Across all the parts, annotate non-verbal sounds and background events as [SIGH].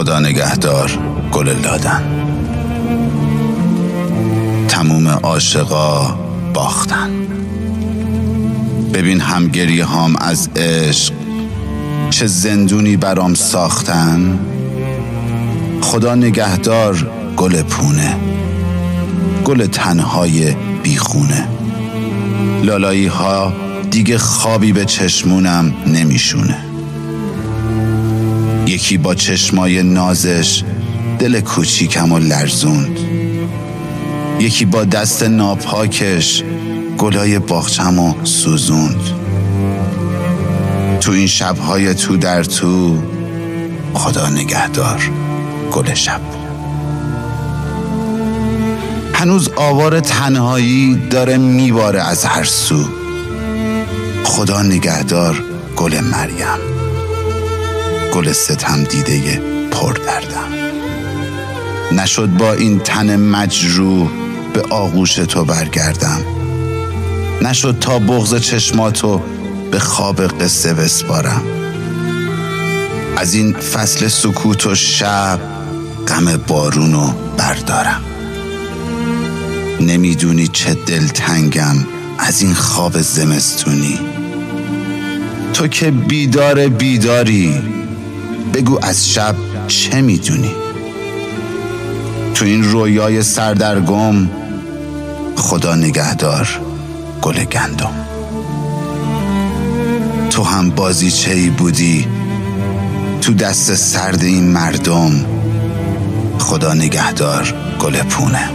خدا نگهدار. گل لادن. تموم عاشقا باختن. ببین همگری هام از عشق چه زندونی برام ساختن. خدا نگهدار گل پونه. گل تنهای بیخونه. لالایی ها دیگه خوابی به چشمونم نمیشونه. یکی با چشمای نازش دل کوچیکم و لرزوند یکی با دست ناپاکش گلای باغچم و سوزوند. تو این شبهای تو در تو خدا نگهدار گل شب. هنوز آوار تنهایی داره میباره از هر سو. خدا نگهدار گل مریم. گل ستم دیده پر دردم. نشد با این تن مجروح به آغوش تو برگردم. نشد تا بغز چشماتو به خواب قصه بسپارم. از این فصل سکوت و شب غم بارونو بردارم. نمی‌دونی چه دلتنگم از این خواب زمستونی. تو که بیدار بیداری بگو از شب چه می‌دونی؟ تو این رویای سردرگم. خدا نگهدار گل گندم. تو هم بازی ای بودی؟ تو دست سرد این مردم. خدا نگهدار گل پونه.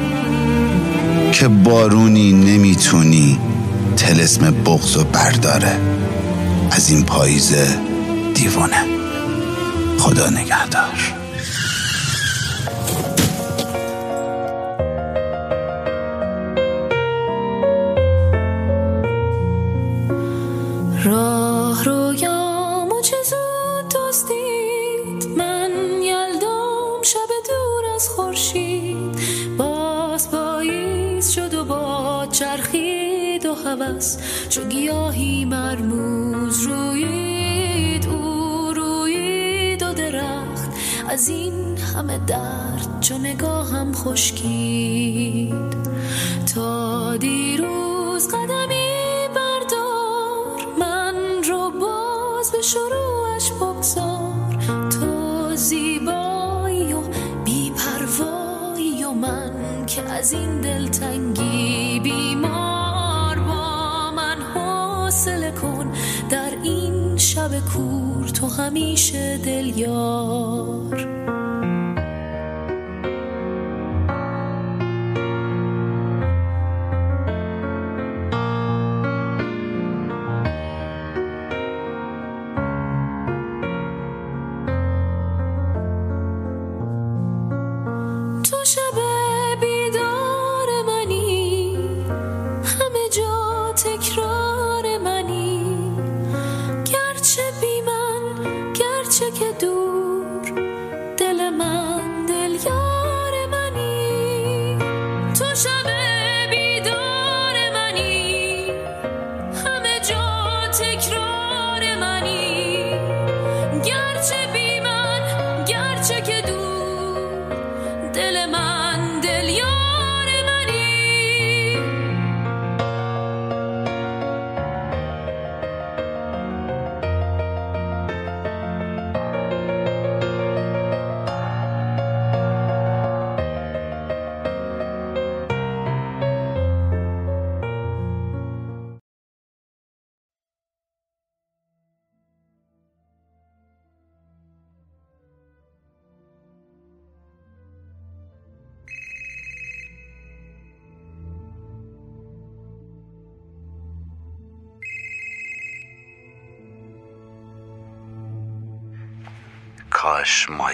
که بارونی نمی‌تونی تلسم بغض و برداره. از این پاییز دیوانه. خدا نگهدار. راه رویامو چه زود دستید من یلدم شب دور از خورشید. باز پاییز شد و با چرخید و هوس. چو گیاهی مرموز روید او روید و درخت. از این همه درد چو نگاهم خشکید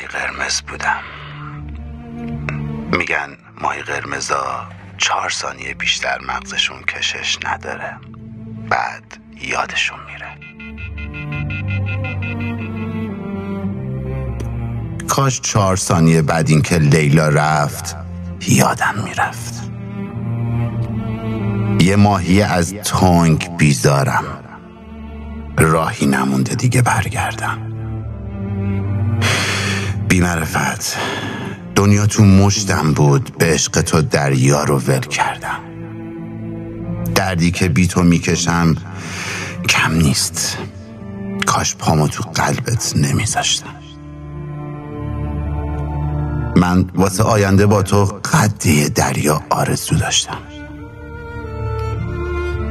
مای قرمز بودم. میگن ماهی قرمزا چهار ثانیه بیشتر مغزشون کشش نداره. بعد یادشون میره. کاش چهار ثانیه بعد اینکه لیلا رفت یادم می‌رفت. یه ماهی از تونگ بیزارم. راهی نمونده دیگه برگردم. بیمرفت دنیا تو مشتم بود به عشق تو دریا رو ول کردم. دردی که بی تو می‌کشم کم نیست. کاش پامو تو قلبت نمیذاشتم. من واسه آینده با تو قده دریا آرزو داشتم.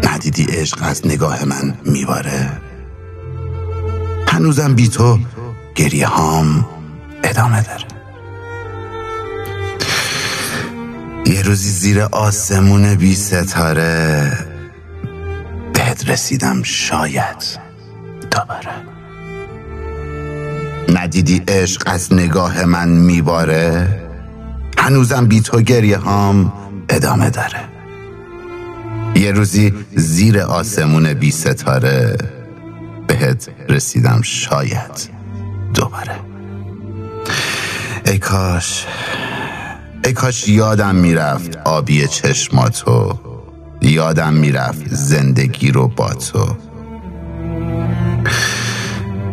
ندیدی عشق از نگاه من میباره؟ هنوزم بی تو گریه هام ادامه داره. یه روزی زیر آسمون بی ستاره بهت رسیدم شاید. دوباره. ندیدی عشق از نگاه من میباره؟ هنوزم بی تو گریه هام ادامه داره. یه روزی زیر آسمون بی ستاره بهت رسیدم شاید. دوباره. ای کاش ای کاش یادم می‌رفت آبی چشماتو یادم می‌رفت زندگی رو با تو.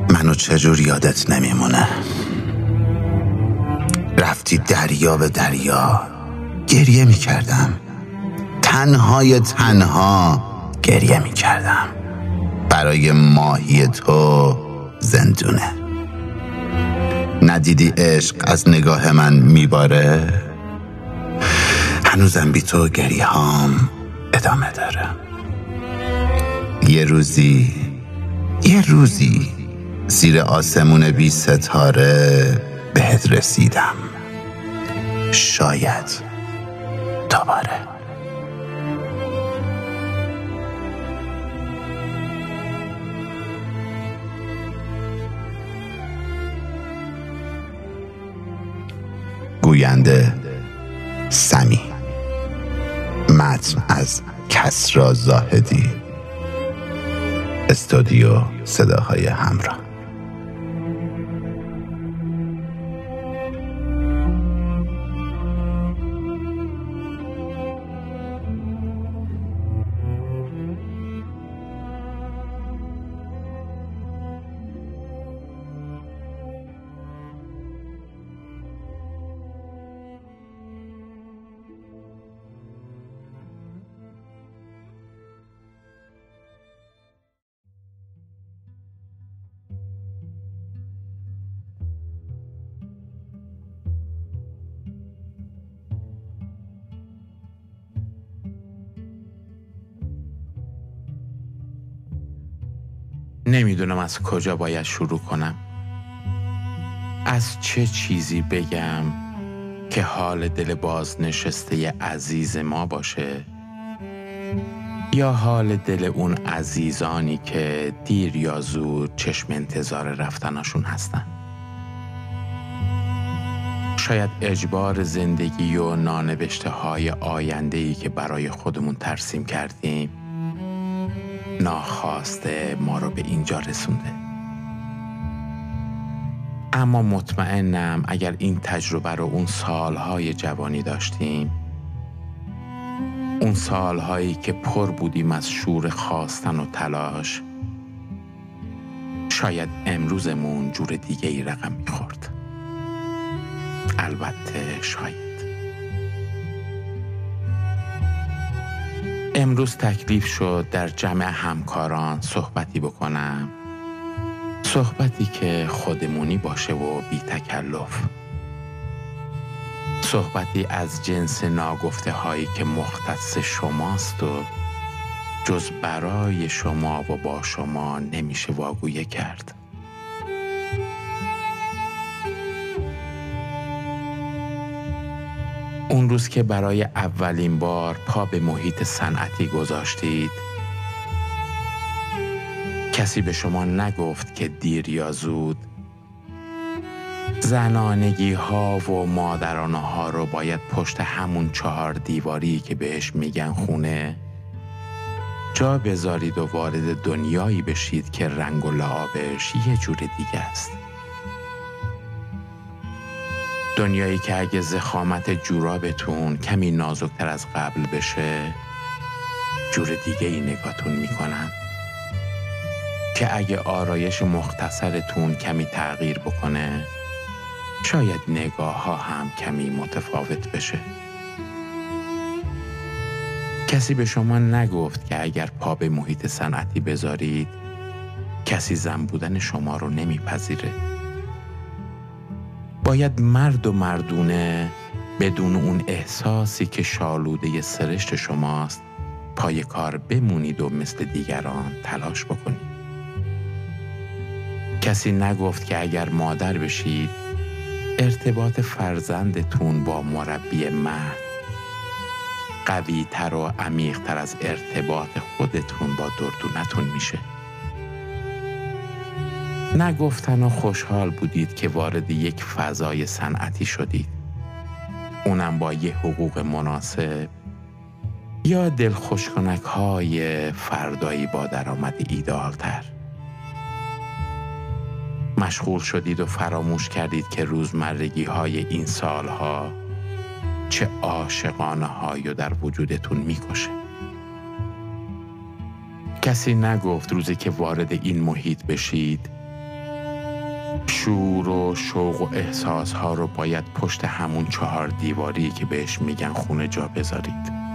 منو چجور یادت نمیمونه؟ رفتی دریا به دریا گریه می‌کردم. تنهای تنها گریه می‌کردم. برای ماهی تو زندونه. ندیدی عشق از نگاه من میباره؟ هنوزم بی تو گریه هام ادامه داره. یه روزی یه روزی زیر آسمون بی ستاره بهت رسیدم. شاید دوباره. گوینده سمی. متن از کسرا زاهدی. استودیو صداهای همراه. نمی‌دونم از کجا باید شروع کنم. از چه چیزی بگم که حال دل بازنشسته عزیز ما باشه؟ یا حال دل اون عزیزانی که دیر یا زود چشم انتظار رفتناشون هستن؟ شاید اجبار زندگی و نانوشته های آینده ای که برای خودمون ترسیم کردیم ناخواسته ما رو به اینجا رسونده. اما مطمئنم اگر این تجربه رو اون سالهای جوانی داشتیم اون سالهایی که پر بودیم از شور خواستن و تلاش شاید امروزمون جور دیگه ای رقم می‌خورد. البته شاید. امروز تکلیف شد در جمع همکاران صحبتی بکنم. صحبتی که خودمونی باشه و بی تکلف. صحبتی از جنس ناگفته هایی که مختص شماست و جز برای شما و با شما نمیشه واگویه کرد. اون روز که برای اولین بار پا به محیط صنعتی گذاشتید کسی به شما نگفت که دیر یا زود زنانگی ها و مادرانه ها رو باید پشت همون چهار دیواری که بهش میگن خونه جا بذارید و وارد دنیایی بشید که رنگ و لعابش یه جور دیگه است. دنیایی که اگه زخامت جورابتون کمی نازکتر از قبل بشه جور دیگه ای نگاتون می‌کنن. که اگه آرایش مختصرتون کمی تغییر بکنه شاید نگاه ها هم کمی متفاوت بشه. کسی به شما نگفت که اگر پا به محیط صنعتی بذارید کسی زن بودن شما رو نمیپذیره. باید مرد و مردونه بدون اون احساسی که شالوده سرشت شماست. پای کار بمونید و مثل دیگران تلاش بکنید. کسی نگفت که اگر مادر بشید ارتباط فرزندتون با مربی مرد قوی تر و عمیق تر از ارتباط خودتون با دردونتون میشه. نگفتن و خوشحال بودید که وارد یک فضای صنعتی شدید. اونم با یه حقوق مناسب یا دلخوشکنک های فردایی با درآمد ایدال تر مشغول شدید و فراموش کردید که روزمرگی های این سالها چه عاشقانه هایی در وجودتون می‌کشه. کسی نگفت روزی که وارد این محیط بشید شور و شوق و احساس ها رو باید پشت همون چهار دیواری که بهش میگن خونه جا بذارید.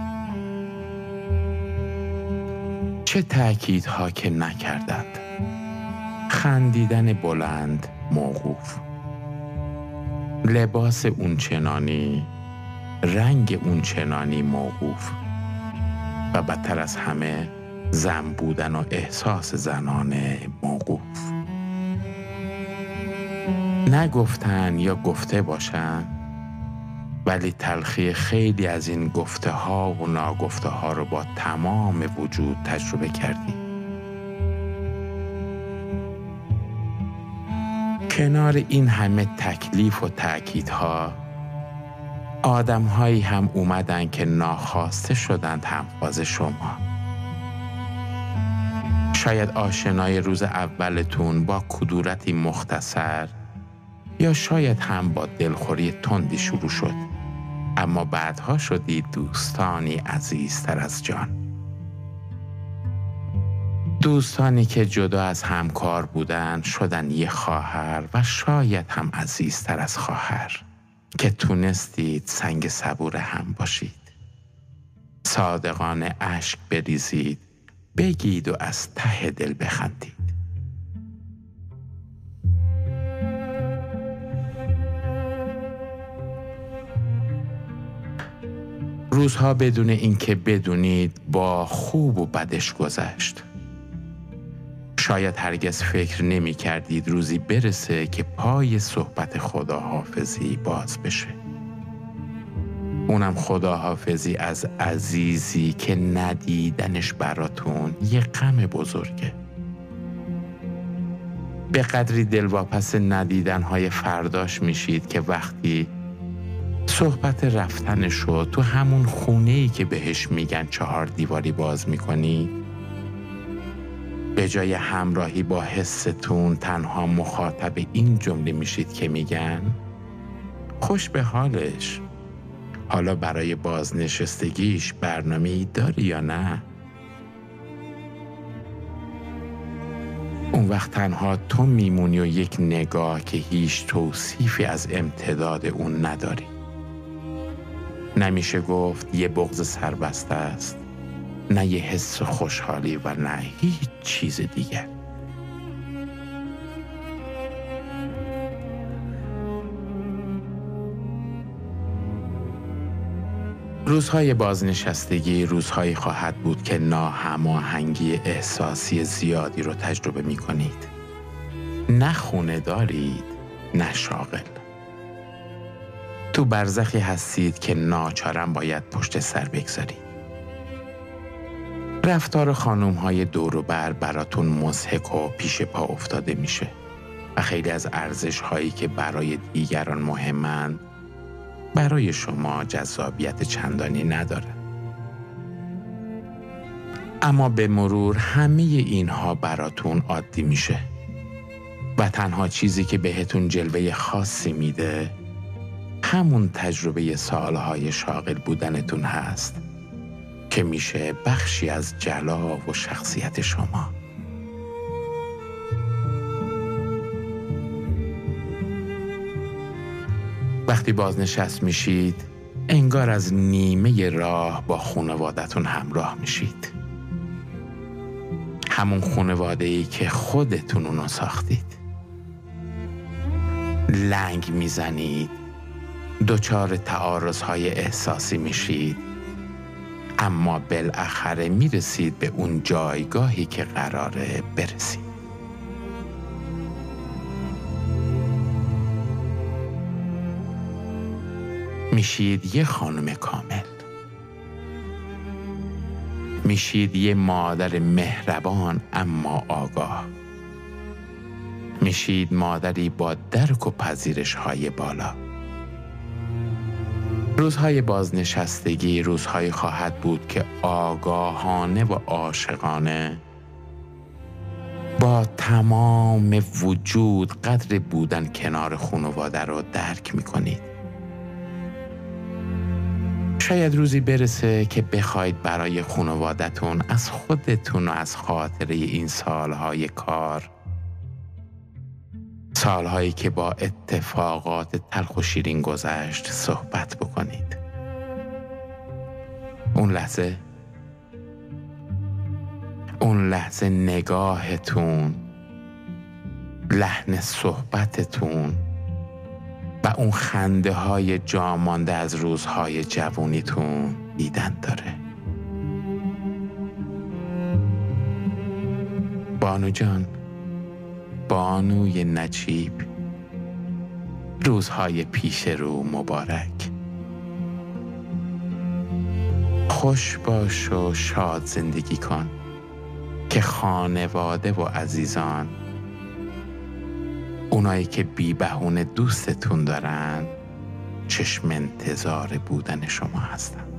چه تأکیدها که نکردند. خندیدن بلند موقوف. لباس اونچنانی رنگ اونچنانی موقوف. و بدتر از همه زن بودن و احساس زنانه موقوف. نگفتن یا گفته باشن ولی تلخی خیلی از این گفته ها و ناگفته ها رو با تمام وجود تجربه کردیم. کنار این همه تکلیف و تأکیدها آدم هایی هم اومدن که ناخواسته شدند همخواز شما. شاید آشنای روز اولتون با کدورتی مختصر یا شاید هم با دلخوری تندی شروع شد. اما بعدها شدید دوستانی عزیزتر از جان. دوستانی که جدا از همکار بودن شدن یه خواهر و شاید هم عزیزتر از خواهر. که تونستید سنگ صبور هم باشید. صادقانه اشک بریزید بگید و از ته دل بخندید. روزها بدون اینکه بدونید با خوب و بدش گذشت. شاید هرگز فکر نمی کردید روزی برسه که پای صحبت خداحافظی باز بشه. اونم خداحافظی از عزیزی که ندیدنش براتون یه غم بزرگه. به قدری دلواپس ندیدنهای فرداش میشید که وقتی صحبت رفتنش رو تو همون خونه ای که بهش میگن چهار دیواری باز می‌کنید به جای همراهی با حستون تنها مخاطب این جمله میشید که میگن؟ خوش به حالش. حالا برای بازنشستگیش برنامه ای داری یا نه؟ اون وقت تنها تو میمونی و یک نگاه که هیچ توصیفی از امتداد اون نداری. نمیشه گفت یه بغض سربسته است نه یه حس خوشحالی و نه هیچ چیز دیگر روزهای بازنشستگی روزهایی خواهد بود که ناهماهنگی احساسی زیادی رو تجربه می کنید. نه خونه دارید، نه شاغل. تو برزخی هستید که ناچارم باید پشت سر بگذارید. رفتار خانوم های دور و بر براتون مزهک و پیش پا افتاده میشه. و خیلی از ارزش هایی که برای دیگران مهمند برای شما جذابیت چندانی نداره. اما به مرور همه اینها براتون عادی میشه و تنها چیزی که بهتون جلوه خاصی میده همون تجربه سالهای شاغل بودنتون هست که میشه بخشی از جلا و شخصیت شما. وقتی بازنشست میشید انگار از نیمه راه با خانوادتون همراه میشید. همون خانواده ای که خودتون اونو ساختید. لنگ می‌زنید دچار تعارض های احساسی میشید. اما بالاخره می‌رسید به اون جایگاهی که قراره برسید. میشید یه خانم کامل. میشید یه مادر مهربان اما آگاه. میشید مادری با درک و پذیرش های بالا. روزهای بازنشستگی روزهایی خواهد بود که آگاهانه و عاشقانه با تمام وجود قدر بودن کنار خانواده رو درک می‌کنید. شاید روزی برسه که بخواید برای خانوادتون از خودتون و از خاطره این سالهای کار سالهایی که با اتفاقات تلخ و شیرین گذشت صحبت بکنید. اون لحظه اون لحظه نگاهتون لحن صحبتتون و اون خنده های جامانده از روزهای جوونیتون دیدن داره. بانو جان بانوی نجیب. روزهای پیش رو مبارک. خوش باش و شاد زندگی کن که خانواده و عزیزان اونایی که بی بهونه دوستتون دارن چشم انتظار بودن شما هستن.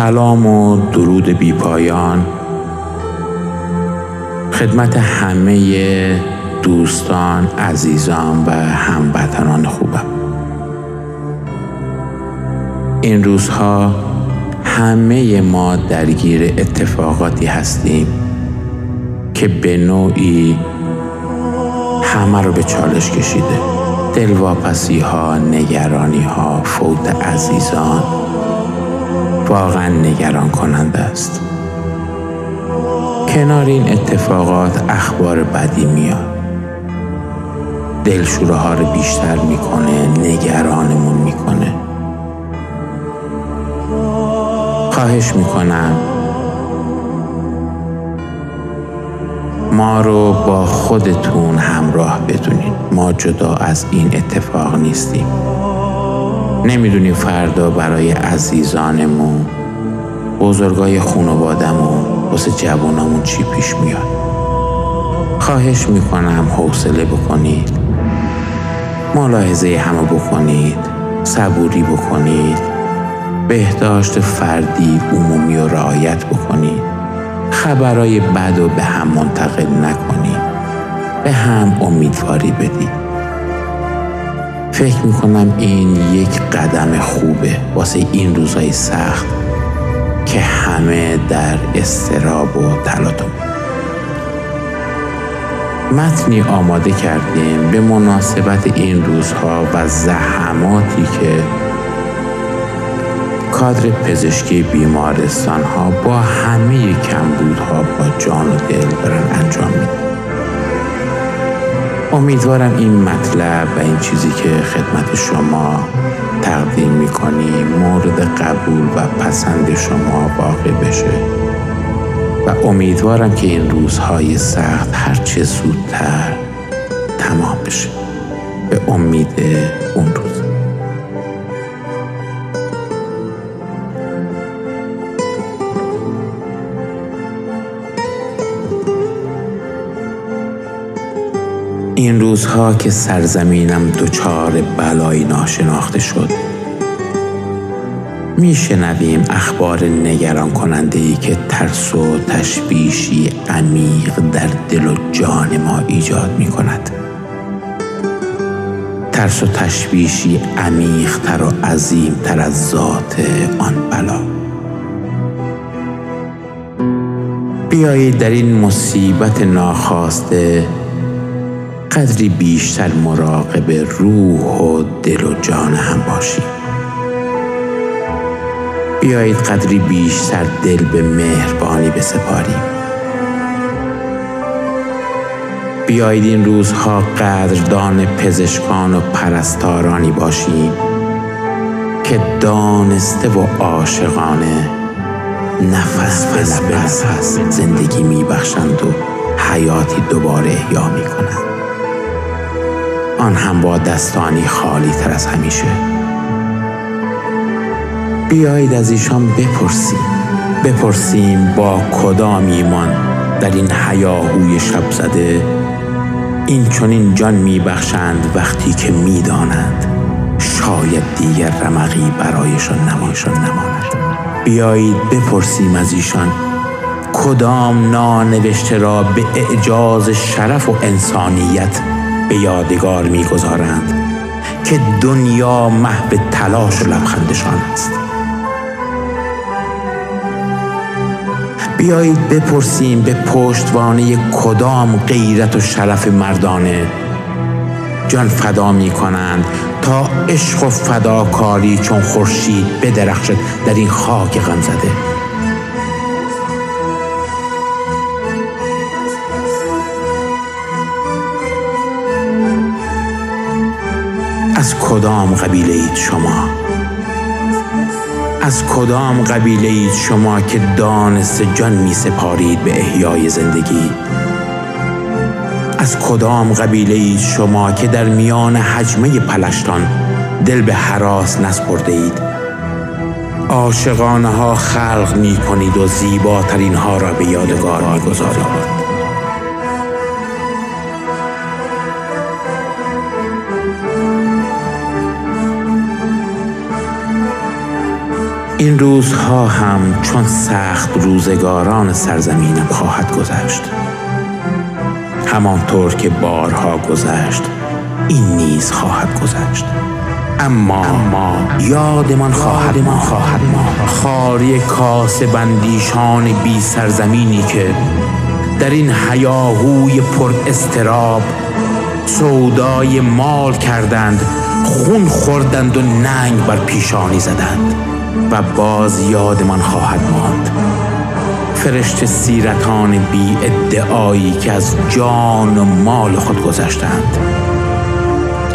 سلام و درود بی پایان. خدمت همه دوستان عزیزان و هموطنان خوبم. این روزها همه ما درگیر اتفاقاتی هستیم که به نوعی همه رو به چالش کشیده. دلواپسی ها نگرانی ها فوت عزیزان. واقعا نگران کننده است. کنار این اتفاقات اخبار بدی میاد. دلشوره ها رو بیشتر می‌کنه نگرانمون می‌کنه. خواهش می‌کنم ما رو با خودتون همراه بدونید. ما جدا از این اتفاق نیستیم. نمی‌دونیم فردا برای عزیزانمون بزرگای خانوادمون واسه جوانمون چی پیش میاد. خواهش می‌کنم حوصله بکنید. ملاحظه همه بکنید. صبوری بکنید. بهداشت فردی عمومی و رعایت بکنید. خبرهای بد و به هم منتقل نکنید. به هم امیدواری بدید. فکر می‌کنم این یک قدم خوبه واسه این روزهای سخت که همه در استراب و تلاطم. متنی آماده کردیم به مناسبت این روزها و زحماتی که کادر پزشکی بیمارستان ها با همه کمبودها با جان و دل دارن انجام میدن. امیدوارم این مطلب و این چیزی که خدمت شما تقدیم می‌کنیم مورد قبول و پسند شما واقع بشه. و امیدوارم که این روزهای سخت هرچه زودتر تمام بشه. به امید اون روز. این روزها که سرزمینم دچار بلایی ناشناخته شد. میشنویم اخبار نگران کننده ای که ترس و تشویشی عمیق در دل و جان ما ایجاد می کند ترس و تشویشی عمیقتر و عظیمتر از ذات آن بلا. بیایید در این مصیبت ناخواسته قدری بیشتر مراقب روح و دل و جان هم باشیم بیایید قدری بیشتر دل به مهربانی بسپاریم بیایید این روزها قدردان پزشکان و پرستارانی باشیم که دانسته و عاشقانه نفس به نفس زندگی میبخشند و حیاتی دوباره احیا می‌کنند. آن هم با دستانی خالی تر از همیشه. بیایید از ایشان بپرسیم. بپرسیم با کدام ایمان در این حیاهوی شب زده این چنین جان میبخشند وقتی که می‌دانند شاید دیگر رمقی برایشان نمایشان نماند. بیایید بپرسیم از ایشان کدام نانوشته را به اعجاز شرف و انسانیت به یادگار می‌گذارند که دنیا محو تلاش و لبخندشان است. بیایید بپرسیم به پشتوانه کدام غیرت و شرف مردانه. جان فدا می کنند تا عشق و فداکاری چون خورشید بدرخشد در این خاک غم زده. از کدام قبیله اید شما؟ از کدام قبیله اید شما که دانست جان می سپارید به احیای زندگی؟ از کدام قبیله اید شما که در میان حجمه پلشتان دل به حراس نسپرده اید؟ عاشقانه ها خلق می کنید و زیباترین ها را به یادگار می گذارید. این روزها هم چون سخت روزگاران سرزمینم خواهد گذشت. همانطور که بارها گذشت این نیز خواهد گذشت. اما ما یادمان خواهد ما خواهد ما خاری کاس بندیشان بی سرزمینی که در این حیاهوی پر استراب سودای مال کردند خون خوردند و ننگ بر پیشانی زدند. و باز یادمان خواهد ماند. فرشت سیرتان بی ادعایی که از جان و مال خود گذشتند.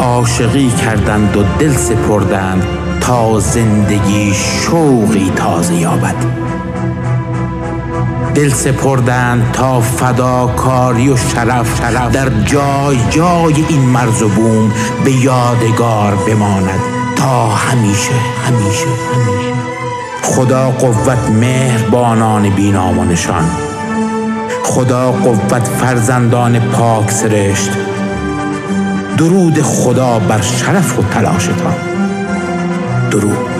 عاشقی کردند و دل سپردند تا زندگی شوقی تازه یابد. دل سپردند تا فداکاری و شرف, شرف در جای جای این مرز و بوم به یادگار بماند. تا همیشه همیشه همیشه. خدا قوت مهربانان بینامانشان خدا قوت فرزندان پاک سرشت. درود خدا بر شرف و تلاشتان. درود.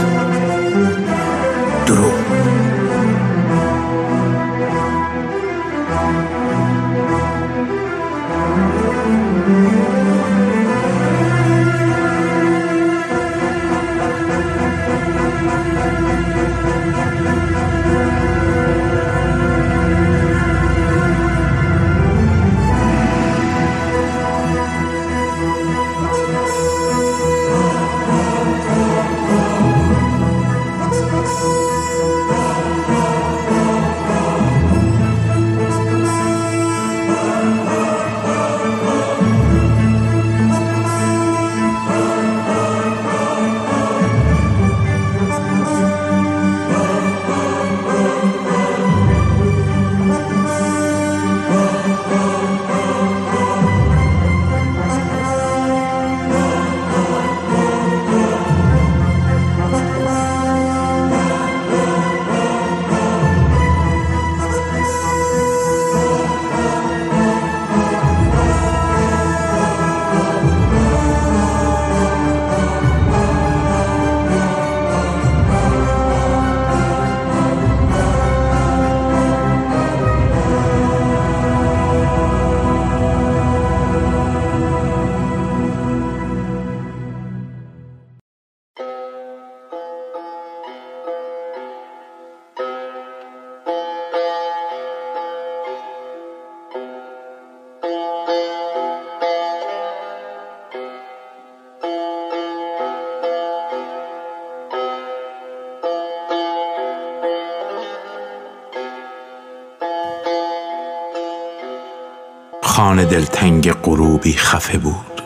خفه بود.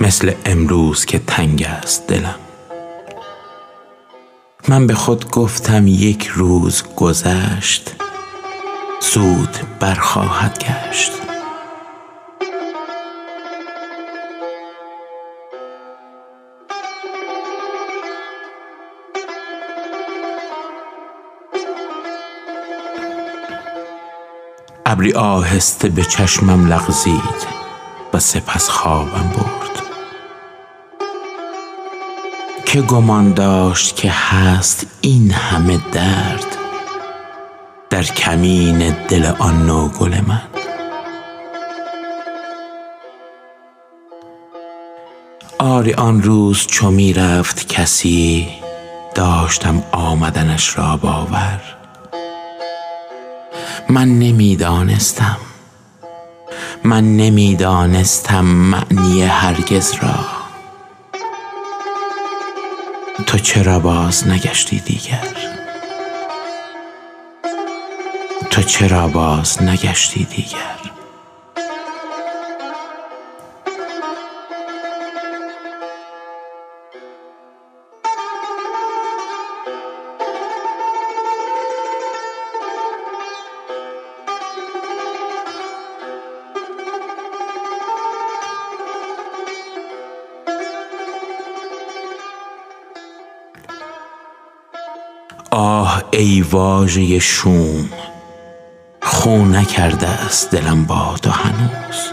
مثل امروز که تنگ است دلم. من به خود گفتم یک روز گذشت زود برخواهد گشت. ابری آهسته به چشمم لغزید و سپس خوابم برد. که گمان داشت که هست این همه درد در کمین دل آن نوگل من. آری آن روز چو می رفت کسی داشتم آمدنش را باور. من نمی‌دانستم. من نمی‌دانستم معنی هرگز را. تو چرا باز نگشتی دیگر؟ تو چرا باز نگشتی دیگر؟ ای واژه شوم. خو نکرده است دلم با تو هنوز.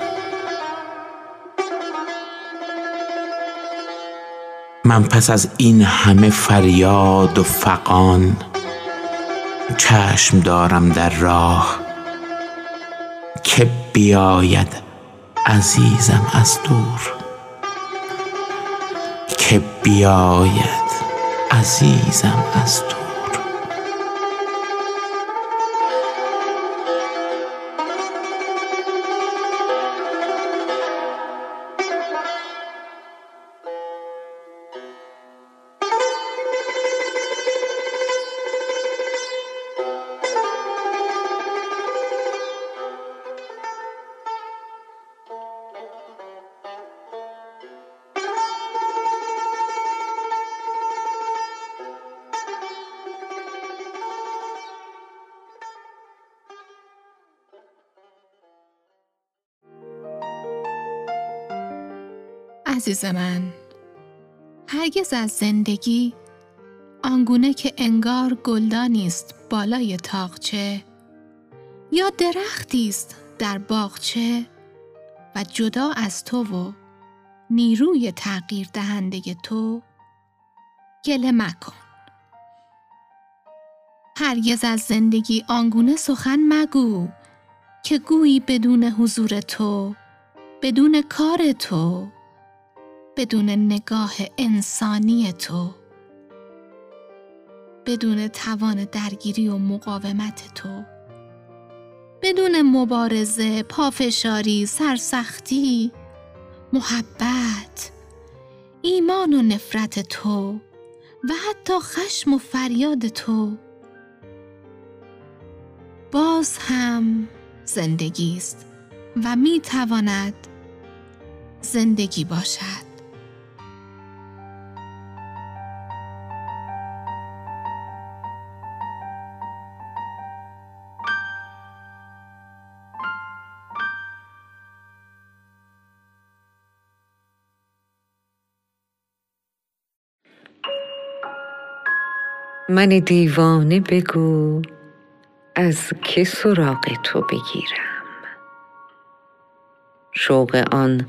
من پس از این همه فریاد و فقان چشم دارم در راه که بیاید عزیزم از دور. که بیاید عزیزم از دور. عزیز من هرگز از زندگی آنگونه که انگار گلدانی است بالای تاقچه یا درختی است در باغچه و جدا از تو و نیروی تغییر دهنده تو گله مکن. هرگز از زندگی آنگونه سخن مگو که گویی بدون حضور تو بدون کار تو بدون نگاه انسانی تو بدون توان درگیری و مقاومت تو بدون مبارزه، پافشاری، سرسختی، محبت، ایمان و نفرت تو و حتی خشم و فریاد تو. باز هم زندگی است و می تواند زندگی باشد. من دیوانه بگو از که سراغ تو بگیرم. شوق آن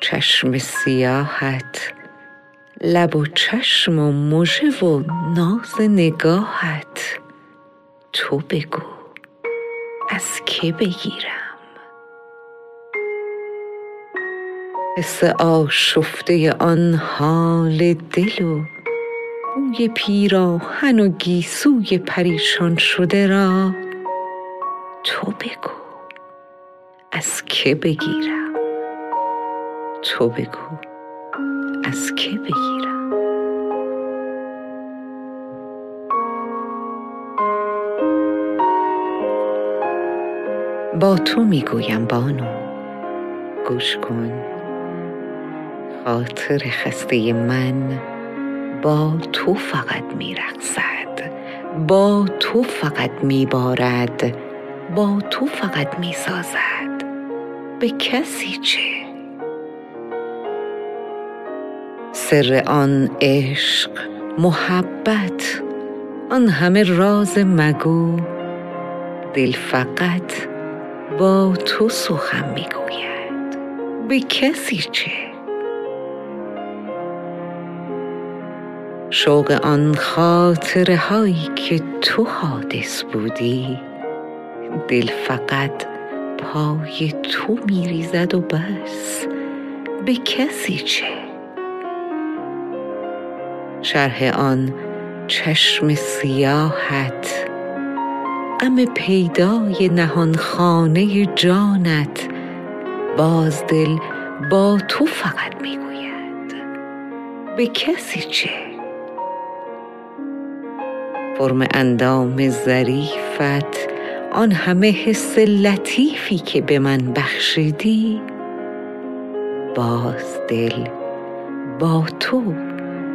چشم سیاحت لب و چشم و مژه و ناز نگاهت. تو بگو از که بگیرم. حس آشفته آن حال دل و بوی پیراهن و گیسوی پریشان شده را تو بگو. از که بگیرم؟ تو بگو. از که بگیرم؟ با تو می‌گویم بانو. گوش کن. خاطر خسته من با تو فقط میرقصد با تو فقط میبارد با تو فقط می‌سازد به کسی چه؟ سر آن عشق محبت آن همه راز مگو دل فقط با تو سخن می‌گوید به کسی چه؟ شوق آن خاطره هایی که تو حادث بودی. دل فقط پای تو میریزد و بس. به کسی چه؟ شرح آن چشم سیاحت غم پیدای نهان خانه جانت. باز دل با تو فقط می‌گوید. به کسی چه؟ فرم اندام ظریفت آن همه حس لطیفی که به من بخشیدی. باز دل با تو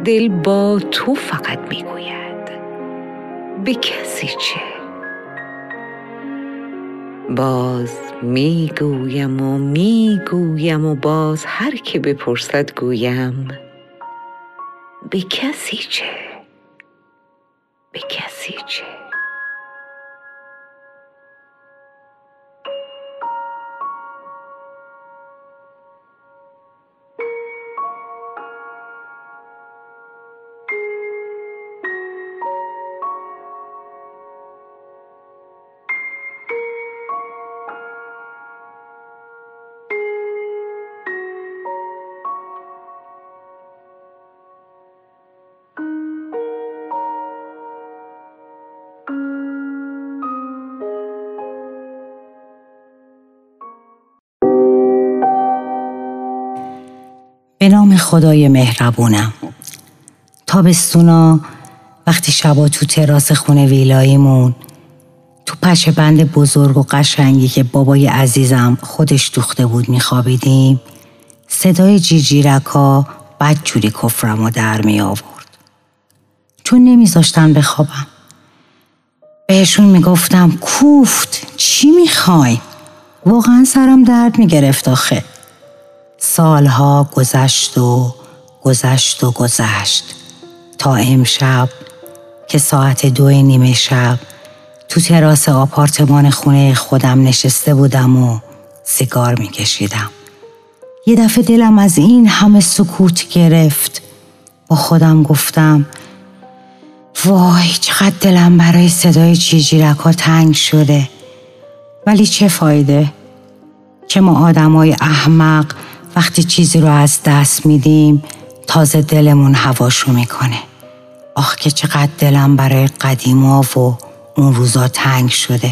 دل با تو فقط می‌گوید. به کسی چه؟ باز می‌گویم و می‌گویم و باز هر که بپرسد گویم. به کسی چه؟ به کسی خدای مهربونم تابستونا وقتی شبا تو تراس خونه ویلاییمون تو پشه بند بزرگ و قشنگی که بابای عزیزم خودش دوخته بود میخوابیدیم صدای جیجیرکا بد جوری کفرم و در می آورد. چون نمیذاشتن بخوابم. بهشون می‌گفتم کوفت چی می‌خوای؟ واقعا سرم درد می‌گرفت آخه. سالها گذشت و گذشت و گذشت. تا امشب که ساعت دو نیمه شب تو تراس آپارتمان خونه خودم نشسته بودم و سیگار میکشیدم. یه دفعه دلم از این همه سکوت گرفت. با خودم گفتم وای چقدر دلم برای صدای جیجیرک ها تنگ شده. ولی چه فایده که ما آدمای احمق وقتی چیزی رو از دست میدیم تازه دلمون هواشو می‌کنه. آخ که چقدر دلم برای قدیما و اون روزا تنگ شده.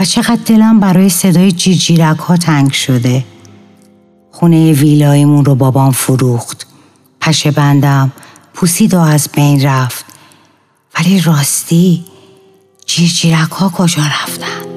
و چقدر دلم برای صدای جیرجیرک ها تنگ شده. خونه ویلایمون رو بابام فروخت. پشه بندم پوسید و از بین رفت. ولی راستی جیرجیرک ها کجا رفتن؟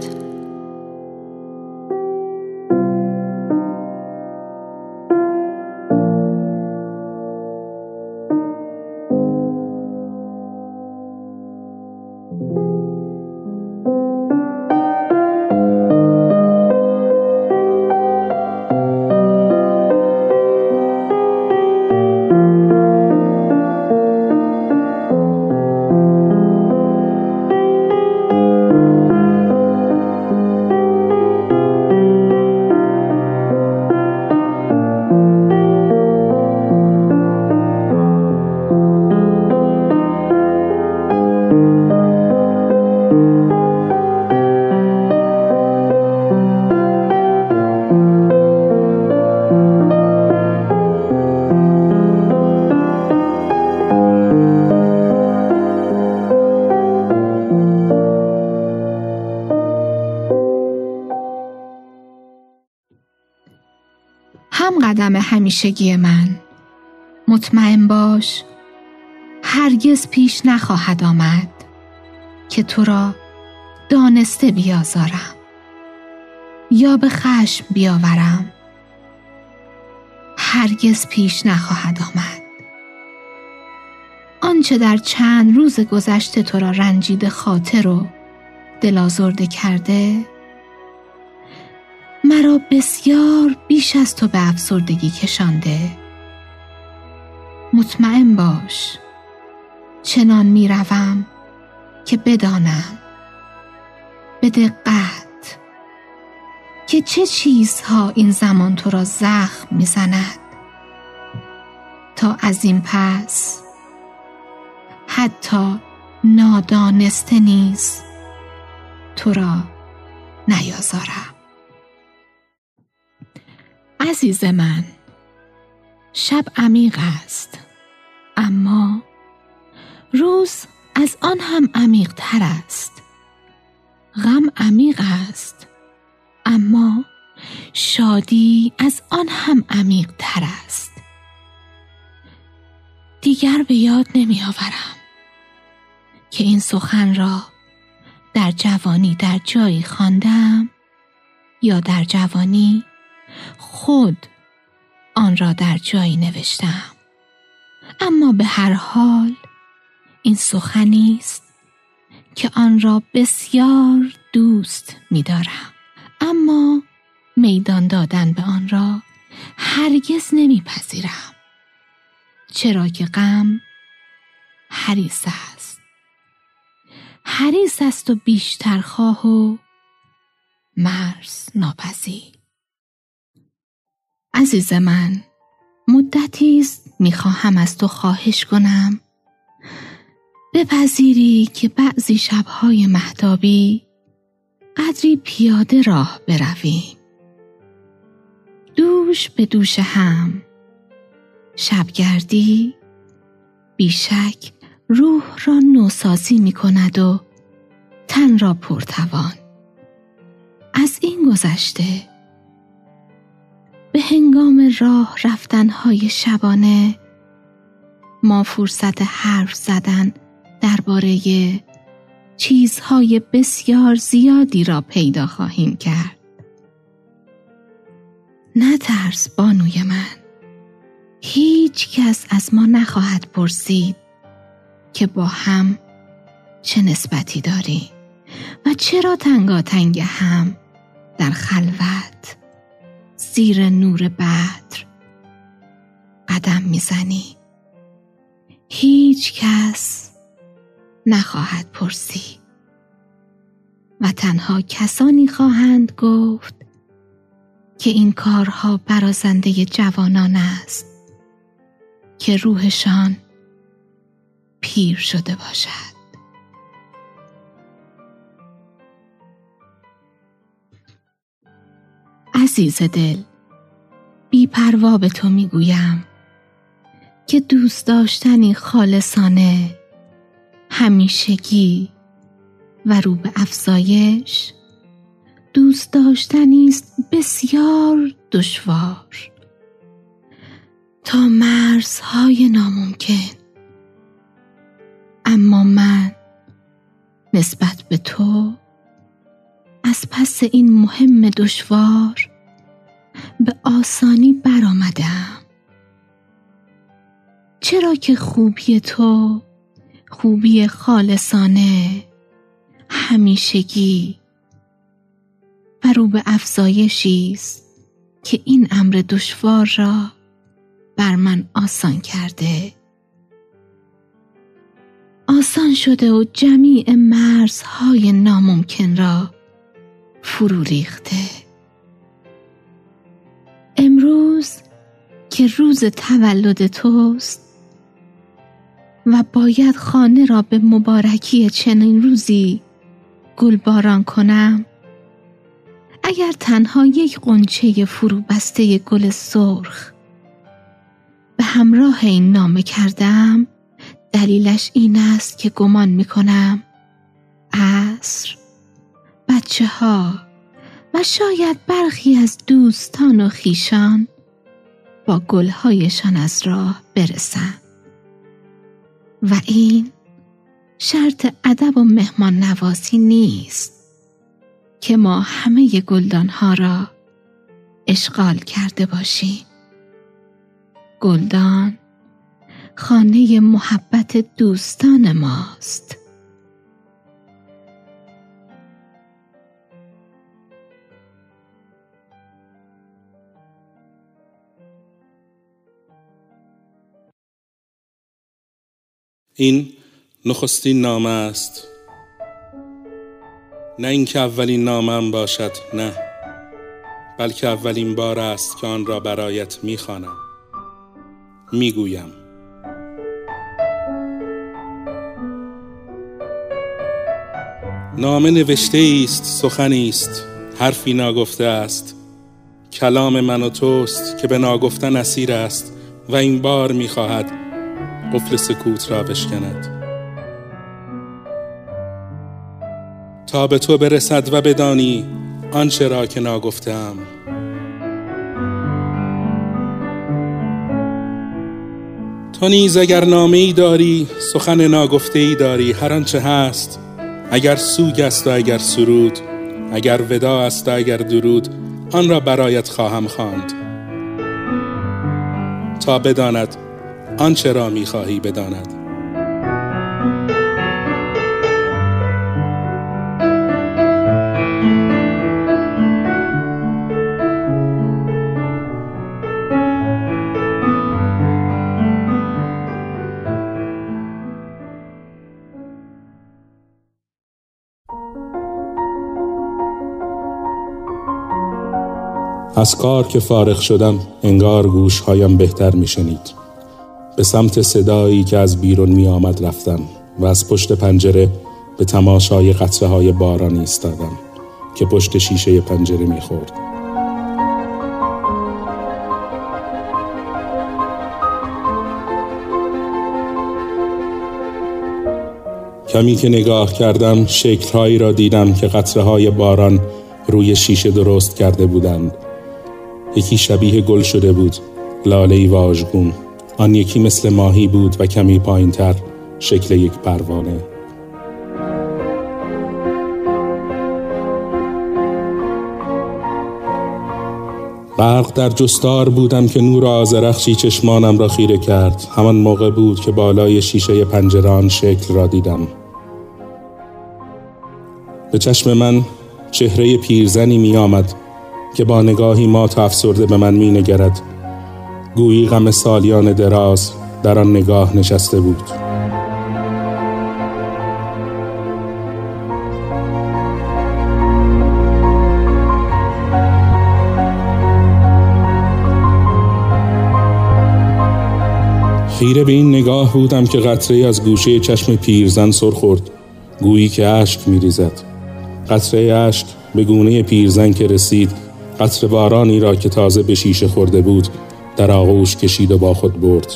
همیشگی من. مطمئن باش هرگز پیش نخواهد آمد که تو را دانسته بیازارم یا به خشم بیاورم. هرگز پیش نخواهد آمد. آنچه در چند روز گذشته تو را رنجیده خاطر و دلازرده کرده بسیار بیش از تو به افسردگی کشانده. مطمئن باش چنان می‌روم که بدانم. به دقت که چه چیزها این زمان تو را زخم می‌زند تا از این پس حتی نادانسته نیز تو را نیازارم. عزیز من شب عمیق است اما روز از آن هم عمیق تر است. غم عمیق است اما شادی از آن هم عمیق تر است. دیگر به یاد نمی آورم که این سخن را در جوانی در جایی خواندم یا در جوانی خود آن را در جایی نوشتم. اما به هر حال این سخنی است که آن را بسیار دوست می دارم. اما میدان دادن به آن را هرگز نمیپذیرم. چرا که غم حریص است. حریص است و بیشتر خواه و مرز ناپذیر. عزیز من مدتی است می‌خواهم از تو خواهش کنم. بپذیری که بعضی شبهای مهتابی قدری پیاده راه برویم دوش به دوش هم. شبگردی بیشک روح را نوسازی می کند و تن را پرتوان. از این گذشته به هنگام راه رفتنهای شبانه ما فرصت حرف زدن درباره چیزهای بسیار زیادی را پیدا خواهیم کرد. نترس بانوی من. هیچ کس از ما نخواهد پرسید که با هم چه نسبتی داری و چرا تنگاتنگ هم در خلوت زیر نور بدر قدم می‌زنی. هیچ کس نخواهد پرسید. و تنها کسانی خواهند گفت که این کارها برازنده جوانان است که روحشان پیر شده باشد. عزیز دل بیپروا به تو می‌گویم که دوست داشتنی خالصانه همیشگی و رو به افزایش دوست داشتنی است بسیار دشوار. تا مرزهای ناممکن اما من نسبت به تو از پس این مهم دشوار به آسانی برآمدم. چرا که خوبی تو خوبی خالصانه همیشگی و رو به افزایشی است که این امر دشوار را بر من آسان کرده. آسان شده و جمیع مرزهای ناممکن را فرو ریخته. امروز که روز تولد توست و باید خانه را به مبارکی چنین روزی گلباران کنم اگر تنها یک قنچه فرو بسته گل سرخ به همراه این نامه کردم دلیلش این است که گمان می کنم عصر بچه ها و شاید برخی از دوستان و خیشان با گلهایشان از راه برسند و این شرط ادب و مهمان نوازی نیست که ما همه گلدان ها را اشغال کرده باشیم. گلدان خانه محبت دوستان ماست. این نخستین نامه است. نه اینکه اولین نامم باشد نه. بلکه اولین بار است که آن را برایت می‌خوانم. می‌گویم. نامه نوشته است سخنی است. حرفی ناگفته است. کلام من و توست که به ناگفتن اسیر است و این بار می‌خواهد قفل سکوت را بشکند. تا به تو برسد و بدانی آنچه را که ناگفتم. تو نیز اگر نامه ای داری سخن ناگفته ای داری هر آنچه هست اگر سوگ است و اگر سرود اگر ودا است و اگر درود آن را برایت خواهم خواند. تا بداند آنچه را می‌خواهی بداند. از کار که فارغ شدم انگار گوشهایم بهتر میشنید به سمت صدایی که از بیرون می آمد رفتم و از پشت پنجره به تماشای قطره های باران ایستادم که پشت شیشه پنجره می خورد. کمی که نگاه کردم شکلهایی را دیدم که قطره های باران روی شیشه درست کرده بودند یکی شبیه گل شده بود لاله واژگون آن یکی مثل ماهی بود و کمی پایین تر شکل یک پروانه. برق در جستار بودم که نور آزرخشی چشمانم را خیره کرد. همان موقع بود که بالای شیشه پنجران شکل را دیدم. به چشم من چهره پیرزنی می آمد که با نگاهی ما افسرده به من می نگرد گویی غم سالیان دراز در آن نگاه نشسته بود. خیره به این نگاه بودم که قطره از گوشه چشم پیرزن سر خورد. گویی که اشک میریزد. قطره اشک به گونه پیرزن که رسید قطر بارانی را که تازه به شیشه خورده بود در آغوش کشید و با خود برد.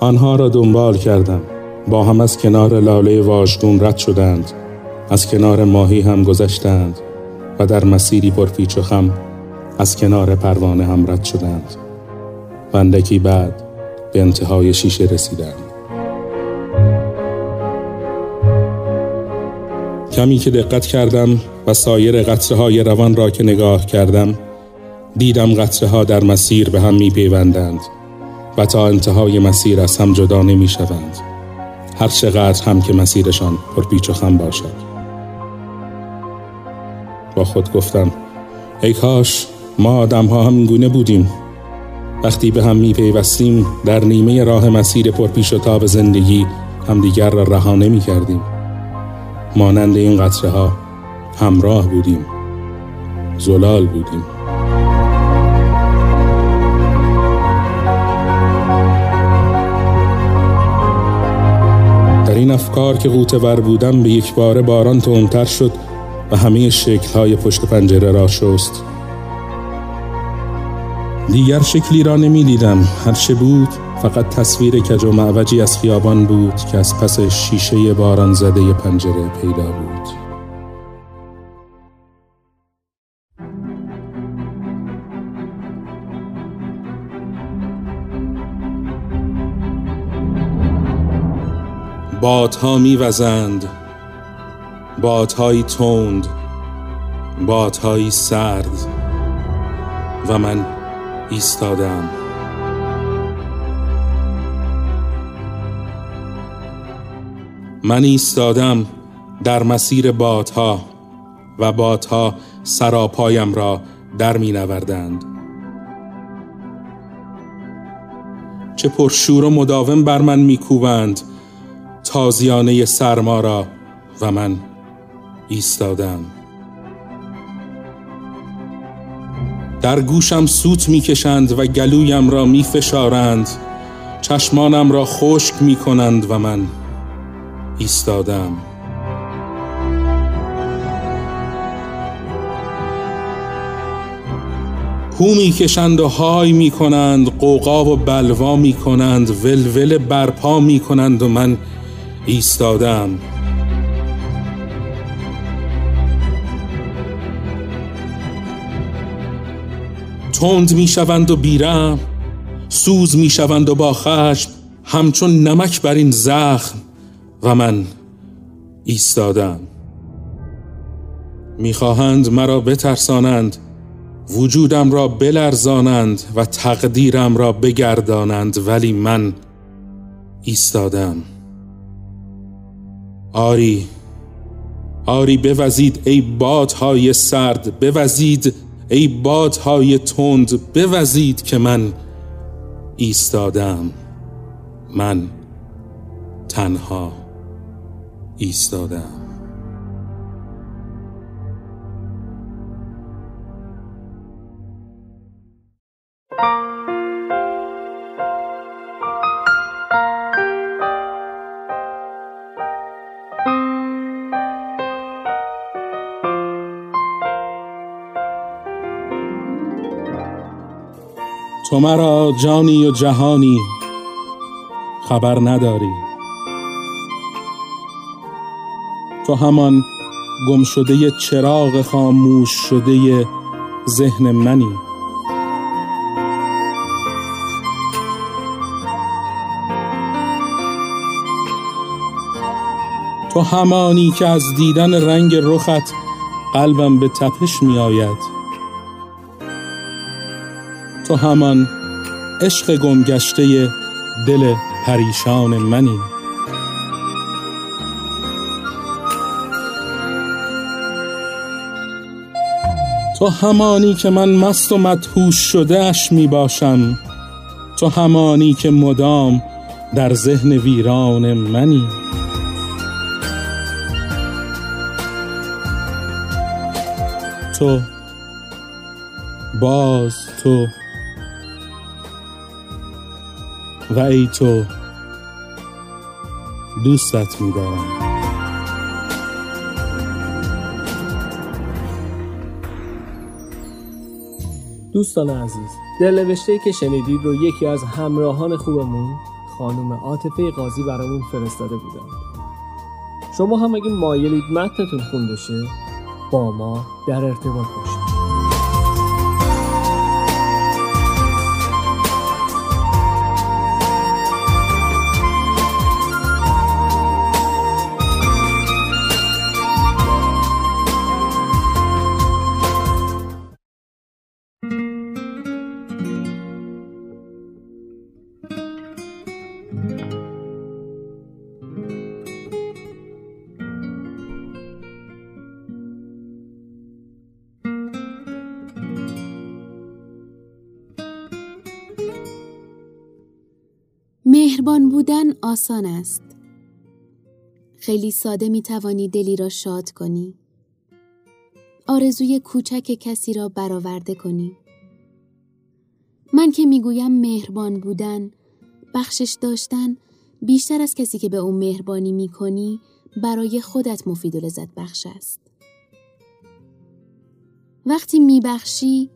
آنها را دنبال کردم. با هم از کنار لاله واژگون رد شدند. از کنار ماهی هم گذشتند و در مسیری پرپیچ و خم از کنار پروانه هم رد شدند. و اندکی بعد به انتهای شیشه رسیدند. کمی که دقت کردم و سایر قطره های روان را که نگاه کردم دیدم قطره ها در مسیر به هم می پیوندند و تا انتهای مسیر از هم جدا نمی شوند هر چقدر هم که مسیرشان پرپیچ و خم باشد. با خود گفتم ای کاش ما آدم ها هم گونه بودیم. وقتی به هم می پیوستیم در نیمه راه مسیر پرپیش و تاب زندگی همدیگر را رها نمی کردیم مانند این قطره ها همراه بودیم. زلال بودیم. در این افکار که غوطه ور بودم به یک بار باران تندتر شد و همه های پشت پنجره را شست. دیگر شکلی را نمی دیدم هرچه بود فقط تصویر کج و معوجی از خیابان بود که از پس شیشه باران زده پنجره پیدا بود. بادها میوزند بادهایی تند بادهایی سرد و من ایستادم. من ایستادم در مسیر بادها و بادها سراپایم را در می نوردند. چه پرشور و مداوم بر من میکوبند تازیانه سرما را و من ایستادم در گوشم سوت می‌کشند و گلویم را میفشارند چشمانم را خشک می‌کنند و من ایستادم. هو می‌کشند و های می‌کنند قوقا و بلوا می‌کنند ولول برپا می‌کنند و من ایستادم. تند می‌شوند و بیرم سوز می‌شوند و با خشم همچون نمک بر این زخم. و من ایستادم. می‌خواهند مرا بترسانند وجودم را بلرزانند و تقدیرم را بگردانند ولی من ایستادم. آری آری بوزید ای بادهای سرد بوزید ای بادهای تند بوزید که من ایستادم. من تنها. ایستادم. تو مرا جانی و جهانی خبر نداری. تو همان گم شده چراغ خاموش شده ذهن منی. تو همانی که از دیدن رنگ رخت قلبم به تپش می آید تو همان عشق گمگشته دل پریشان منی. تو همانی که من مست و مدهوش شده اش می باشم تو همانی که مدام در ذهن ویران منی. تو باز تو. و ای تو دوستت میدارم. دوستان عزیز دلنوشته که شنیدید رو یکی از همراهان خوبمون خانم عاطفه قاضی برامون فرستاده بودن شما هم اگه مایلید متنتون خونده شه با ما در ارتباط باشید. بودن آسان است. خیلی ساده می توانی دلی را شاد کنی. آرزوی کوچک کسی را برآورده کنی. من که می‌گویم مهربان بودن، بخشش داشتن بیشتر از کسی که به اون مهربانی می کنی برای خودت مفید و لذت بخش است. وقتی میبخشی،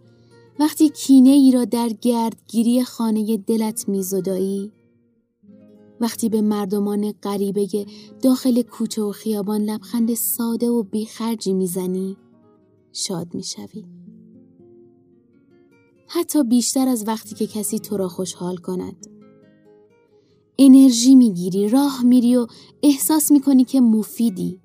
وقتی کینه ای را در گردگیری خانه دلت میزدایی، وقتی به مردمان غریبه داخل کوچه و خیابان لبخند ساده و بیخرجی می‌زنی شاد می‌شوی. حتی بیشتر از وقتی که کسی تو را خوشحال کند. انرژی می‌گیری راه میری و احساس می‌کنی که مفیدی.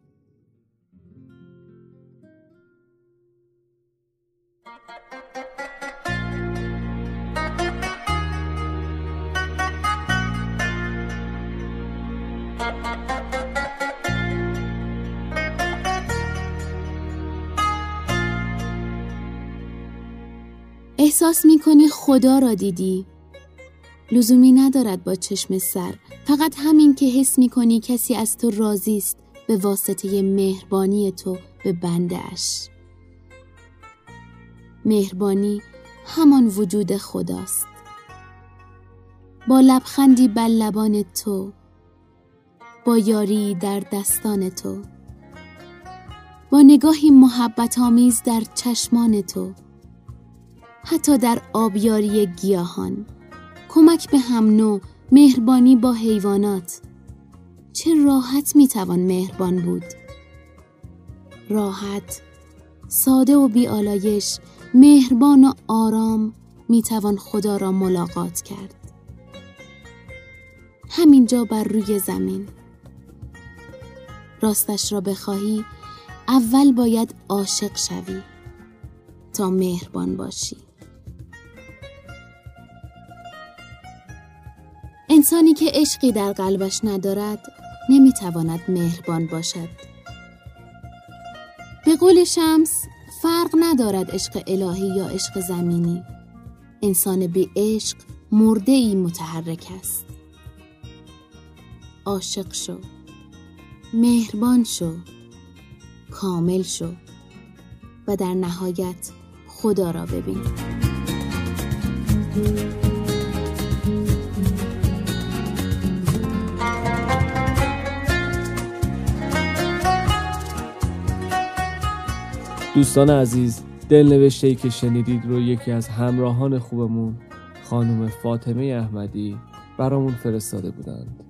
احساس می‌کنی خدا را دیدی. لزومی ندارد با چشم سر. فقط همین که حس می‌کنی کسی از تو راضی است به واسطه مهربانی تو به بنده اش مهربانی همان وجود خداست. با لبخندی بر لبان تو با یاری در دستان تو با نگاهی محبت آمیز در چشمان تو حتی در آبیاری گیاهان. کمک به هم نوع مهربانی با حیوانات. چه راحت می‌توان مهربان بود. راحت ساده و بیالایش مهربان و آرام می‌توان خدا را ملاقات کرد. همینجا بر روی زمین. راستش را بخواهی اول باید عاشق شوی تا مهربان باشی. انسانی که عشقی در قلبش ندارد نمی‌تواند مهربان باشد. به قول شمس فرق ندارد عشق الهی یا عشق زمینی. انسان بی عشق مرده ای متحرک است. عاشق شو مهربان شو کامل شو و در نهایت خدا را ببین. دوستان عزیز دلنوشته ای که شنیدید رو یکی از همراهان خوبمون خانم فاطمه احمدی برامون فرستاده بودند.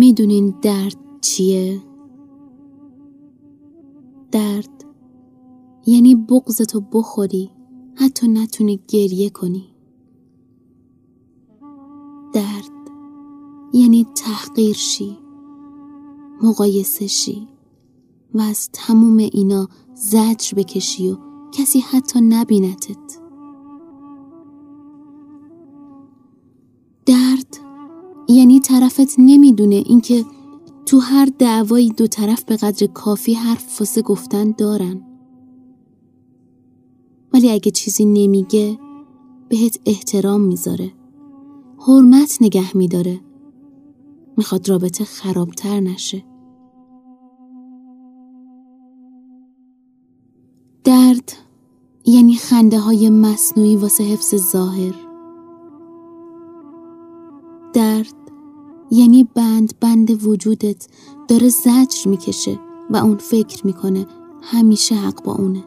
می‌دونین درد چیه؟ درد یعنی بغزتو بخوری حتی نتونی گریه کنی درد یعنی تحقیر شی مقایسه شی و از تموم اینا زجر بکشی و کسی حتی نبینتت درد یعنی طرفت نمی‌دونه اینکه تو هر دعوایی دو طرف به قدر کافی حرف واسه گفتن دارن. ولی اگه چیزی نمیگه بهت احترام می‌ذاره. حرمت نگه میداره. می‌خواد رابطه خرابتر نشه. درد یعنی خنده های مصنوعی واسه حفظ ظاهر. یعنی بند بند وجودت داره زجر می‌کشه و اون فکر می‌کنه همیشه حق با اونه.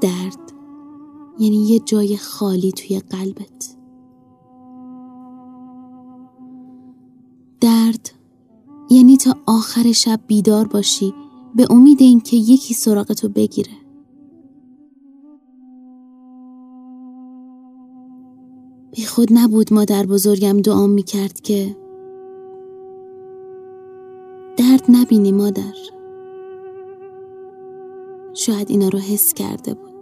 درد یعنی یه جای خالی توی قلبت. درد یعنی تا آخر شب بیدار باشی به امید اینکه یکی سراغتو بگیره. خود نبود مادر بزرگم دعا می کرد که درد نبینی مادر. شاید اینا رو حس کرده بود.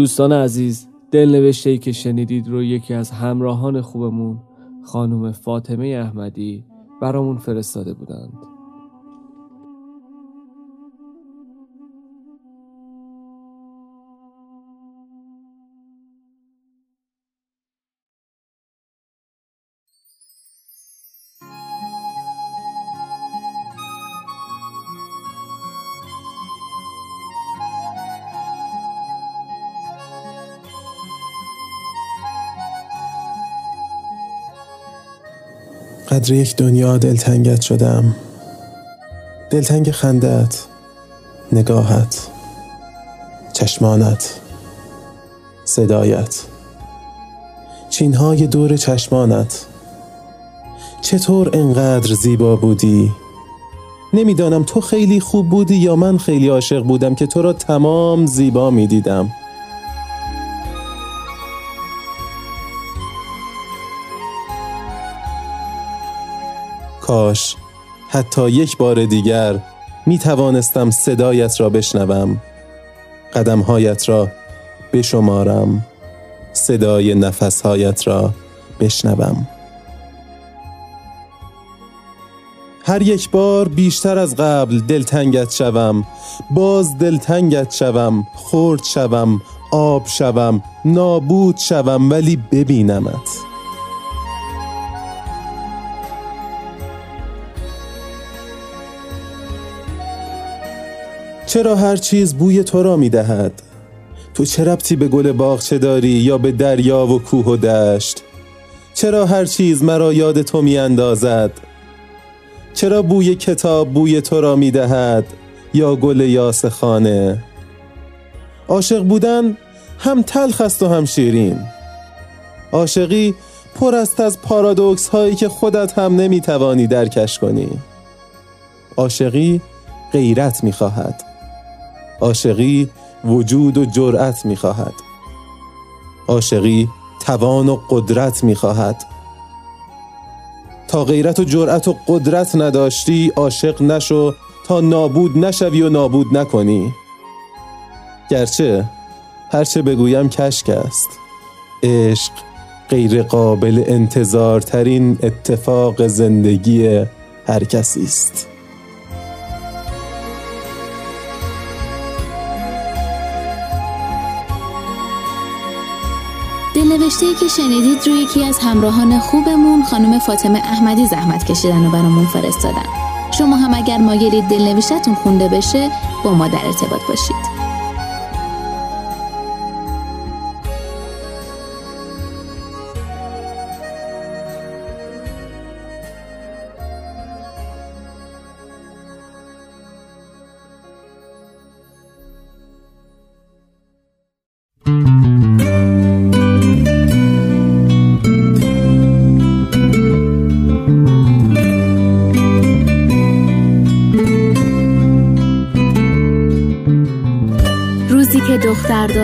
دوستان عزیز دلنوشته ای که شنیدید رو یکی از همراهان خوبمون خانم فاطمه احمدی برامون فرستاده بودند. قدر یک دنیا دلتنگت شدم. دلتنگ خندت نگاهت چشمانت صدایت. چینهای دور چشمانت. چطور انقدر زیبا بودی؟ نمی‌دانم تو خیلی خوب بودی یا من خیلی عاشق بودم که تو را تمام زیبا می‌دیدم. کاش حتی یک بار دیگر می توانستم صدایت را بشنوم. قدمهایت را بشمارم. صدای نفسهایت را بشنوم. هر یک بار بیشتر از قبل دلتنگت شوم باز دلتنگت شوم خرد شوم آب شوم نابود شوم ولی ببینمت. چرا هر چیز بوی تو را می دهد؟ تو چه ربطی به گل باغچه داری یا به دریا و کوه و دشت؟ چرا هر چیز مرا یاد تو می اندازد؟ چرا بوی کتاب بوی تو را می دهد یا گل یاس خانه؟ عاشق بودن هم تلخ است و هم شیرین عاشقی پر است از پارادوکس هایی که خودت هم نمی توانی درکش کنی عاشقی غیرت می خواهد عاشقی وجود و جرأت می خواهد عاشقی توان و قدرت می خواهد تا غیرت و جرأت و قدرت نداشتی عاشق نشو تا نابود نشوی و نابود نکنی. گرچه هرچه بگویم کشک است. عشق غیر قابل انتظار ترین اتفاق زندگی هر کسی است. نوشته که شنیدید. روی یکی از همراهان خوبمون خانم فاطمه احمدی زحمت کشیدن و برامون فرستادن. شما هم اگر مایلید دلنوشتتون خونده بشه با ما در ارتباط باشید.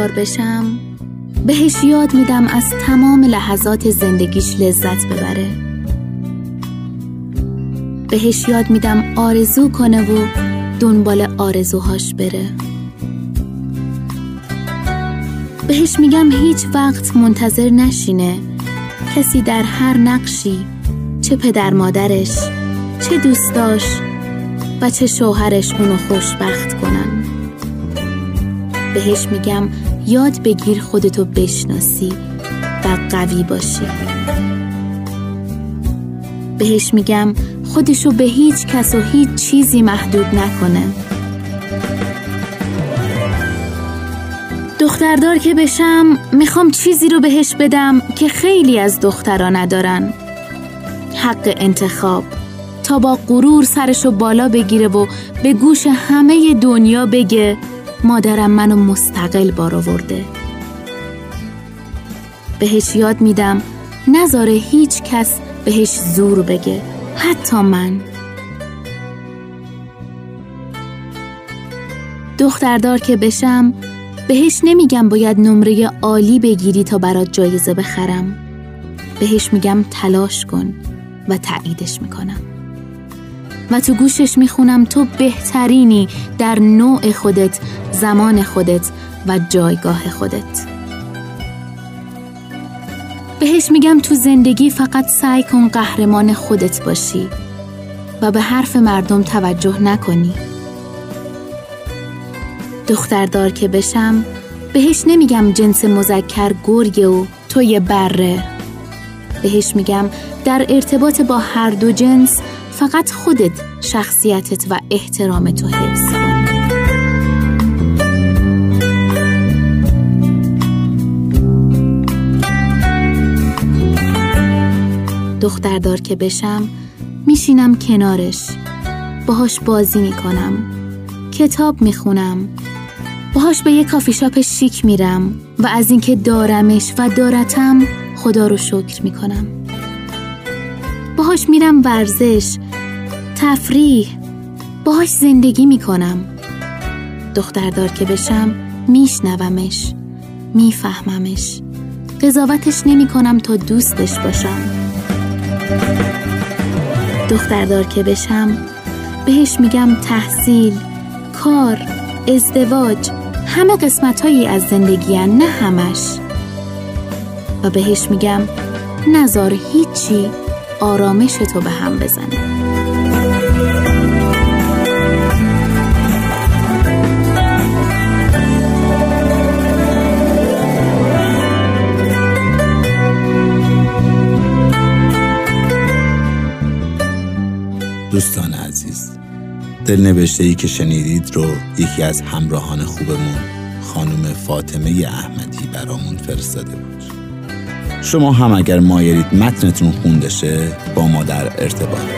دختردار بشم بهش یاد میدم از تمام لحظات زندگیش لذت ببره. بهش یاد میدم آرزو کنه و دنبال آرزوهاش بره. بهش میگم هیچ وقت منتظر نشینه کسی در هر نقشی چه پدر مادرش چه دوستاش و چه شوهرش اونو خوشبخت کنن. بهش میگم یاد بگیر خودتو بشناسی و قوی باشی. بهش میگم خودشو به هیچ کس و هیچ چیزی محدود نکنه. دختردار که بشم می‌خوام چیزی رو بهش بدم که خیلی از دخترا ندارن. حق انتخاب. تا با غرور سرشو بالا بگیره و به گوش همه دنیا بگه مادرم منو مستقل بار آورده. بهش یاد میدم نذاره هیچ کس بهش زور بگه حتی من. دختردار که بشم بهش نمیگم باید نمره عالی بگیری تا برات جایزه بخرم. بهش میگم تلاش کن و تاییدش می‌کنم. و تو گوشش می‌خونم تو بهترینی در نوع خودت زمان خودت و جایگاه خودت. بهش میگم تو زندگی فقط سعی کن قهرمان خودت باشی و به حرف مردم توجه نکنی. دختردار که بشم بهش نمیگم جنس مزکر گرگه و تو یه بره. بهش میگم در ارتباط با هر دو جنس فقط خودت شخصیتت و احترام تو حفظ. کن دختردار که بشم میشینم کنارش. باهاش بازی می‌کنم کتاب می‌خونم. باهاش به یه کافی شاپ شیک میرم و از اینکه دارمش و دارتم خدا رو شکر می‌کنم. باهاش میرم ورزش تفریح. باهاش زندگی می‌کنم. دختردار که بشم میشنومش میفهممش. قضاوتش نمی کنم تا دوستش باشم. دختردار که بشم بهش میگم تحصیل کار ازدواج همه قسمت هایی از زندگی نه همش. و بهش میگم نزار هیچی آرامش تو به هم بزنه دوستان عزیز دلنوشته ای که شنیدید رو یکی از همراهان خوبمون خانم فاطمه احمدی برامون فرستاده بود. شما هم اگر مایلید متنتون خونده شه با ما در ارتباط.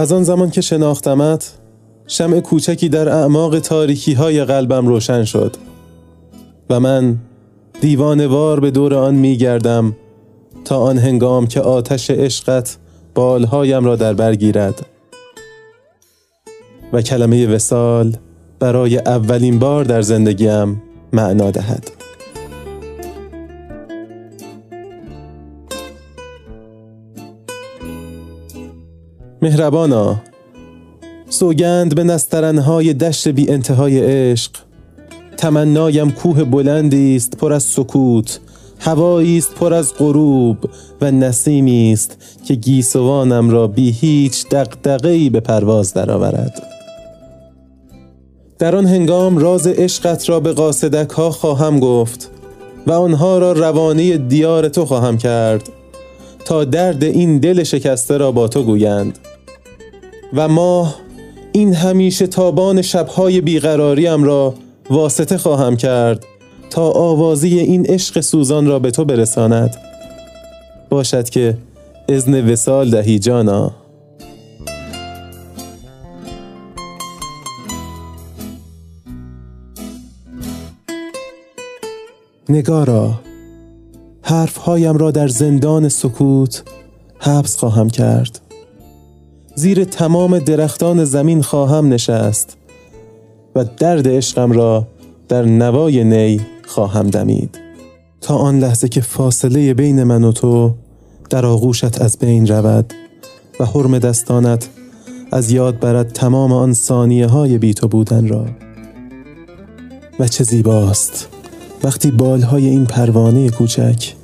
از آن زمان که شناختمت شمع کوچکی در اعماق تاریکی های قلبم روشن شد و من دیوانوار به دور آن می گردم تا آن هنگام که آتش عشقت بالهایم را در بر گیرد. و کلمه وسال برای اولین بار در زندگیم معنا دهد. مهربانا. سوگند به نسترنهای دشت بی انتهای عشق. تمنایم کوه بلندی است پر از سکوت. هوایی است پر از غروب و نسیمی است که گیسوانم را بی هیچ دغدغه‌ای به پرواز درآورد. در آن هنگام راز عشقت را به قاصدک ها خواهم گفت و آنها را روانه دیار تو خواهم کرد تا درد این دل شکسته را با تو گویند. و ماه این همیشه تابان شبهای بیقراریم را واسطه خواهم کرد تا آوازی این عشق سوزان را به تو برساند. باشد که اذن وسال دهی جانا. نگارا حرفهایم را در زندان سکوت حبس خواهم کرد. زیر تمام درختان زمین خواهم نشست و درد عشقم را در نوای نی خواهم دمید. تا آن لحظه که فاصله بین من و تو در آغوشت از بین رود و حرم دستانت از یاد برد تمام آن ثانیه های بی تو بودن را. و چه زیباست وقتی بالهای این پروانه کوچک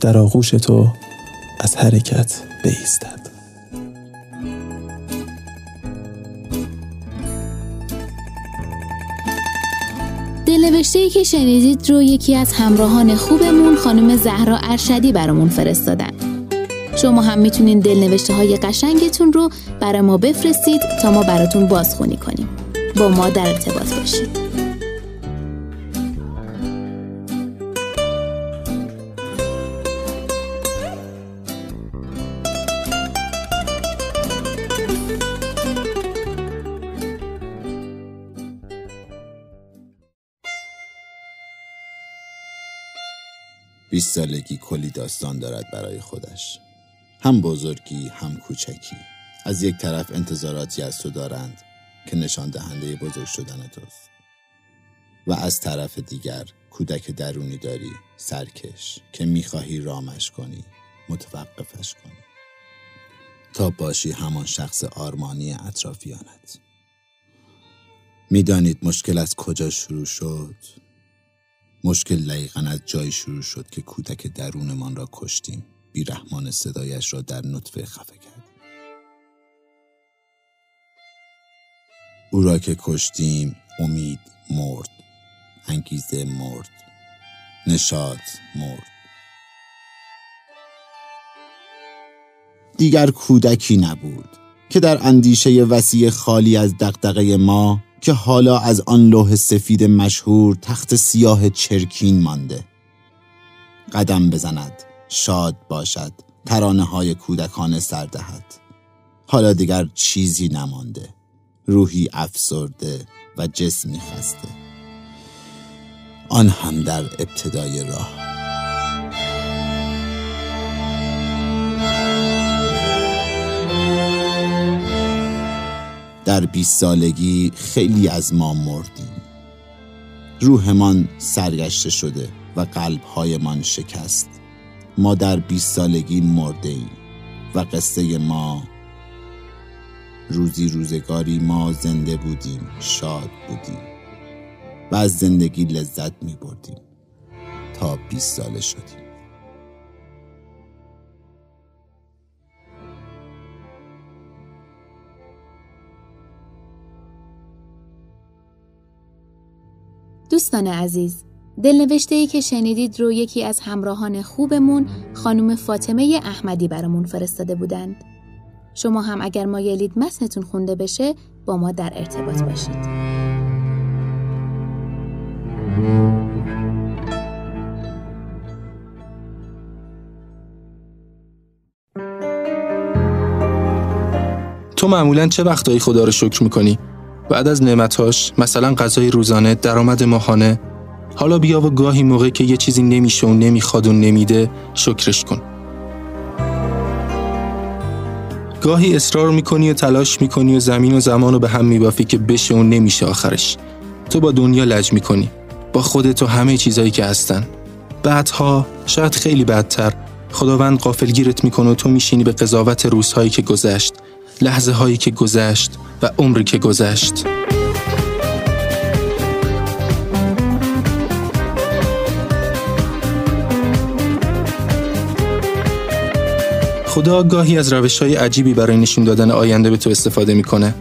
در آغوش تو از حرکت بیستد. دلنوشته ای که شنیدید رو یکی از همراهان خوبمون خانم زهرا ارشدی برامون فرستادن. شما هم می‌تونین دلنوشته های قشنگتون رو برای ما بفرستید تا ما براتون بازخونی کنیم. با ما در ارتباط باشید. بیست سالگی کلی داستان دارد برای خودش. هم بزرگی هم کوچکی. از یک طرف انتظاراتی از تو دارند که نشان دهنده بزرگ شدن توست. و از طرف دیگر کودک درونی داری سرکش که می‌خواهی رامش کنی متوقفش کنی. تا باشی همان شخص آرمانی اطرافیانت. می‌دانید مشکل از کجا شروع شد؟ مشکل دقیقا از جایی شروع شد که کودک درونمان را کشتیم. بیرحمان صدایش را در نطفه خفه کرد او را که کشتیم امید مرد انگیزه مرد نشاط مرد. دیگر کودکی نبود که در اندیشه وسیع خالی از دقدقه ما که حالا از آن لوح سفید مشهور تخت سیاه چرکین مانده. قدم بزند شاد باشد ترانه های کودکانه سر دهد. حالا دیگر چیزی نمانده روحی افسرده و جسمی خسته. آن هم در ابتدای راه. در بیست سالگی خیلی از ما مردیم. روحمان سرگشته شده و قلبهایمان شکست. ما در بیست سالگی مرده و قصه ما روزی روزگاری ما زنده بودیم شاد بودیم و از زندگی لذت می بردیم تا بیست ساله شدیم. دوستان عزیز دلنوشته ای که شنیدید رو یکی از همراهان خوبمون خانم فاطمه احمدی برامون فرستاده بودند. شما هم اگر مایلید متنتون خونده بشه با ما در ارتباط باشید. تو معمولا چه وقتایی خدا رو شکر می‌کنی؟ بعد از نعمتاش مثلا غذای روزانه درآمد ماهانه حالا بیا و گاهی موقع که یه چیزی نمیشه و نمی‌خواد و نمیده شکرش کن. گاهی اصرار می‌کنی و تلاش می‌کنی و زمین و زمان رو به هم میبافی که بشه و نمیشه آخرش. تو با دنیا لج می‌کنی. با خودت و همه چیزایی که هستن. بعدها شاید خیلی بدتر خداوند قافلگیرت می‌کنه و تو میشینی به قضاوت روزهایی که گذشت لحظه هایی که گذشت. و عمری که گذشت خدا گاهی از روش های عجیبی برای نشون دادن آینده به تو استفاده می‌کنه.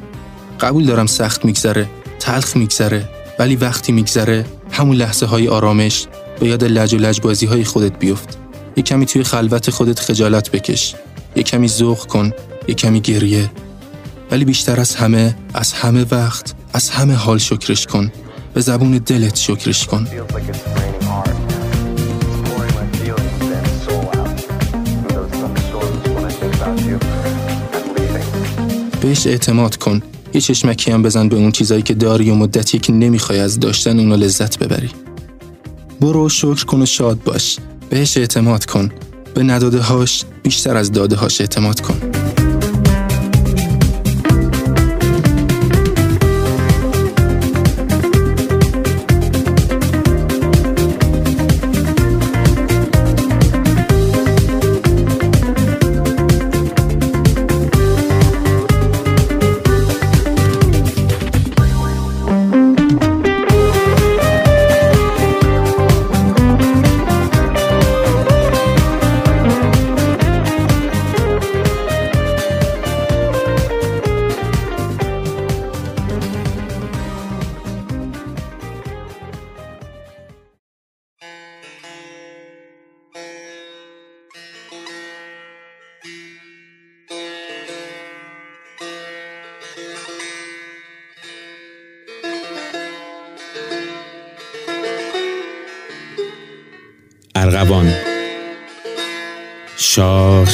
قبول دارم سخت میگذره، تلخ میگذره، ولی وقتی میگذره همون لحظه های آرامش به یاد لج و لجبازی های خودت بیفت. یه کمی توی خلوت خودت خجالت بکش. یه کمی ذوق کن، یه کمی گریه، ولی بیشتر از همه از همه وقت از همه حال شکرش کن. به زبون دلت شکرش کن. بهش اعتماد کن. یه چشمکی هم بزن به اون چیزایی که داری و مدتی که نمی‌خوای از داشتن اونو لذت ببری. برو شکر کن و شاد باش. بهش اعتماد کن. به نداده هاش بیشتر از داده هاش اعتماد کن.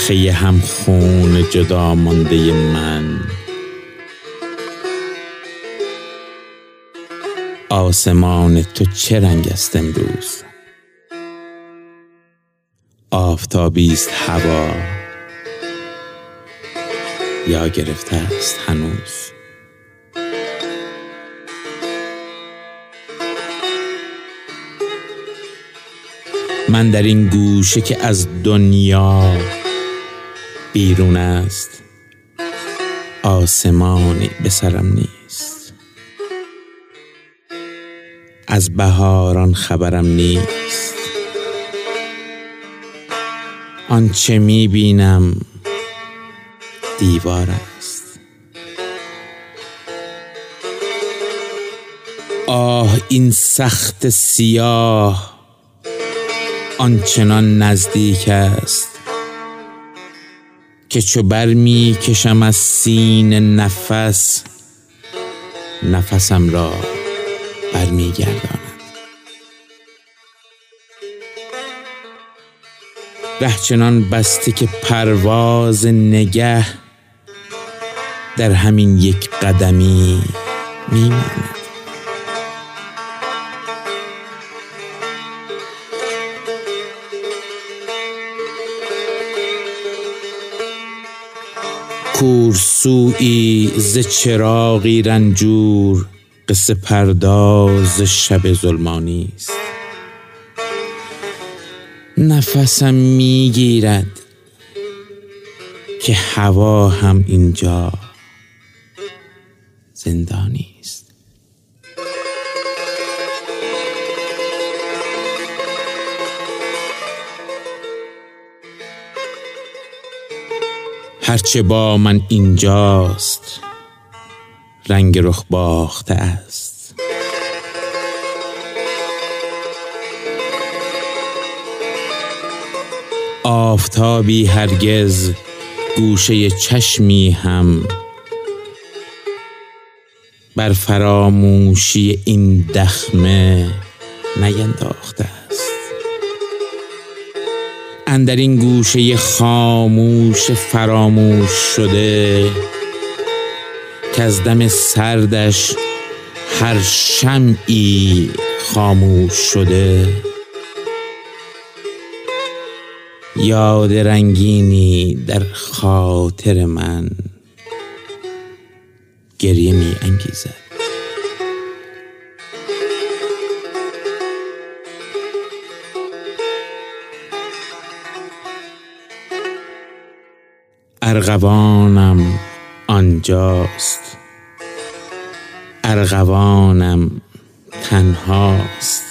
شاخه هم خون جدا مانده من. آسمان تو چه رنگ است امروز؟ آفتابی است هوا. یا گرفته است هنوز؟ من در این گوشه که از دنیا بیرون است. آسمانی به سرم نیست. از بهاران خبرم نیست. آنچه می بینم دیوار است. آه این سخت سیاه آنچنان نزدیک است. که چو بر می کشم از سین نفس نفسم را برمیگرداند. ره چنان بسته که پرواز نگه در همین یک قدمی میماند. کورسوی ز چراغی رنجور قصه پرداز شب ظلمانی است. نفسم می‌گیرد که هوا هم اینجا زندانی است. هرچه با من اینجاست رنگ رخ باخته است. آفتابی هرگز گوشه چشمی هم بر فراموشی این دخمه نینداخته اندر این گوشه خاموش فراموش شده که از دم سردش هر شمعی خاموش شده. یاد رنگینی در خاطر من گریه می انگیزد. ارغوانم آنجاست. ارغوانم تنهاست.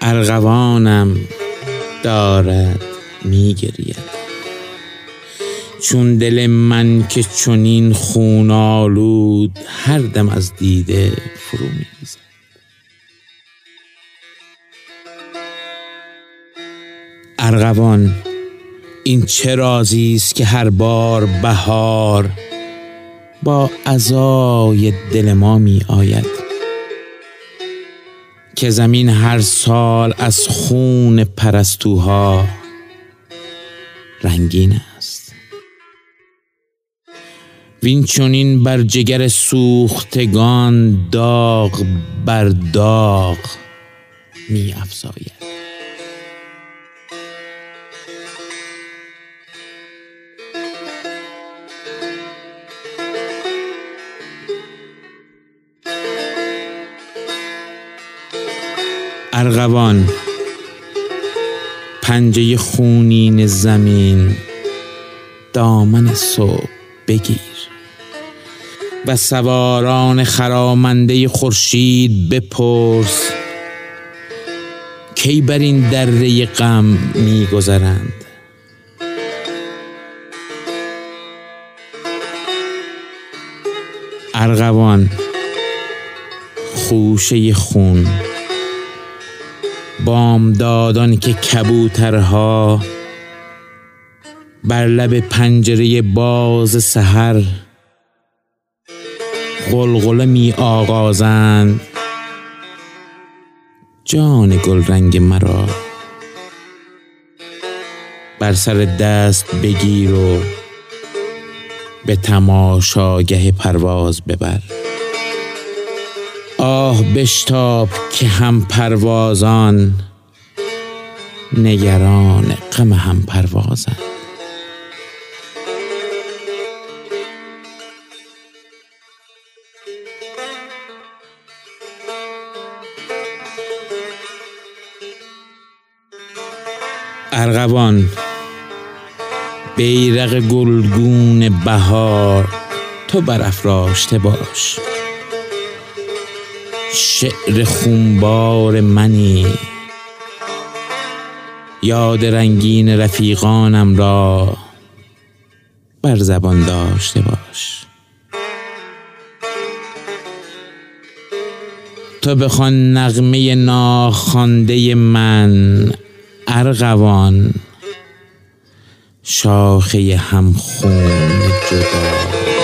ارغوانم دارد میگرید. چون دل من که چنین خون آلود هر دم از دیده فرو میریزد. ارغوان این چه رازی است که هر بار بهار با ازای دل ما می آید؟ که زمین هر سال از خون پرستوها رنگین است. وین چونین بر جگر سوختگان داغ بر داغ می افزاید. ارغوان پنجه خونین زمین دامن صبح بگیر و سواران خرامنده خورشید بپرس کی بر این دره غم میگذرند. ارغوان خوشه خون. بامدادان که کبوترها بر لب پنجره باز سحر غلغله می آغازند. جان گلرنگ مرا بر سر دست بگیر و به تماشاگه پرواز ببر. آه بشتاب که هم پروازان نگران غم هم پروازند ارغوان بیرق گلگون بهار تو برافراشته باش. شعر خونبار منی. یاد رنگین رفیقانم را بر زبان داشته باش. تو بخوان نغمه ناخوانده من ارغوان شاخه همخون جدا.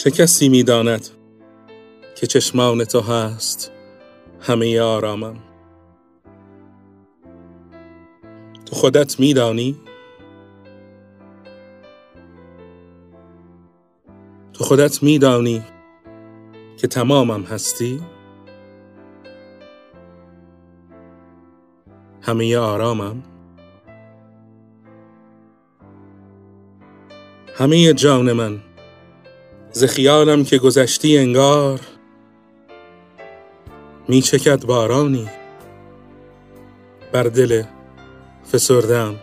چه کسی می‌داند که چشمان تو هست همه آرامم؟ تو خودت میدانی؟ تو خودت میدانی که تمامم هستی؟ همه آرامم؟ همه جان من ز خیالم که گذشتی انگار می چکد بارانی بر دل فسردم.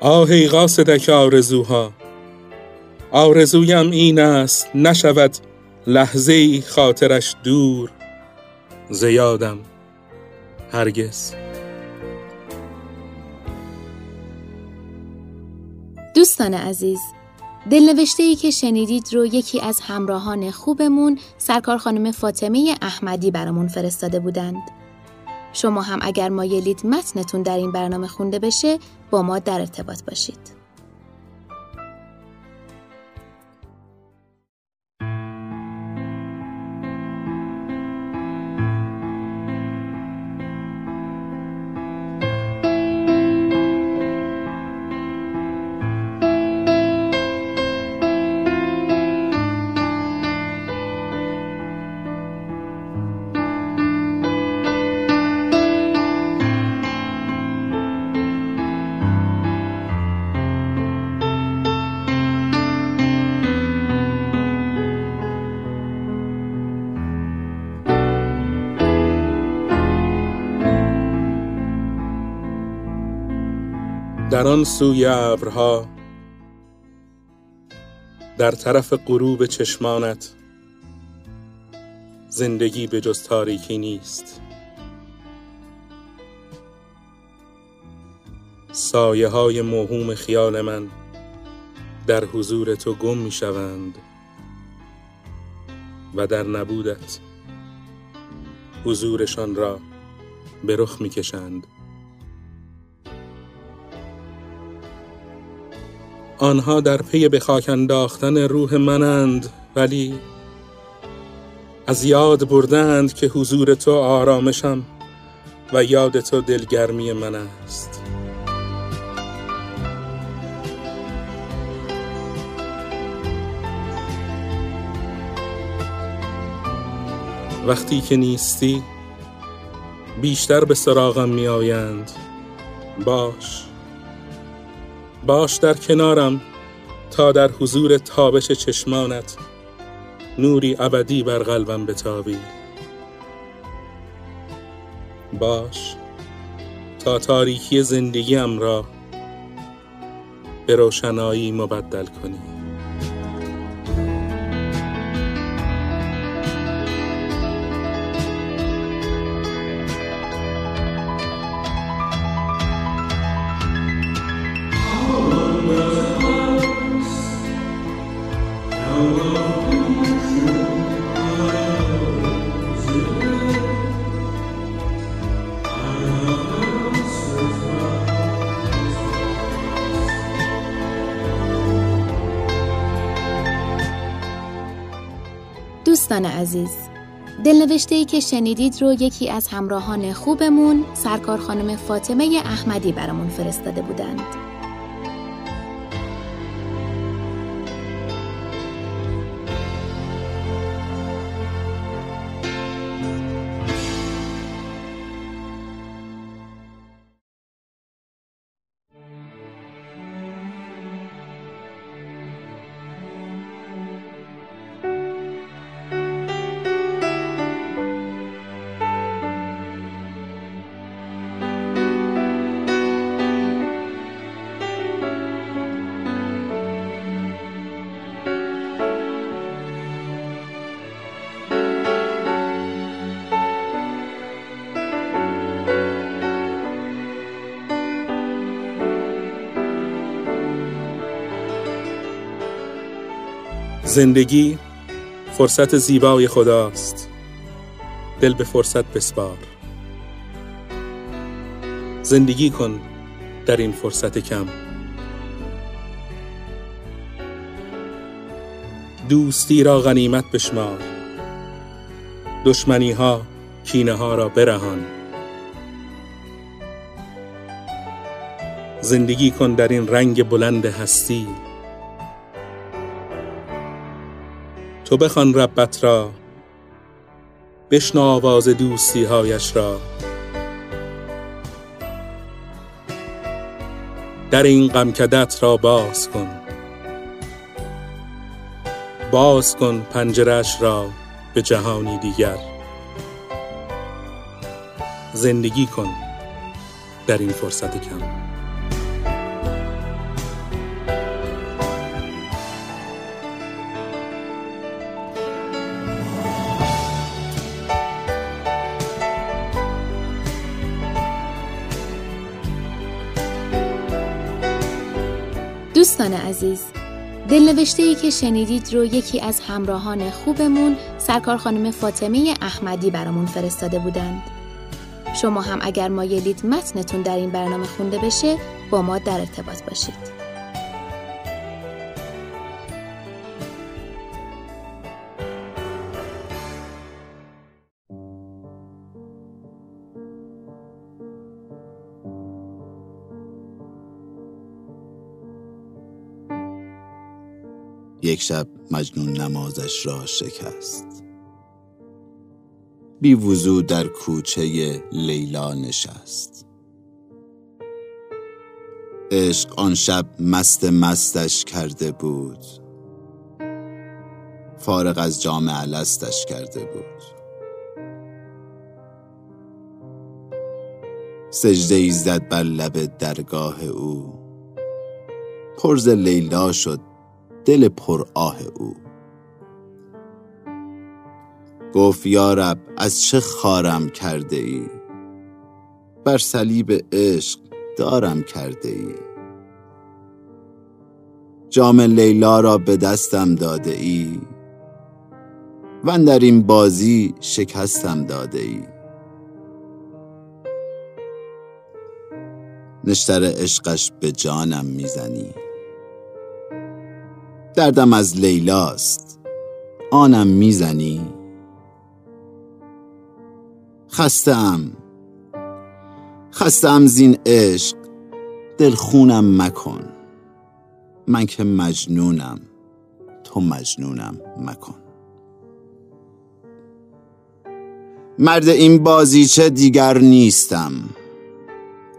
آهی قاصدک آرزوها آرزویم این است نشود لحظه خاطرش دور زیادم هرگز. دوستان عزیز دلنوشته ای که شنیدید رو یکی از همراهان خوبمون سرکار خانم فاطمه احمدی برامون فرستاده بودند. شما هم اگر مایلید متنتون در این برنامه خونده بشه با ما در ارتباط باشید. آن سوی ابرها. در طرف غروب چشمانت زندگی به جز تاریکی نیست. سایه های موهوم خیال من در حضور تو گم می شوند و در نبودت حضورشان را به رخ می کشند آنها در پی به خاک انداختن روح منند ولی از یاد بردند که حضور تو آرامشم و یاد تو دلگرمی من است. وقتی که نیستی بیشتر به سراغم می آیند باش. باش در کنارم تا در حضور تابش چشمانت نوری ابدی بر قلبم بتابی. باش تا تاریکی زندگیم را به روشنایی مبدل کنی. دوستان عزیز. دلنوشته ای که شنیدید رو یکی از همراهان خوبمون سرکار خانم فاطمه احمدی برامون فرستاده بودند. زندگی فرصت زیبای خداست. دل به فرصت بسپار. زندگی کن در این فرصت کم. دوستی را غنیمت بشمار. دشمنی ها کینه ها را برهان. زندگی کن در این رنگ بلند هستی. تو بخوان ربت را بشنو آواز دوستی هایش را. در این غمکدت را باز کن باز کن پنجرش را به جهانی دیگر. زندگی کن در این فرصت کم. دوستان عزیز دلنوشته ای که شنیدید رو یکی از همراهان خوبمون سرکار خانم فاطمه احمدی برامون فرستاده بودند. شما هم اگر مایلید متنتون در این برنامه خونده بشه با ما در ارتباط باشید. یک شب مجنون نمازش را شکست. بی وضو در کوچه لیلا نشست. عشق آن شب مست مستش کرده بود. فارغ از جام علستش کرده بود. سجده ای زد بر لب درگاه او. پرز لیلا شد دل پر آه او. گفت یارب از چه خارم کرده ای؟ بر صلیب عشق دارم کرده ای. جام لیلا را به دستم داده ای و در این بازی شکستم داده ای. نشتر عشقش به جانم می‌زنی. دردم از لیلاست. آنم می‌زنی؟ خستم خستم زین عشق دلخونم مکن. من که مجنونم تو مجنونم مکن. مرد این بازیچه دیگر نیستم.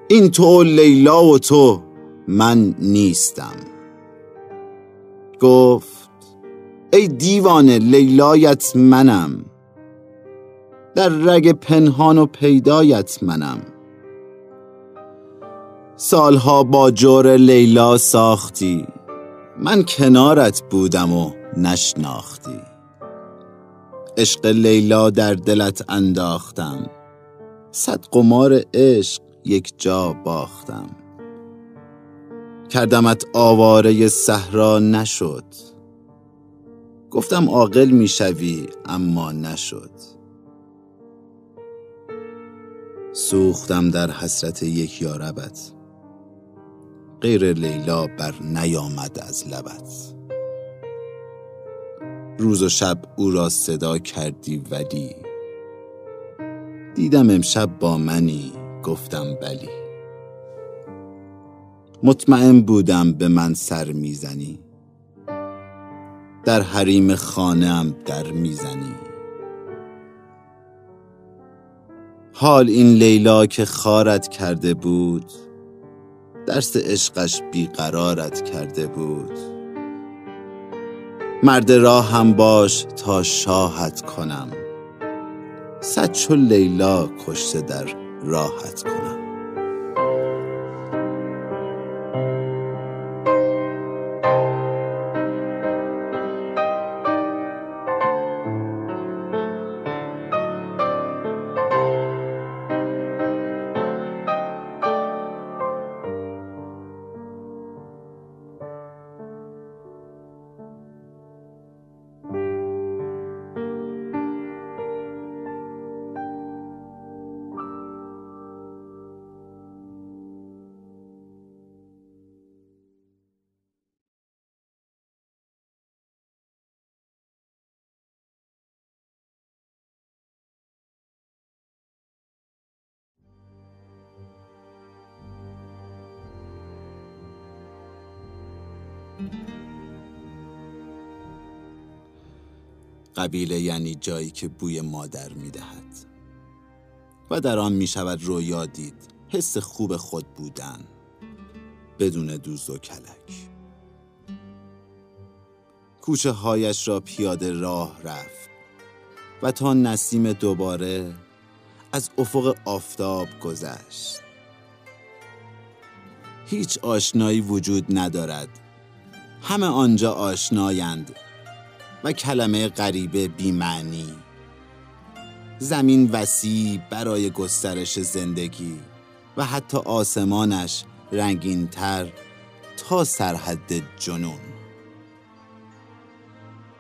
این تو لیلا و تو من نیستم. گفت ای دیوانه لیلایت منم. در رگ پنهان و پیدایت منم. سالها با جور لیلا ساختی. من کنارت بودم و نشناختی. عشق لیلا در دلت انداختم. صد قمار عشق یک جا باختم. کردمت آواره صحرا نشد. گفتم عاقل می‌شوی اما نشد. سوختم در حسرت یک یاربت. غیر لیلا بر نیامد از لبت. روز و شب او را صدا کردی ولی. دیدم امشب با منی گفتم بلی. مطمئن بودم به من سر می‌زنی. در حریم خانه در می‌زنی. حال این لیلا که خارت کرده بود درس عشقش بیقرارت کرده بود. مرد راه هم باش تا شاهت کنم. صد چو لیلا کشته در راحت کنم. قبیله یعنی جایی که بوی مادر می دهد و در آن می شود رویا دید حس خوب خود بودن بدون دوز و کلک. کوچه هایش را پیاده راه رفت و تا نسیم دوباره از افق آفتاب گذشت. هیچ آشنایی وجود ندارد. همه آنجا آشنایند. و کلمه غریبه بیمعنی زمین وسیع برای گسترش زندگی و حتی آسمانش رنگین تر تا سرحد جنون.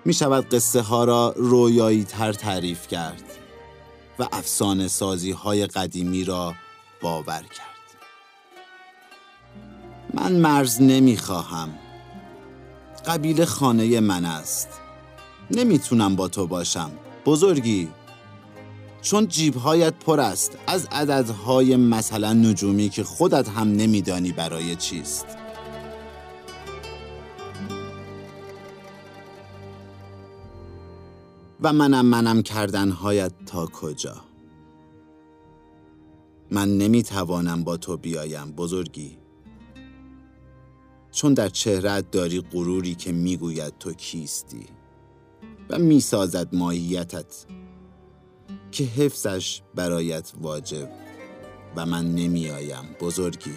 می شود قصه ها را رویایی تر تعریف کرد و افسانه سازی های قدیمی را باور کرد. من مرز نمی خواهم. قبیل خانه من است. نمی‌تونم با تو باشم. بزرگی. چون جیبهایت پر است از عددهای مثلا نجومی که خودت هم نمیدانی برای چیست. و منم منم کردنهایت تا کجا؟ من نمی‌توانم با تو بیایم بزرگی. چون در چهرت داری غروری که می‌گوید تو کیستی. و می‌سازد ماهیتت که حفظش برایت واجب و من نمیآیم بزرگی.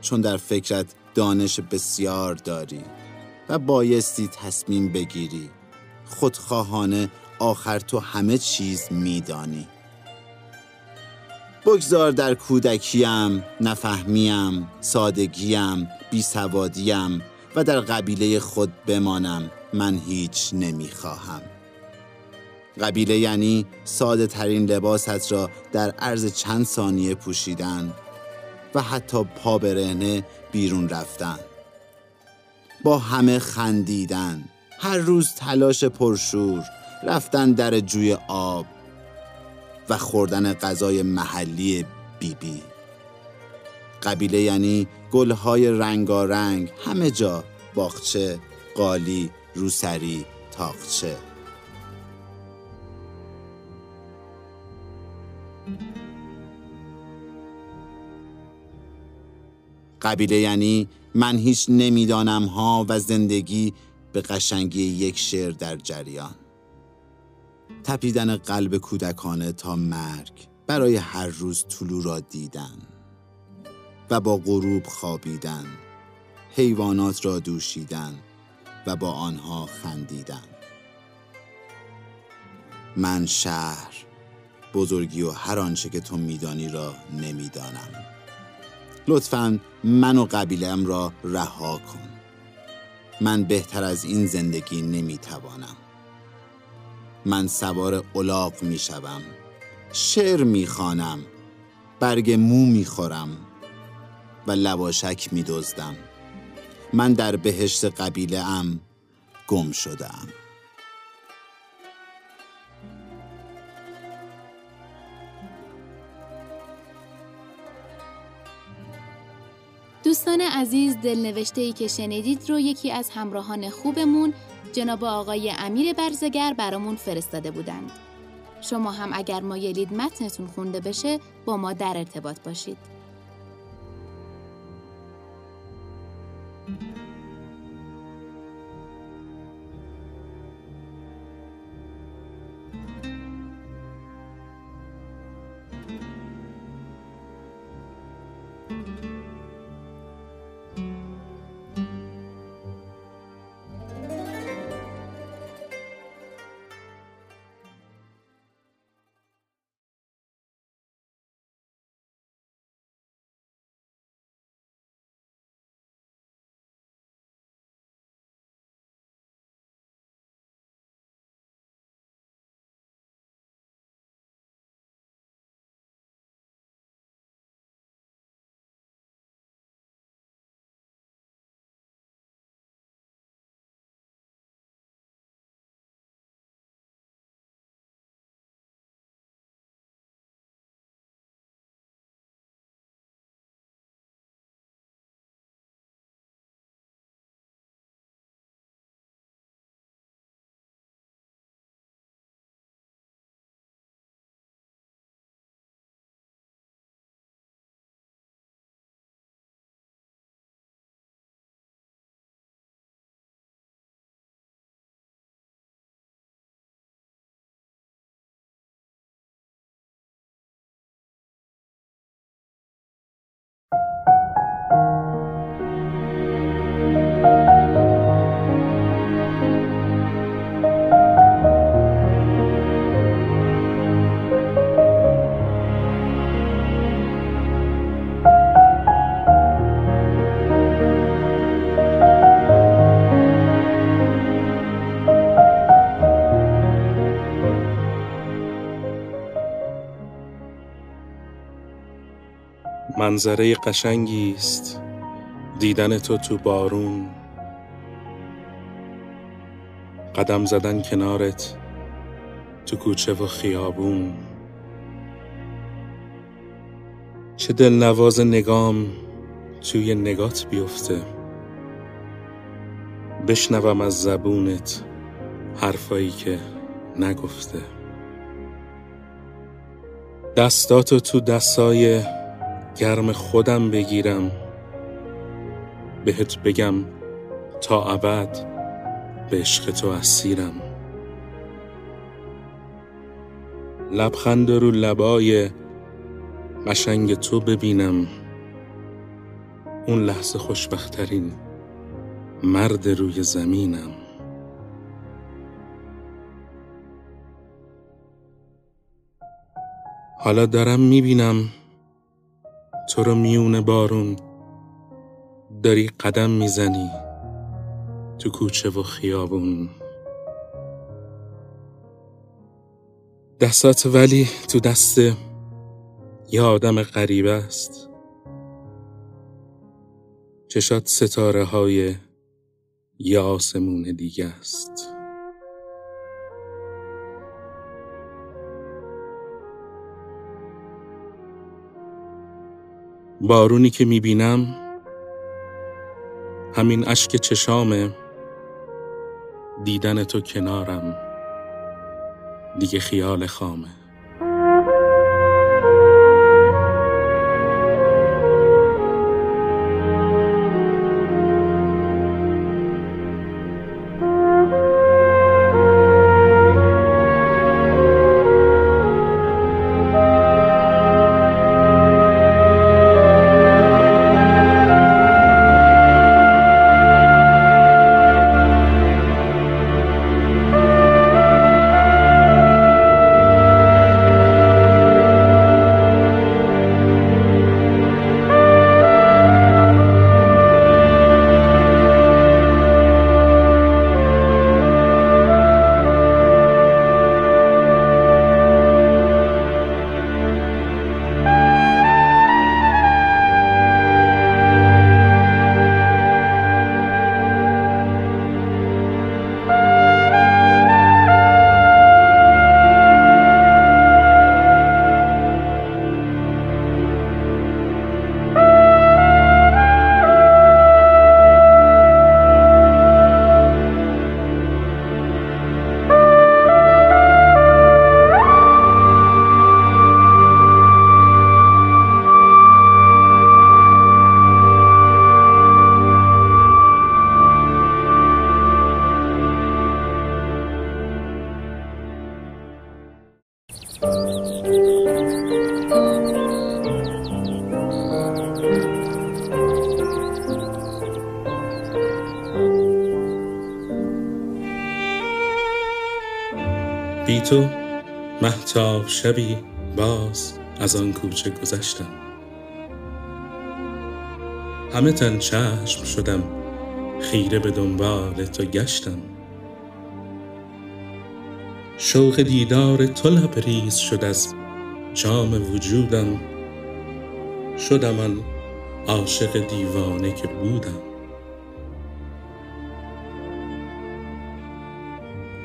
چون در فکرت دانش بسیار داری و بایستی تصمیم بگیری خودخواهانه آخر تو همه چیز میدانی. بگذار در کودکیم، نفهمیم، سادگیم، بیسوادیم و در قبیله خود بمانم. من هیچ نمی‌خواهم. قبیله یعنی ساده ترین لباست را در عرض چند ثانیه پوشیدن و حتی پا برهنه بیرون رفتن. با همه خندیدن. هر روز تلاش پرشور رفتن در جوی آب و خوردن غذای محلی بیبی. بی. قبیله یعنی گلهای رنگارنگ همه جا باغچه قالی روسری تاقچه. قبیله یعنی من هیچ نمی‌دانم ها و زندگی به قشنگی یک شعر در جریان. تپیدن قلب کودکانه تا مرگ برای هر روز طلوع را دیدن و با غروب خوابیدن حیوانات را دوشیدن و با آنها خندیدن من شهر بزرگی و هر آنچه که تو میدانی را نمی‌دانم. لطفا من و قبیلم را رها کن. من بهتر از این زندگی نمی‌توانم. من سوار الاغ می‌شوم. شعر می‌خوانم. برگ مو می‌خورم. و لواشک میدزدم. من در بهشت قبیله ام گم شدم دوستان عزیز دلنوشته ای که شنیدید رو یکی از همراهان خوبمون جناب آقای امیر برزگر برامون فرستاده بودند. شما هم اگر مایلید متنتون خونده بشه با ما در ارتباط باشید. منظره قشنگی است. دیدن تو تو بارون. قدم زدن کنارت تو کوچه و خیابون. چه دل نواز نگام توی نگات بیفته. بشنوم از زبونت حرفایی که نگفته. دستاتو تو دستای گرم خودم بگیرم. بهت بگم تا ابد به عشق تو اسیرم. لبخند رو لبای قشنگ تو ببینم. اون لحظه خوشبختترین مرد روی زمینم. حالا دارم می‌بینم تو رو میون بارون داری قدم می‌زنی تو کوچه و خیابون. دستات ولی تو دست یه آدم غریب است. چشات ستاره های یه آسمون دیگه است. بارونی که می‌بینم همین اشک چشامه دیدن تو کنارم دیگه خیال خامه. شبی باز از آن کوچه گذشتم. همه تن چشم شدم خیره به دنبال تو گشتم. شوق دیدار تو لبریز شد از جام وجودم. شدم آن عاشق دیوانه که بودم.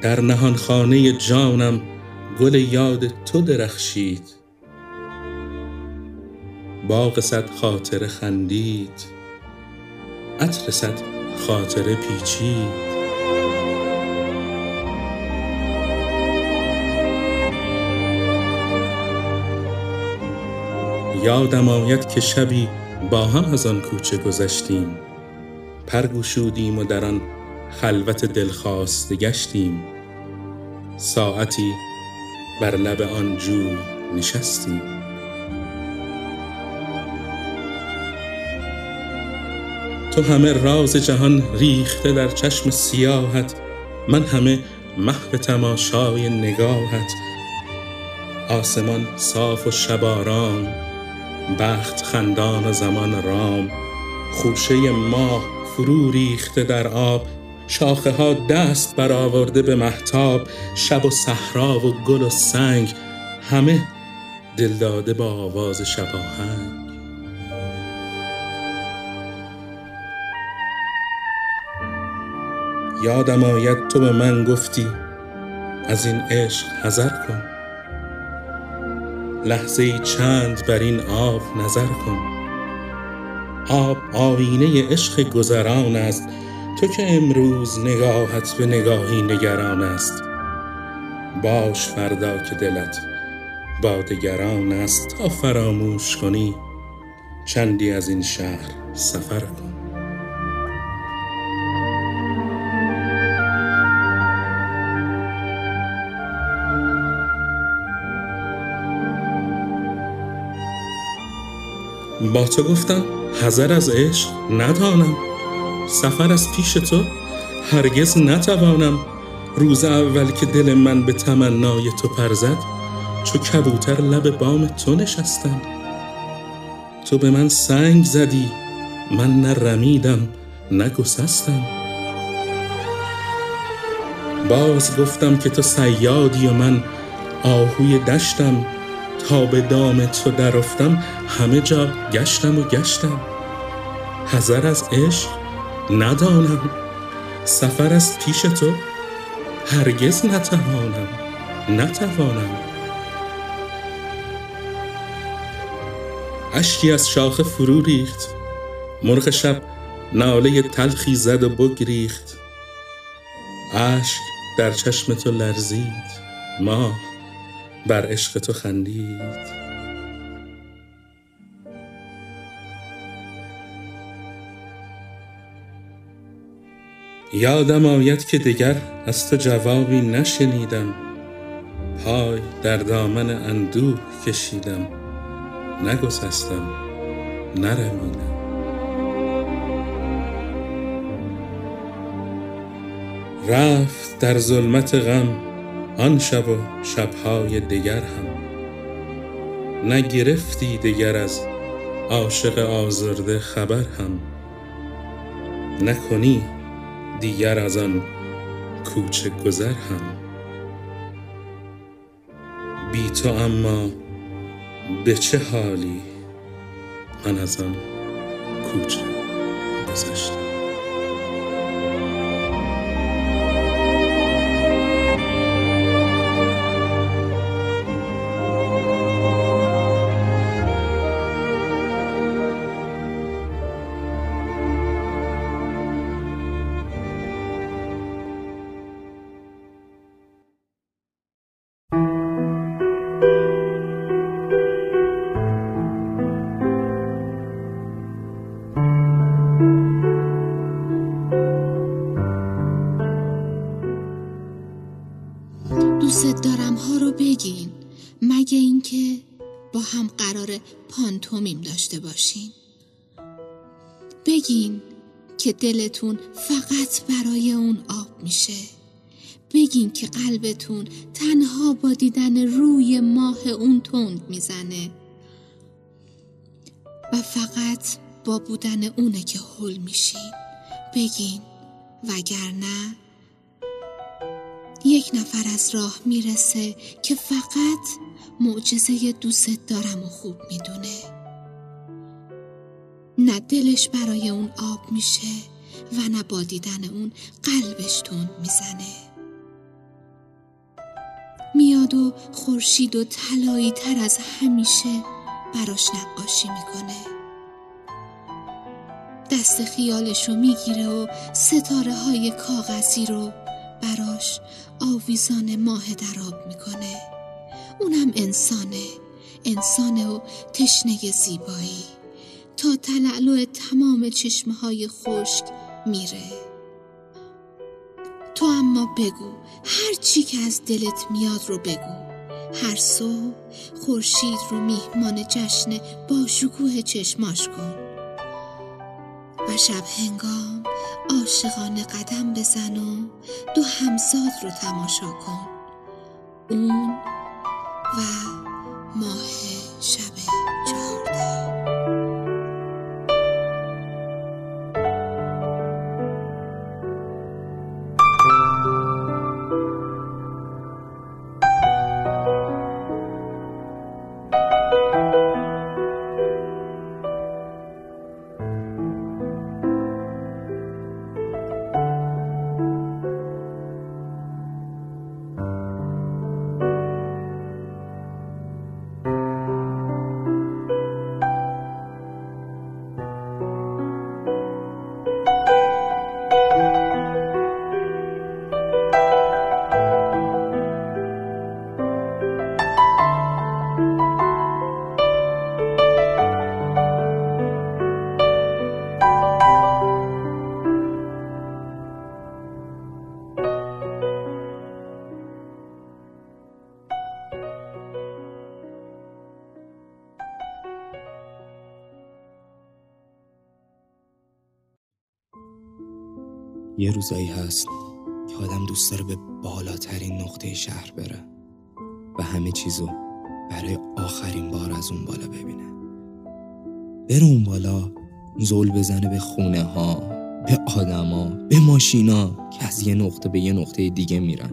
در نهان خانه جانم گل یاد تو درخشید. باغ صد خاطر خندید عطر صد خاطره پیچید. یادم آید که شبی با هم از آن کوچه گذشتیم. پرگوشودیم و در آن خلوت دلخواسته گشتیم. ساعتی بر لب آن جوی نشستیم تو همه راز جهان ریخته در چشم سیاهت من همه محو تماشای نگاهت. آسمان صاف و شباران بخت خندان و زمان رام. خوشه ماه فرو ریخته در آب شاخه ها دست برآورده به محتاب شب و صحرا و گل و سنگ همه دلداده با آواز شباهنگ یادم آید تو به من گفتی از این عشق حذر کن. لحظه چند بر این آب نظر کن. آب آینه عشق گذران است تو که امروز نگاهت به نگاهی نگران است. باش فردا که دلت با دگران است. تا فراموش کنی چندی از این شهر سفر کن. با تو گفتم حذر از عشق ندانم. سفر از پیش تو هرگز نتوانم. روز اول که دل من به تمنای تو پرزد چو کبوتر لب بام تو نشستم. تو به من سنگ زدی من نه رمیدم نه گسستم. باز گفتم که تو سیادی و من آهوی دشتم. تا به دام تو درفتم همه جا گشتم و گشتم. حذر از عشق ندانم. سفر از پیش تو هرگز نتوانم. نتوانم. اشکی از شاخه فرو ریخت. مرغ شب ناله تلخی زد و بگریخت. اشک در چشم تو لرزید. ماه بر عشق تو خندید. یادم آید که دگر از تو جوابی نشنیدم. پای در دامن اندوه کشیدم. نگسستم نرمیدم رفت در ظلمت غم آن شب و شبهای دگر هم. نگرفتی دگر از عاشق آزرده خبر هم. نکنی دیگر از آن کوچه گذر هم. بی تو اما به چه حالی من از آن کوچه گذشتم؟ بگین که دلتون فقط برای اون آب میشه. بگین که قلبتون تنها با دیدن روی ماه اون تند می‌زنه. و فقط با بودن اونه که حل میشین بگین وگرنه یک نفر از راه می‌رسه که فقط معجزه دوست دارم و خوب می‌دونه. نه دلش برای اون آب میشه و نه با دیدن اون قلبش تون می‌زنه. میاد و خورشید و طلایی تر از همیشه براش نقاشی می‌کنه. دست خیالشو می‌گیره و ستاره های کاغذی رو براش آویزان ماه دراب می‌کنه. اونم انسانه. انسانه و تشنه زیبایی. تا تلعلو تمام چشمه های خشک میره. تو اما بگو هر چی که از دلت میاد رو بگو. هر صبح خورشید رو میهمان جشن با شکوه چشماش کن. و شب هنگام عاشقانه قدم بزن و دو همزاد رو تماشا کن. اون و ماه شب چهارده. یه روزایی هست که آدم دوست داره به بالاترین نقطه شهر بره و همه چیزو برای آخرین بار از اون بالا ببینه. بره اون بالا زول بزنه به خونه ها به آدما به ماشینا که از یه نقطه به یه نقطه دیگه میرن.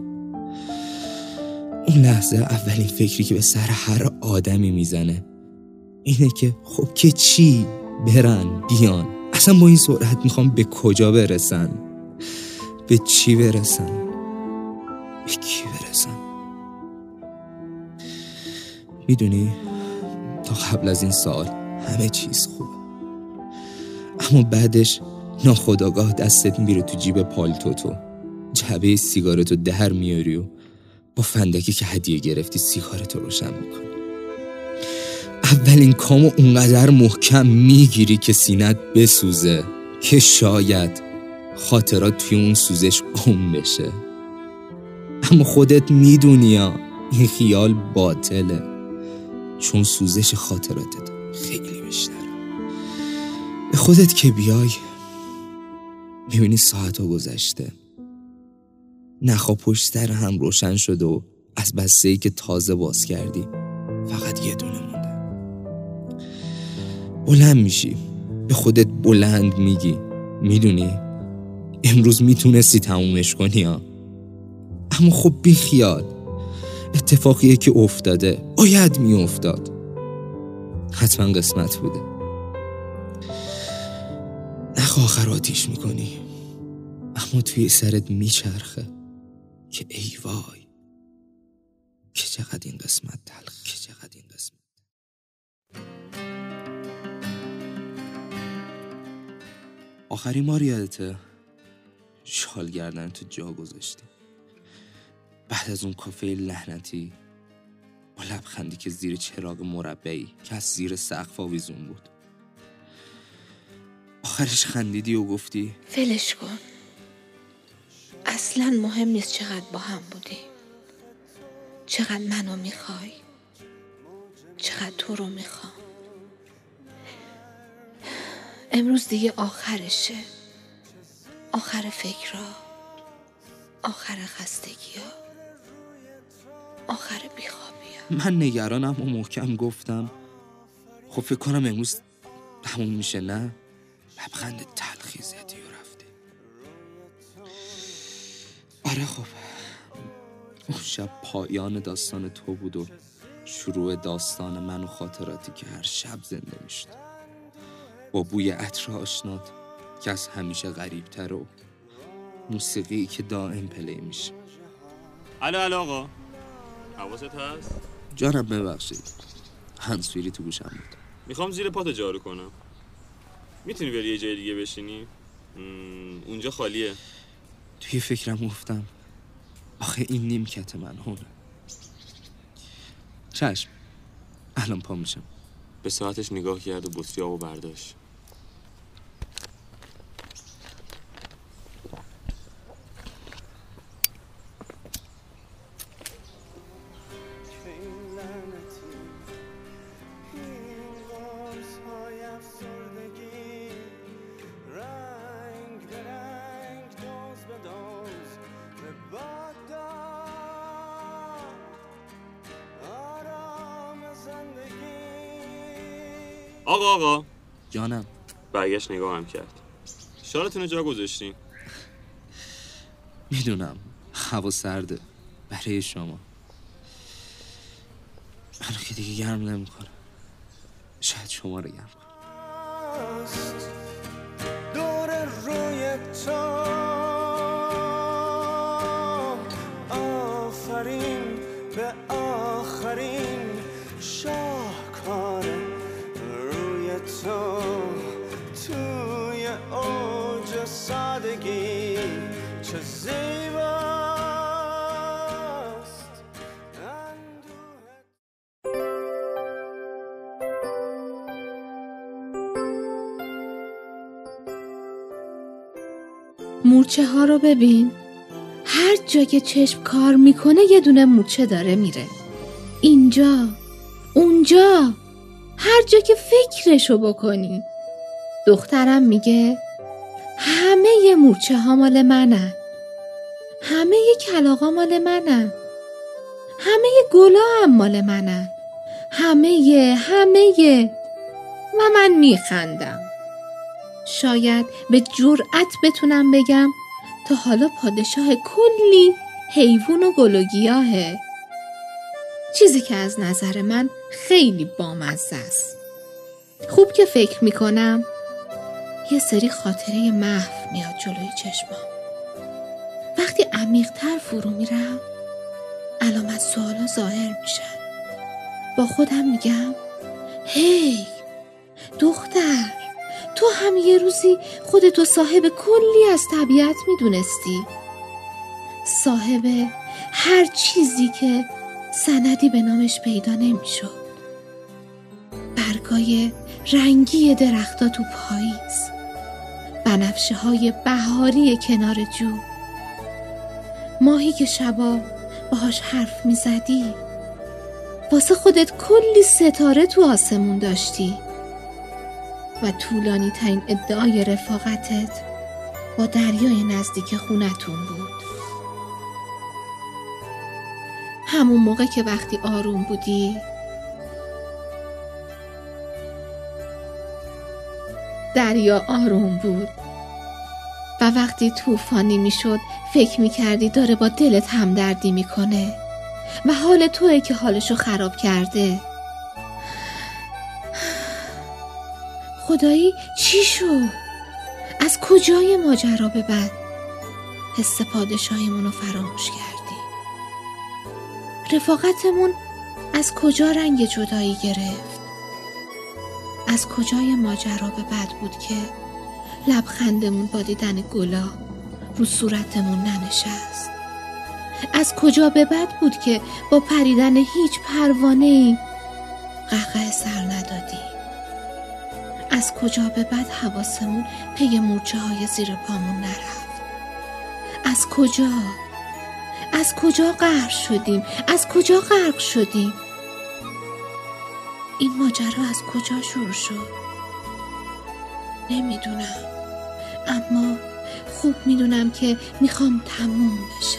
اون لحظه اولین فکری که به سر هر آدمی می‌زنه اینه که خب که چی برن بیان. اصلا با این سرعت می‌خوام به کجا برسن؟ به چی برسن به کی برسن می‌دونی تا قبل از این سال همه چیز خوبه. اما بعدش ناخداگاه دستت میره تو جیب پالتو تو. جعبه سیگارتو در میاری و با فندکی که هدیه گرفتی سیگارتو روشن می‌کنی. اولین کامو اونقدر محکم می‌گیری که سینت بسوزه که شاید خاطرات توی اون سوزش گم بشه. اما خودت می‌دونی این خیال باطله. چون سوزش خاطراتت خیلی بیشتره. به خودت که بیای می‌بینی ساعت ها گذشته. نخوا پشت هم روشن شده و از بسته ای که تازه باز کردی فقط یه دونه مونده. بلند میشی. به خودت بلند میگی. می‌دونی؟ امروز می‌تونستی تمومش کنی ها. اما خب بی خیال. اتفاقیه که افتاده. باید میافتاد. حتما قسمت بوده. نخ آخر آتیش می‌کنی. اما توی سرت میچرخه که ای وای. که چقدر این قسمت تلخ که چقدر این قسمت آخری ما یادته؟ شال گردن تو جا گذاشتی. بعد از اون کافه لحنتی با لبخندی که زیر چراغ مربعی که از زیر سقف آویزون بود. آخرش خندیدی و گفتی فلش کن. اصلا مهم نیست چقدر با هم بودی. چقدر منو می‌خوای. چقدر تو رو می‌خوام. امروز دیگه آخرشه. آخر فکرها آخر خستگی ها آخر بیخوابی من نگرانم و محکم گفتم. خب فکر کنم امروز تموم میشه نه؟ لبخند تلخی زدی و رفتی آره خب. اون شب پایان داستان تو بود و شروع داستان من و خاطراتی که هر شب زنده می‌شد. با بوی عطر آشنات که از همیشه غریبتر و موسیقی که دائم پلی میشه. الو الو آقا. حواست هست؟ جانم ببخشید. هنسفیری تو گوشم بود. می‌خوام زیر پات جارو کنم. می‌تونی بری یه جای دیگه بشینی؟ اونجا خالیه. توی فکرم گفتم آخه این نیمکت من هونه. چشم. الان پا میشم. به ساعتش نگاه کرد و بطری و برداشت. برگشت نگاه هم کرد. شالتون جا گذاشتین؟ می‌دونم. هوا سرده. برای شما. منو که دیگه گرم نمی‌کنه. شاید شما رو گرم دور روی تو. اوج سادگی چه زیباست. مورچه ها رو ببین. هر جا که چشم کار می‌کنه یه دونه مورچه داره میره. اینجا اونجا. هر جا که فکرشو بکنی. دخترم میگه همه مورچه ها مال منن. همه کلاغا مال منن. همه گلا هم مال منن. همه همه و من میخندم. شاید به جرأت بتونم بگم تا حالا پادشاه کلی حیوان و گل و گیاهه. چیزی که از نظر من خیلی بامزه است. خوب که فکر می‌کنم یه سری خاطره محو میاد جلوی چشمام. وقتی عمیقتر فرو میرم علامت سوالا ظاهر میشن. با خودم میگم هی دختر تو هم یه روزی خودتو صاحب کلی از طبیعت می‌دونستی. صاحب هر چیزی که سندی به نامش پیدا نمی‌شد. برگای رنگی درختا تو پاییز. بنفشه های بهاری کنار جو. ماهی که شبا باهاش حرف می‌زدی. واسه خودت کلی ستاره تو آسمون داشتی. و طولانی ترین ادعای رفاقتت با دریای نزدیک خونتون بود. همون موقع که وقتی آروم بودی دریا آروم بود. و وقتی طوفانی می‌شد فکر می‌کردی داره با دلت همدردی می‌کنه. و حال توه که حالشو خراب کرده. خدایی چی شد؟ از کجای ماجرا به بعد؟ حس پادشاهیمون رو فراموش کردی. رفاقتمون از کجا رنگ جدایی گرفت؟ از کجای ماجرا به بعد بود که لبخندمون با دیدن گلا رو صورتمون ننشست. از کجا به بعد بود که با پریدن هیچ پروانه ای قهقه سر ندادیم؟ از کجا به بعد حواسمون پی مورچه های زیر پامون نرفت؟ از کجا؟ از کجا غرق شدیم؟ از کجا غرق شدیم؟ این ماجرا از کجا شروع شد؟ نمی‌دونم. اما خوب می‌دونم که می‌خوام تموم بشه.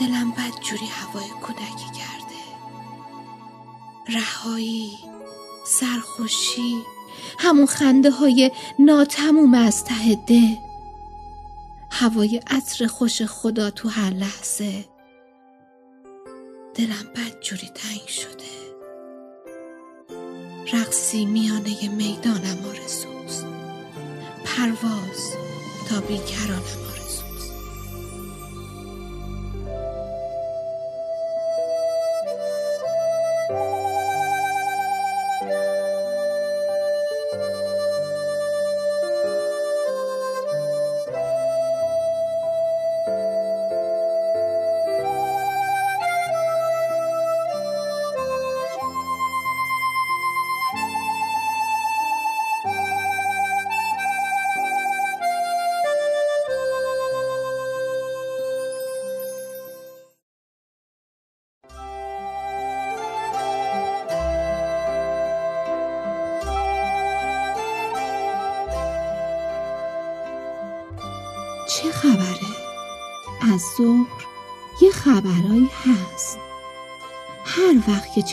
دلم بد جوری هوای کودکی کرده. رهایی سرخوشی همون خنده های ناتموم از ته دل هوای عطر خوش خدا تو هر لحظه. دلم بد جوری تنگ شده. رقصی میانه می‌دانم آرزوست. پرواز تا بیکرانم.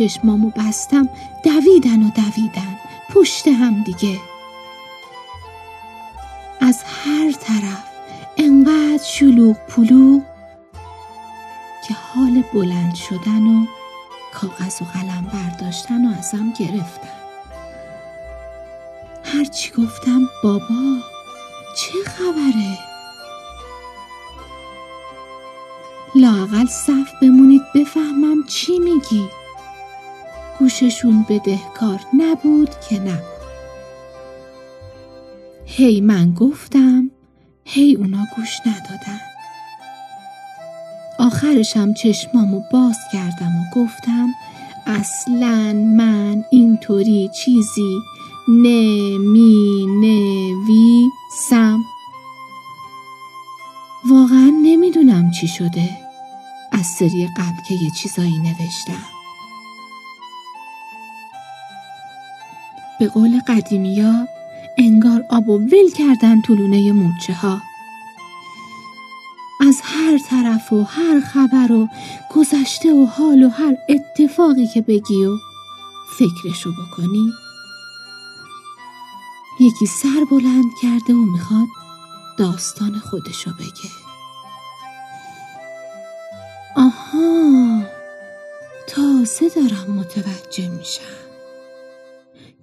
چشمامو بستم دویدن و دویدن پشت هم دیگه. از هر طرف انقدر شلوغ پلو که حال بلند شدن و کاغذ و قلم برداشتن و ازم گرفتن. هرچی گفتم بابا چه خبره؟ لاقل صف بمونید بفهمم چی میگی. گوششون بدهکار نبود که نبود. هی من گفتم هی اونا گوش ندادن. آخرشم چشمامو باز کردم و گفتم اصلا من اینطوری چیزی نمی نویسم واقعا نمی‌دونم چی شده. از سری قبل که یه چیزایی نوشتم. به قول قدیمیا انگار آب و ول کردن طولونه مورچه ها از هر طرف و هر خبر و گذشته و حال و هر اتفاقی که بگی و فکرشو بکنی یکی سر بلند کرده و می‌خواد داستان خودشو بگه. آها تازه دارم متوجه میشم.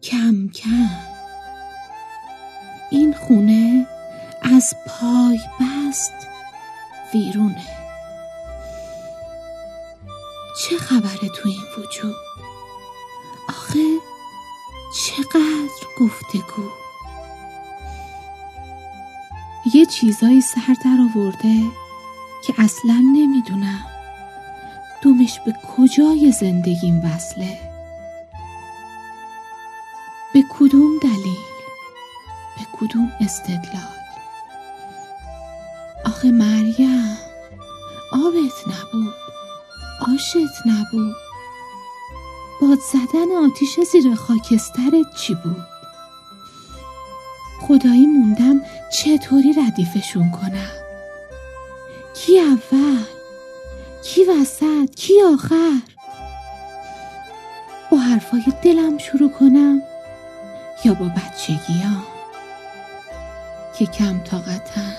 کم کم. این خونه از پای بست ویرونه. چه خبره تو این وجود؟ آخه چقدر گفتگو. یه چیزایی سر در آورده که اصلا نمی‌دونم. دومش به کجای زندگیم وصله؟ کدوم دلیل؟ به کدوم استدلال؟ آخه مریم آبت نبود آشت نبود. باد زدن آتیش زیر خاکسترت چی بود؟ خدایی موندم چطوری ردیفشون کنم؟ کی اول؟ کی وسط؟ کی آخر؟ با حرفای دلم شروع کنم؟ یا با بچگی ها که کم طاقتم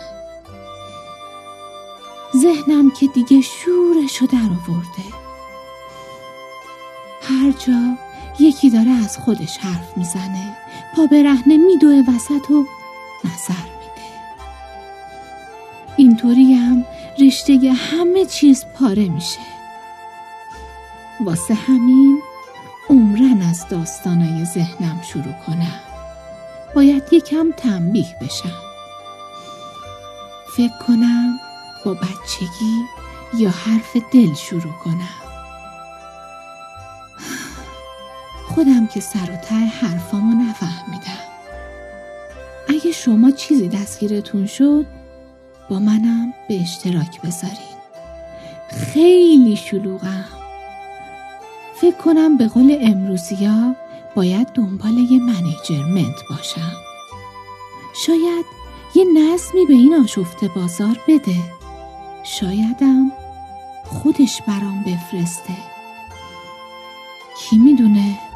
ذهنم که دیگه شورشو در آورده. هر جا یکی داره از خودش حرف می‌زنه پا به میدوه وسط و نظر میده. اینطوری هم رشته همه چیز پاره میشه. واسه همین عمرن از داستانای ذهنم شروع کنم. باید یکم تنبیه بشم. فکر کنم با بچگی یا حرف دل شروع کنم. خودم که سر و ته حرفامو نفهمیدم. اگه شما چیزی دستگیرتون شد با منم به اشتراک بذارین. خیلی شلوغم. فکر کنم به قول امروزیا باید دنبال یه منیجرمنت باشم. شاید یه نظمی به این آشفته بازار بده. شایدم خودش برام بفرسته. کی می‌دونه؟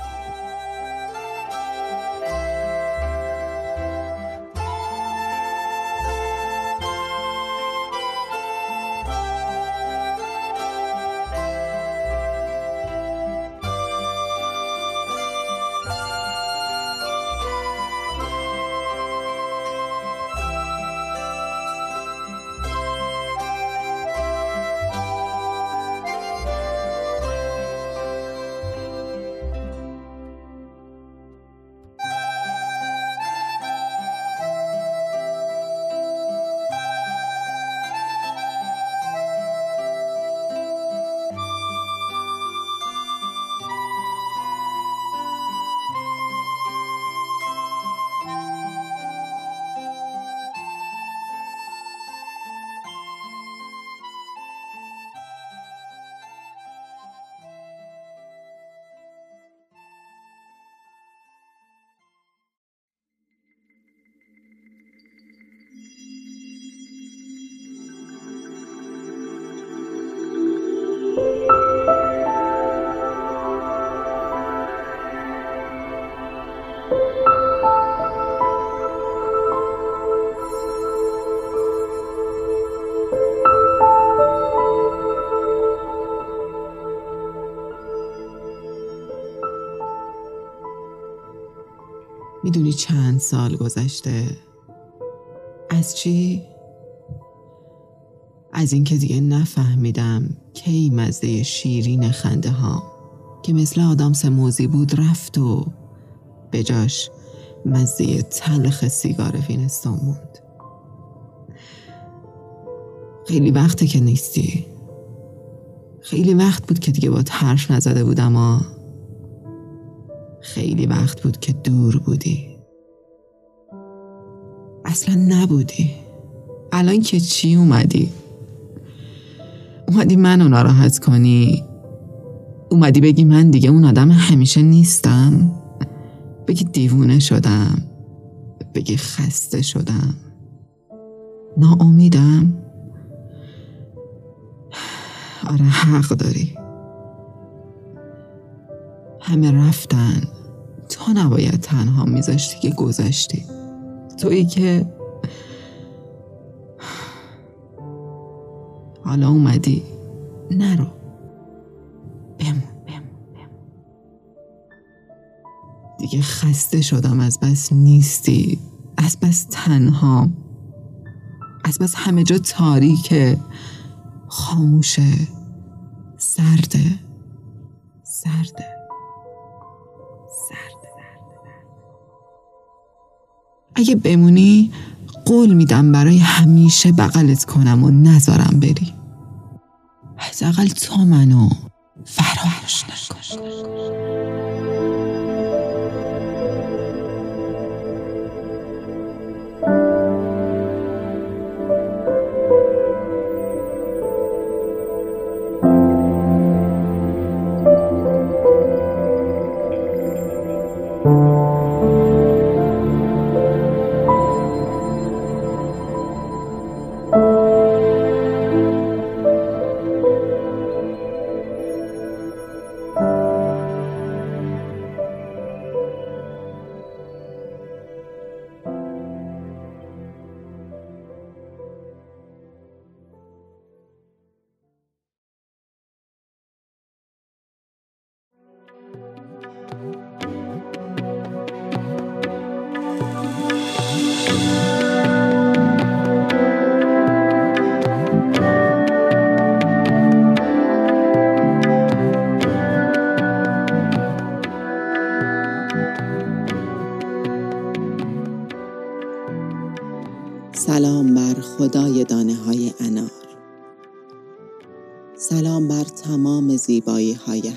می‌دونی چند سال گذشته؟ از چی؟ از اینکه دیگه نفهمیدم کی مزه شیرین خنده ها که مثل آدم سموزی بود رفت و به جاش مزه تلخ سیگار وینستون موند. خیلی وقته که نیستی. خیلی وقت بود که دیگه با حرف نزده بودم اما خیلی وقت بود که دور بودی. اصلا نبودی. الان که چی اومدی؟ اومدی منو ناراحت کنی. اومدی بگی من دیگه اون آدم همیشه نیستم. بگی دیوونه شدم. بگی خسته شدم. ناامیدم. آره حق داری. همه رفتن. تو نباید تنها میذاشتی که گذشتی. تویی که حالا اومدی. نرو. بمون دیگه خسته شدم. از بس نیستی. از بس تنها. از بس همه جا تاریکه خاموشه. سرده سرده سرده اگه بمونی قول میدم برای همیشه بغلت کنم و نذارم بری. حداقل تو منو فراموش نکن.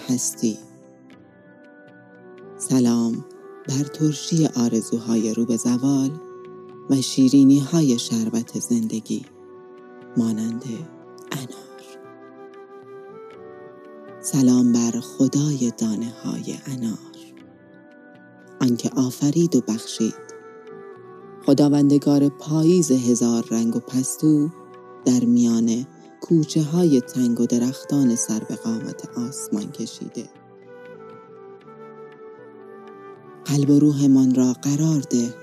هستی. سلام بر ترشی آرزوهای رو به زوال و شیرینی های شربت زندگی مانند انار. سلام بر خدای دانه های انار. آنکه آفرید و بخشید. خداوندگار پاییز هزار رنگ و پستو در میان کوچه های تنگ و درختان سر به قامت آسمان کشیده. قلب و روحمان را قرار ده.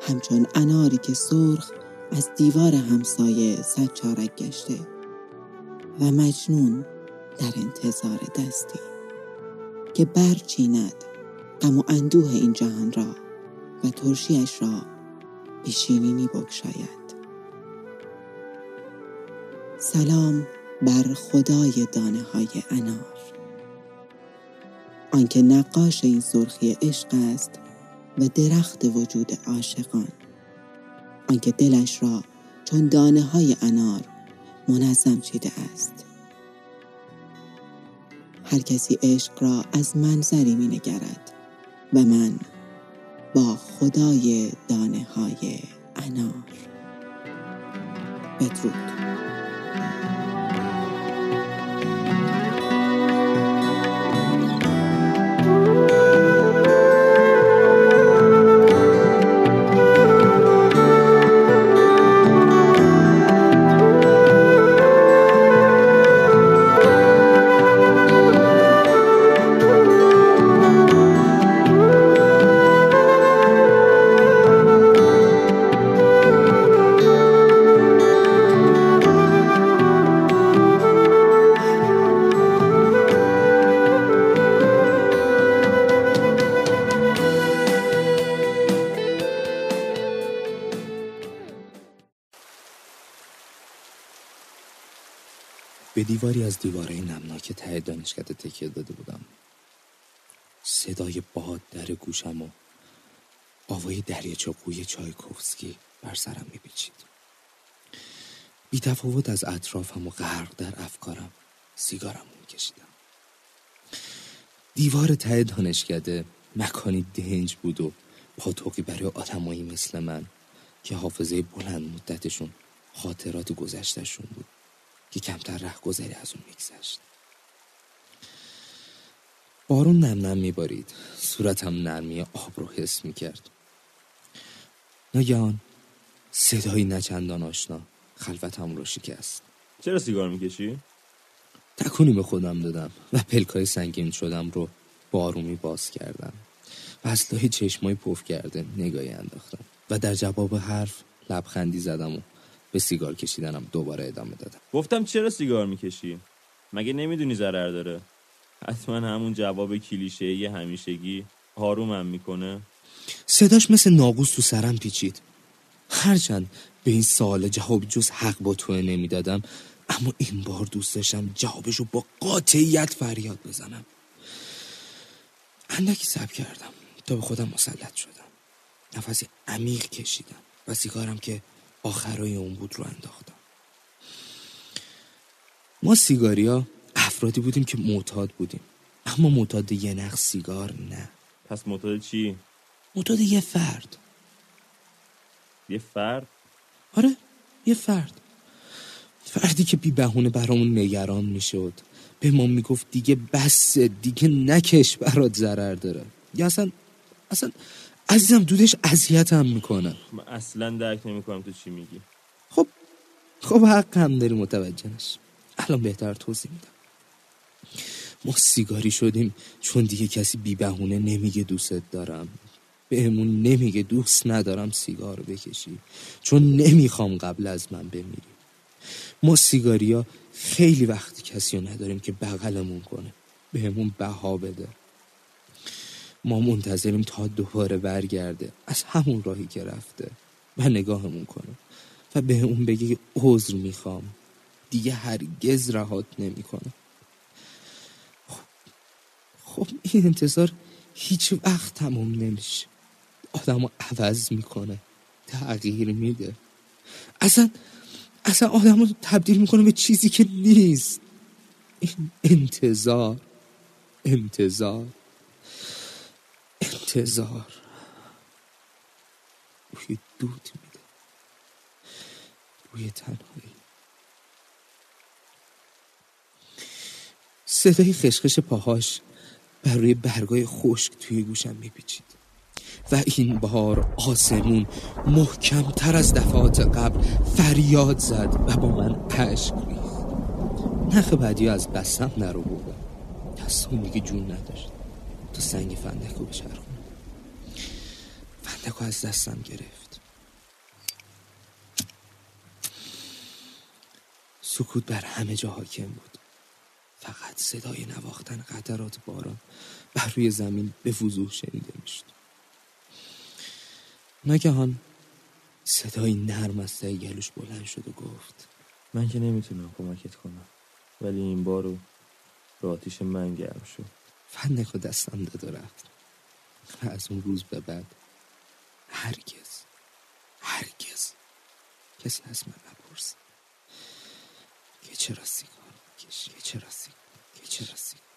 همچون اناری که سرخ از دیوار همسایه سچارک گشته. و مجنون در انتظار دستی که برچیند غم و اندوه این جهان را و ترشیش را به شیرینی بگشاید. سلام بر خدای دانه های انار. آنکه نقاش این سرخی عشق است و درخت وجود عاشقان. آنکه دلش را چون دانه های انار منظم چیده است. هر کسی عشق را از منظری می نگرد و من با خدای دانه های انار. بدرود. دیواری از دیواره نمناک ته دانشکده تکیه داده بودم. صدای باد در گوشم و آوای دریاچه قوی چایکوفسکی بر سرم میپیچید. بی تفاوت از اطرافم و غرق در افکارم سیگارم میکشیدم. دیوار ته دانشکده مکانی دنج بود و پاتوقی برای آدمایی مثل من که حافظه بلند مدتشون خاطرات گذشتشون بود. که کمتر ره گذری از اون میگذشت. بارون نم نم میبارید. صورتم نرمی آب رو حس می‌کرد. ناگهان صدایی نچندان آشنا. خلوتم رو شکست. چرا سیگار می‌کشی؟ تکونی به خودم دادم و پلکای سنگین شدم رو بارومی باز کردم. و از لای چشمای پف کرده نگاهی انداختم. و در جواب حرف لبخندی زدم و به سیگار کشیدنم دوباره ادامه دادم. گفتم چرا سیگار می‌کشی؟ مگه نمی‌دونی ضرر داره؟ حتما همون جواب کلیشه یه همیشگی آرومم می‌کنه. صداش مثل ناقوس تو سرم پیچید. هرچند به این سوال جواب جز حق با تو نمی‌دادم اما این بار دوست داشتم جوابشو با قاطعیت فریاد بزنم. اندکی سب کردم تا به خودم مسلط شدم. نفسی عمیق کشیدم و سیگارم که آخرای اون بود رو انداختم. ما سیگاریا افرادی بودیم که معتاد بودیم. اما معتاد یه نخ سیگار نه. پس معتاد چی؟ معتاد یه فرد. یه فرد؟ آره یه فرد. فردی که بی بهونه برامون نگران می‌شد. به ما می‌گفت دیگه بس دیگه نکش برات ضرر داره. یا اصلا اصلا عزیزم دودش اذیتم می‌کنه. من اصلا درک نمی‌کنم تو چی میگی. خب خب حق هم داری متوجه نش الان بهتر توضیح میدم. ما سیگاری شدیم چون دیگه کسی بی بهونه نمیگه دوستت دارم. بهمون نمیگه دوست ندارم سیگار بکشی. چون نمی‌خوام قبل از من بمیری. ما سیگاریا خیلی وقتی کسی رو نداریم که بغلمون کنه. بهمون بها بده. ما منتظریم تا دوباره برگرده. از همون راهی که رفته. و نگاهمون کنه. و به اون بگه عذر می‌خوام. دیگه هرگز رهات نمی‌کنه. خب خب این انتظار هیچ وقت تمام نمیشه. آدم عوض می‌کنه. تغییر میده. اصلا اصلا آدم رو تبدیل می‌کنه به چیزی که نیست. این انتظار انتظار. انتظار روی دود میده. روی تنهایی. صدای خشخش پاهاش بر روی برگای خشک توی گوشم میپیچید. و این بار آسمون محکم تر از دفعات قبل فریاد زد و با من اشک ریخت. نخ بعدی از بستم نرو بودم دستم دیگه جون نداشت. تا سنگ فندک رو بچرخونم رو از دستم گرفت. سکوت بر همه جا حاکم بود. فقط صدای نواختن قطرات باران بر روی زمین به وضوح شنیده می‌شد. ناگهان صدای نرم از ته گلوش بلند شد و گفت من که نمی‌تونم کمکت کنم ولی این بار رو آتیش من گرم شد. فندک و دستم داد و رفت. و از اون روز به بعد هرگز هرگز کسی از من نپرسید که چرا سیگار می‌کشی؟ که چرا سیگار که چرا سیگار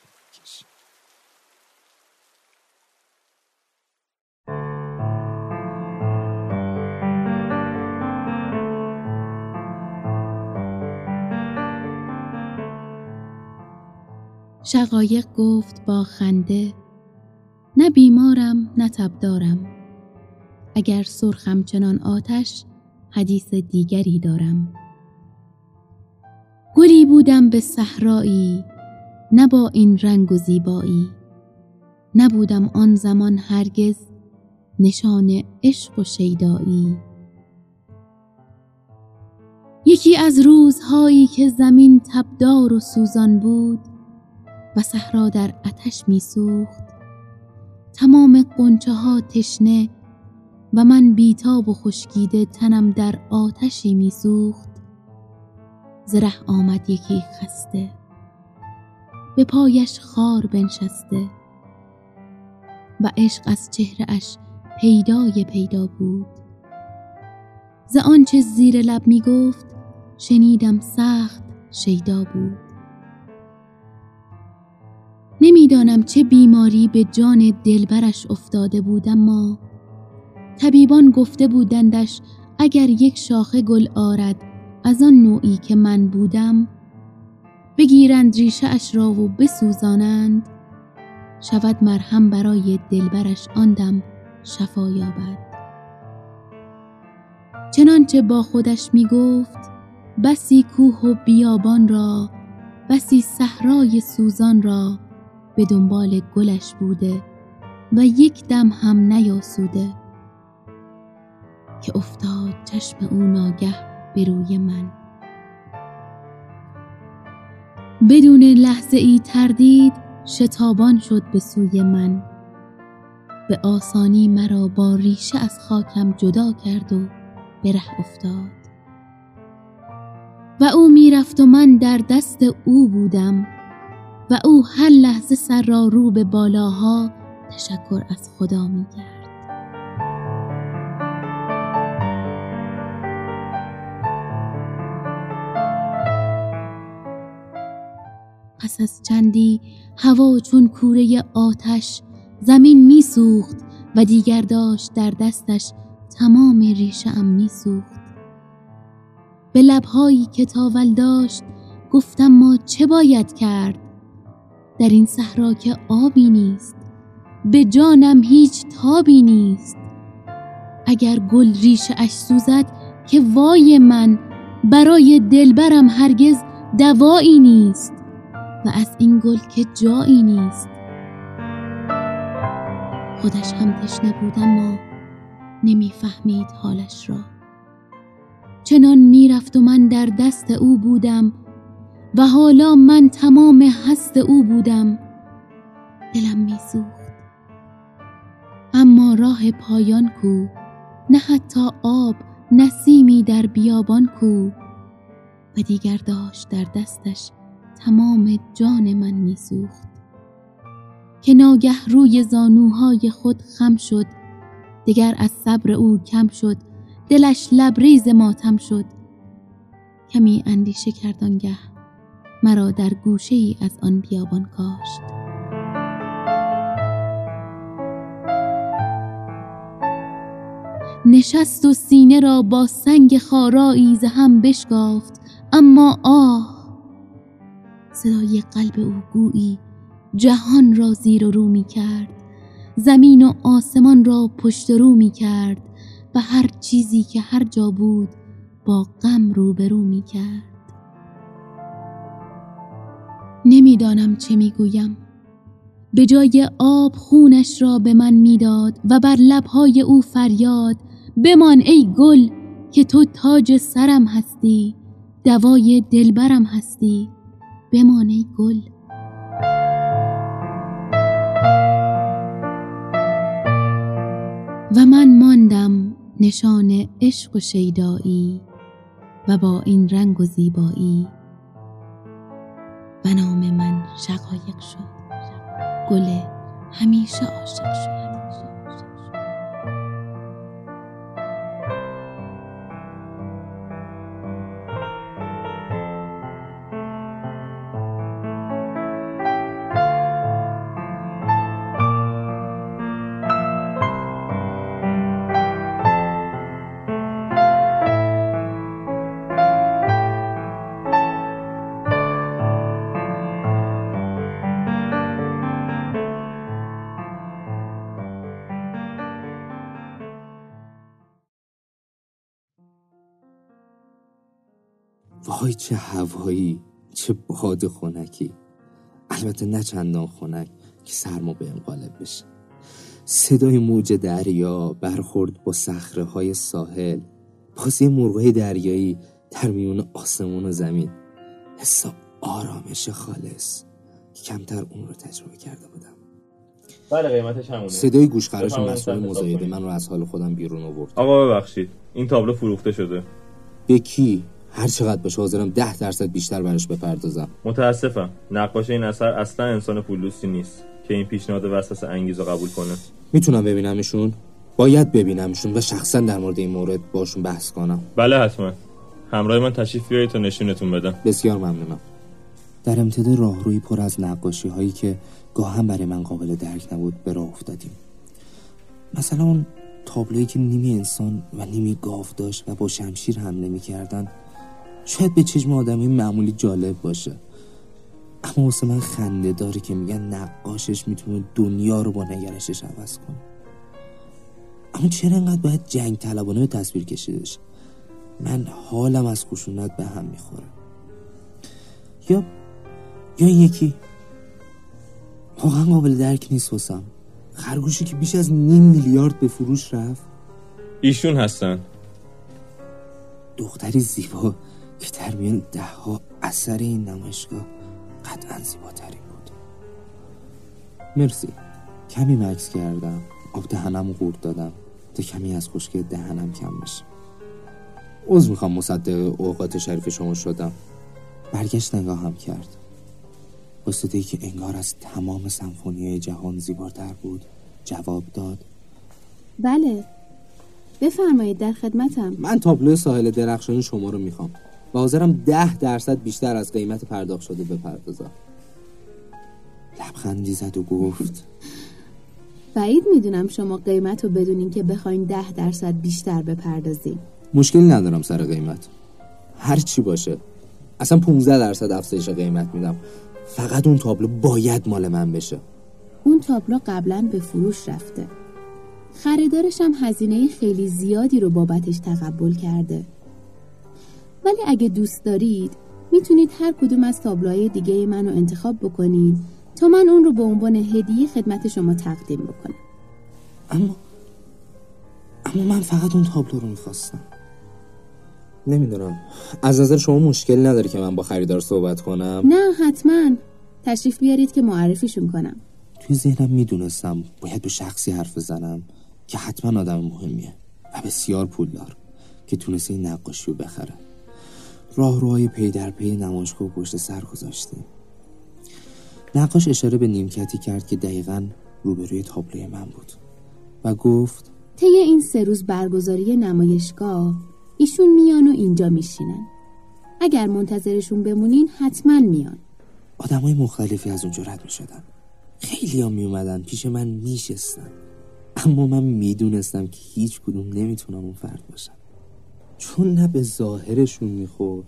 شقایق گفت با خنده نه بیمارم نه تب دارم اگر سرخم چنان آتش حدیث دیگری دارم. گلی بودم به صحرایی نه با این رنگ و زیبایی. نبودم آن زمان هرگز نشان عشق و شیدایی. یکی از روزهایی که زمین تبدار و سوزان بود و صحرا در آتش میسوخت تمام قنچه ها تشنه و من بیتاب و خشکیده تنم در آتشی میسوخت زره آمد یکی خسته. به پایش خار بنشسته. و عشق از چهره اش پیدای پیدا بود. ز آنچه زیر لب می گفت شنیدم سخت شیدا بود. نمی‌دانم چه بیماری به جان دلبرش افتاده بود اما طبیبان گفته بودندش اگر یک شاخه گل آرد از آن نوعی که من بودم بگیرند ریشه اش را و بسوزانند. شود مرهم برای دلبرش آن دم شفا یابد. چنانچه با خودش می گفت بسی کوه و بیابان را بسی صحرای سوزان را به دنبال گلش بوده و یک دم هم نیاسوده. که افتاد چشم او ناگه به روی من. بدون لحظه ای تردید شتابان شد به سوی من. به آسانی مرا با ریشه از خاکم جدا کرد و به ره افتاد. و او می‌رفت و من در دست او بودم و او هر لحظه سر را رو به بالاها تشکر از خدا می‌کرد. پس از چندی هوا چون کوره آتش زمین میسوخت و دیگر داشت در دستش تمام ریشه ام میسوخت. به لبهایی که تاول داشت گفتم ما چه باید کرد؟ در این صحرا که آبی نیست به جانم هیچ تابی نیست. اگر گل ریشه اش سوزد که وای من برای دلبرم هرگز دوایی نیست. و از این گل که جایی نیست. خودش هم تشنه بود اما نمی‌فهمید حالش را. چنان می‌رفت و من در دست او بودم و حالا من تمام هست او بودم. دلم میسوخت. اما راه پایان کو نه حتی آب نسیمی در بیابان کو. و دیگر داشت در دستش تمام جان من میسوخت. که ناگه روی زانوهای خود خم شد دیگر از صبر او کم شد دلش لبریز ماتم شد. کمی اندیشه کرد آنگه مرا در گوشه ای از آن بیابان کاشت. نشست و سینه را با سنگ خارایی ز هم بشکافت اما آه صدای قلب او گویی جهان را زیر و رو می کرد. زمین و آسمان را پشت رو می کرد و هر چیزی که هر جا بود با غم روبرو می کرد. نمی‌دانم چه می‌گویم به جای آب خونش را به من می‌داد و بر لبهای او فریاد بمان ای گل که تو تاج سرم هستی دوای دلبرم هستی. بمان ای گل. و من ماندم نشان عشق و شیدایی و با این رنگ و زیبایی. و نام من شقایق شد. گل همیشه عاشق شد. چه هوایی چه باد خنکی. البته نه چندان خنک که سرما به غالب بشه. صدای موج دریا برخورد با صخره های ساحل بازی مرغای دریایی در میون آسمون و زمین. حس آرامش خالص که کمتر اون رو تجربه کرده بودم. بله قیمتش همونه. صدای گوشخراش مسئول مزایده. من رو از حال خودم بیرون آورد آقا ببخشید. این تابلو فروخته شده. به کی؟ هر چقدر باشه حاضرم ده درصد بیشتر براش بپردازم. متاسفم. نقاش این اثر اصلا انسان پولدوستی نیست که این پیشنهاد وسوسه انگیز رو قبول کنه. می‌تونم ببینمشون؟ باید ببینمشون و شخصا در مورد این مورد باشون بحث کنم. بله حتما. همراه من تشریف بیایید تا نشونتون بدم. بسیار ممنونم. در امتداد راهروی پر از نقاشی هایی که گاهم برای من قابل درک نبود به راه افتادیم. مثلا اون تابلویی که نیمی انسان و نیمی گاو داشت و با شمشیر حمله می‌کردن شاید به چشم آدمی معمولی جالب باشه. اما واسه من خنده داره که میگن نقاشش می‌تونه دنیا رو با نگرشش عوض کنه. اما چرا انقدر باید جنگ طلبانه به تصویر کشیده بشه من حالم از خشونت به هم می‌خوره. یا یا این یکی. واقعا قابل درک نیست واسم خرگوشی که بیش از نیم میلیارد به فروش رفت. ایشون هستن. دختری زیبا. که در میان ده ها اثر این نمایشگاه قطعا زیباتری بود. مرسی. کمی مکس کردم. آب دهنم قورت دادم. تا کمی از خشکی دهنم کم بشه. عوض می‌خوام مصدق اوقات شریف شما شدم. برگشت نگاهم کرد. با صدایی که انگار از تمام سمفونی جهان زیباتر بود جواب داد. بله. بفرمایید در خدمتم. من تابلو ساحل درخشانی شما رو می‌خوام. و حاضرم ده درصد بیشتر از قیمت پرداخت شده بپردازم لبخندی زد و گفت. بعید می‌دونم شما قیمت رو بدونین که بخواین ده درصد بیشتر بپردازین. مشکلی ندارم سر قیمت. هر چی باشه. اصلا 15 درصد افزایش قیمت میدم. فقط اون تابلو باید مال من بشه. اون تابلو قبلا به فروش رفته. خریدارش هم هزینه خیلی زیادی رو بابتش تقبل کرده. ولی اگه دوست دارید می‌تونید هر کدوم از تابلوهای دیگه من رو انتخاب بکنید تا من اون رو به عنوان هدیه خدمت شما تقدیم بکنم. اما اما من فقط اون تابلو رو می‌خواستم. نمی‌دونم. از نظر شما مشکلی نداره که من با خریدار صحبت کنم؟ نه حتما. تشریف بیارید که معرفیشون کنم. توی ذهنم می‌دونستم باید به شخصی حرف بزنم که حتما آدم مهمیه و بسیار پولدار که تونسته این نقاشی رو بخره. راه روهای پی در پی نمایشگاه پشت سر گذاشتیم نقاش اشاره به نیمکتی کرد که دقیقا روبروی تابلوی من بود و گفت طی این سه روز برگزاری نمایشگاه ایشون میان و اینجا میشینن. اگر منتظرشون بمونین حتما میان. آدمای مختلفی از اونجا رد می‌شدن. خیلی ها می اومدن پیش من میشستن. اما من می‌دونستم که هیچ کدوم نمی‌تونم اون فرد باشم چون نه به ظاهرشون می‌خورد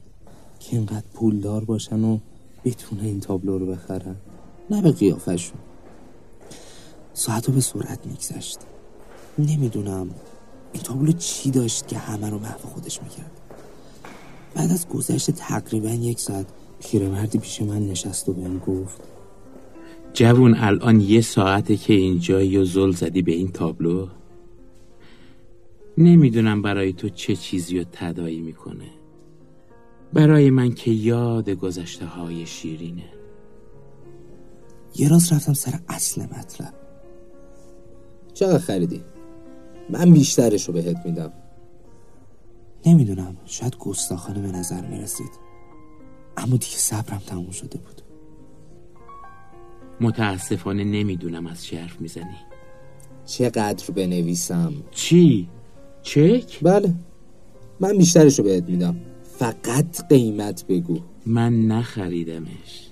که اینقدر پولدار باشن و بتونه این تابلو رو بخرن. نه به قیافشون ساعت به سرعت میگذشت. نمی‌دونم این تابلو چی داشت که همه رو محو خودش می‌کرد. بعد از گذشت تقریبا یک ساعت پیرمردی پیش من نشست و بهم گفت جوون الان یه ساعته که اینجایی و زل زدی به این تابلو؟ نمی‌دونم برای تو چه چیزی رو تدایی می‌کنه. برای من که یاد گذشته های شیرینه. یه راست رفتم سر اصل مطلب. چقدر خریدی؟ من بیشترش رو بهت میدم. نمی‌دونم شاید گستاخانه به نظر می‌رسید. اما دیگه صبرم تموم شده بود. متاسفانه نمی‌دونم از چه حرف می‌زنی. چقدر بنویسم؟ چی؟ چک؟ بله. من بیشترش رو بهت میدم. فقط قیمت بگو. من نخریدمش.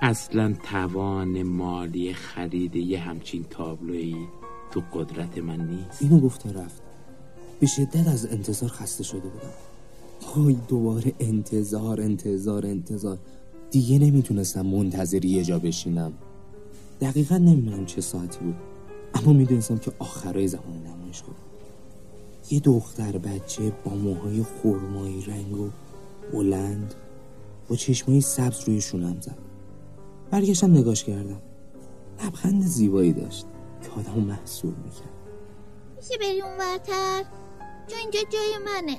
اصلا توان مالی خرید یه همچین تابلویی تو قدرت من نیست. اینو گفته رفت. به شدت از انتظار خسته شده بودم. وای دوباره انتظار انتظار انتظار. دیگه نمی‌تونستم منتظری یه جا بشینم. دقیقا نمی‌دونم چه ساعتی بود. اما می‌دونستم که آخرای زمان نمایش بود یه دختر بچه با موهای خرمایی رنگ و بلند با چشمای سبز روی شونم زد. برگشتم نگاش کردم. لبخند زیبایی داشت. که آدمو محصول می‌کرد. میشه بری اون ورتر؟ جا اینجا جای منه.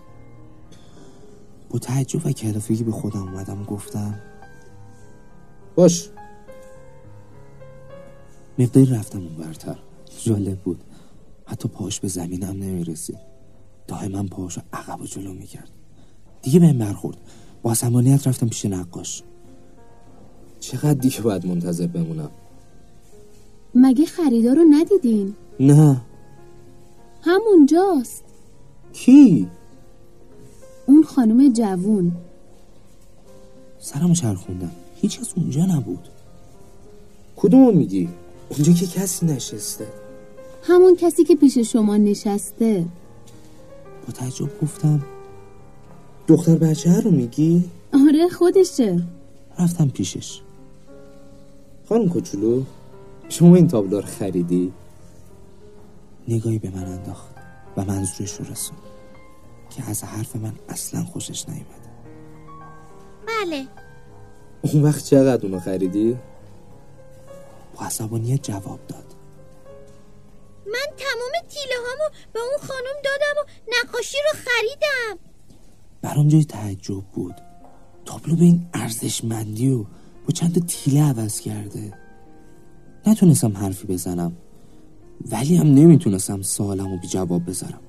با تعجب و کلافگی به خودم اومدم و گفتم باش. مقداری رفتم اون برتر جالب بود. حتی پاش به زمینم نمی‌رسید. دائما پاهاشو عقب و جلو می‌کرد. دیگه بهم برخورد. با عصبانیت رفتم پیش نقاش. چقدر دیگه باید منتظر بمونم؟ مگه خریدار رو ندیدین؟ نه. همونجاست. کی؟ اون خانم جوون. سرمو چرخوندم. هیچ از اونجا نبود. کدومو میگی؟ اونجا که کسی نشسته. همون کسی که پیش شما نشسته. با تعجب گفتم دختر بچه رو میگی؟ آره خودشه رفتم پیشش خانم کوچولو شما این تابلو رو خریدی؟ نگاهی به من انداخت و منظورش رو رسون که از حرف من اصلا خوشش نیومد بله اون وقت چقدر اونو خریدی؟ با عصبانیت جواب داد من تمام تیله هامو به اون خانم دادم و نقاشی رو خریدم. برام جای تعجب بود. تابلو به این ارزشمندی و با چند تیله عوض کرده. نتونستم حرفی بزنم. ولی هم نمی‌تونستم سوالمو بی جواب بذارم.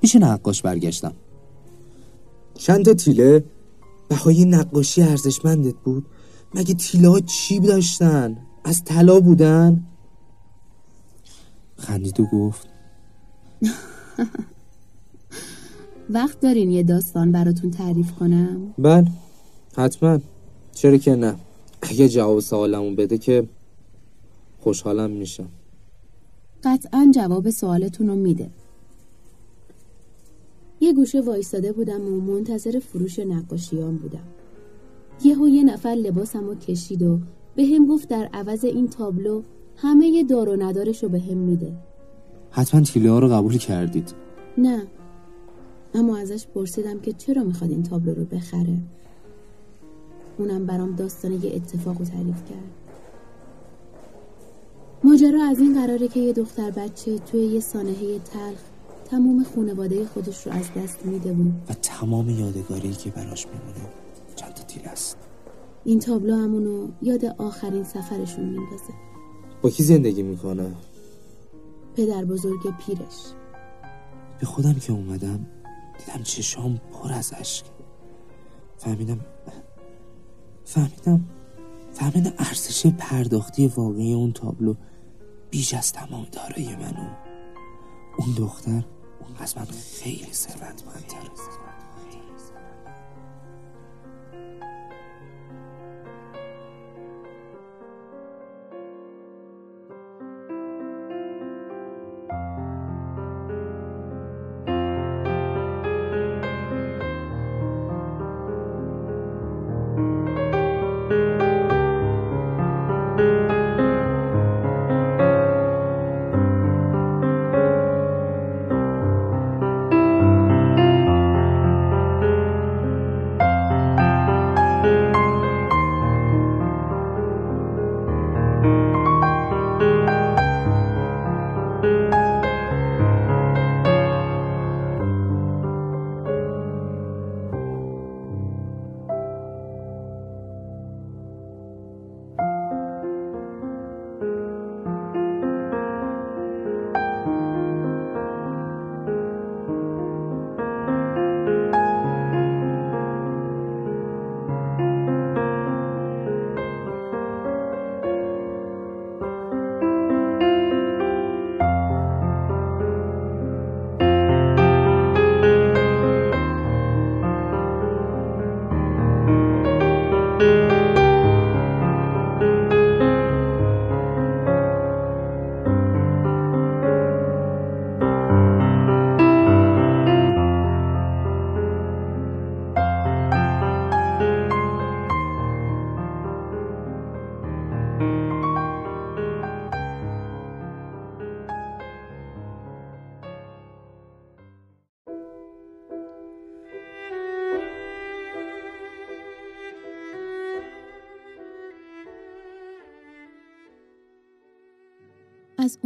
پیش نقاش برگشتم. چند تا تیله؟ بهای نقاشی ارزشمندت بود؟ مگه تیله ها چی داشتن؟ از طلا بودن؟ خندید و گفت. [LAUGHS] وقت دارین یه داستان براتون تعریف کنم؟ بله حتما. چرا که نه. اگه جواب سوالمون بده که خوشحالم میشم. قطعا جواب سوالتون رو میده. یه گوشه وایستاده بودم و منتظر فروش نقاشیان بودم. یهو یه نفر لباسم رو کشید و به هم گفت در عوض این تابلو همه دار و ندارش رو به هم میده. حتما تیله ها رو قبول کردید. نه. اما ازش پرسیدم که چرا می‌خواد این تابلو رو بخره. اونم برام داستان یه اتفاق رو تعریف کرد. ماجرا از این قراره که یه دختر بچه توی یه سانحه تلخ تمام خانواده خودش رو از دست میده بود و تمام یادگاری که براش میمونه چند تا تیل است. این تابلو همونو یاد آخرین سفرشون میندازه. با کی زندگی می‌کنه؟ پدر بزرگ پیرش. به خودم که اومدم دیدم چشام پر از اشک. فهمیدم فهمیدم فهمیدم ارزش پرداختی واقعی اون تابلو بیش از تمام دارایی منو. اون دختر اون از من خیلی ثروتمندتره از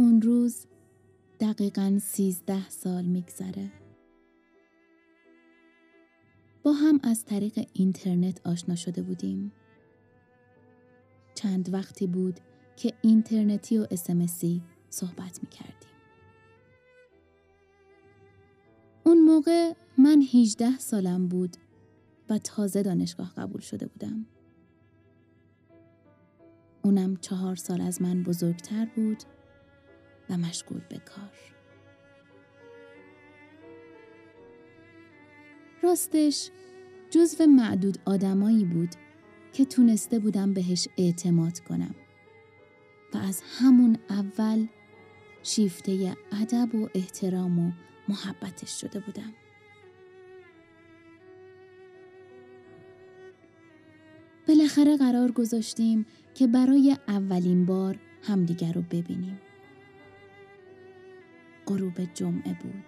اون روز دقیقا سیزده سال میگذره. با هم از طریق اینترنت آشنا شده بودیم. چند وقتی بود که اینترنتی و اسمسی صحبت می کردیم. اون موقع من 18 سالم بود و تازه دانشگاه قبول شده بودم. اونم چهار سال از من بزرگتر بود و مشغول به کار. راستش جزو معدود آدمایی بود که تونسته بودم بهش اعتماد کنم و از همون اول شیفته ادب و احترام و محبتش شده بودم. بالاخره قرار گذاشتیم که برای اولین بار همدیگر رو ببینیم. غروب جمعه بود.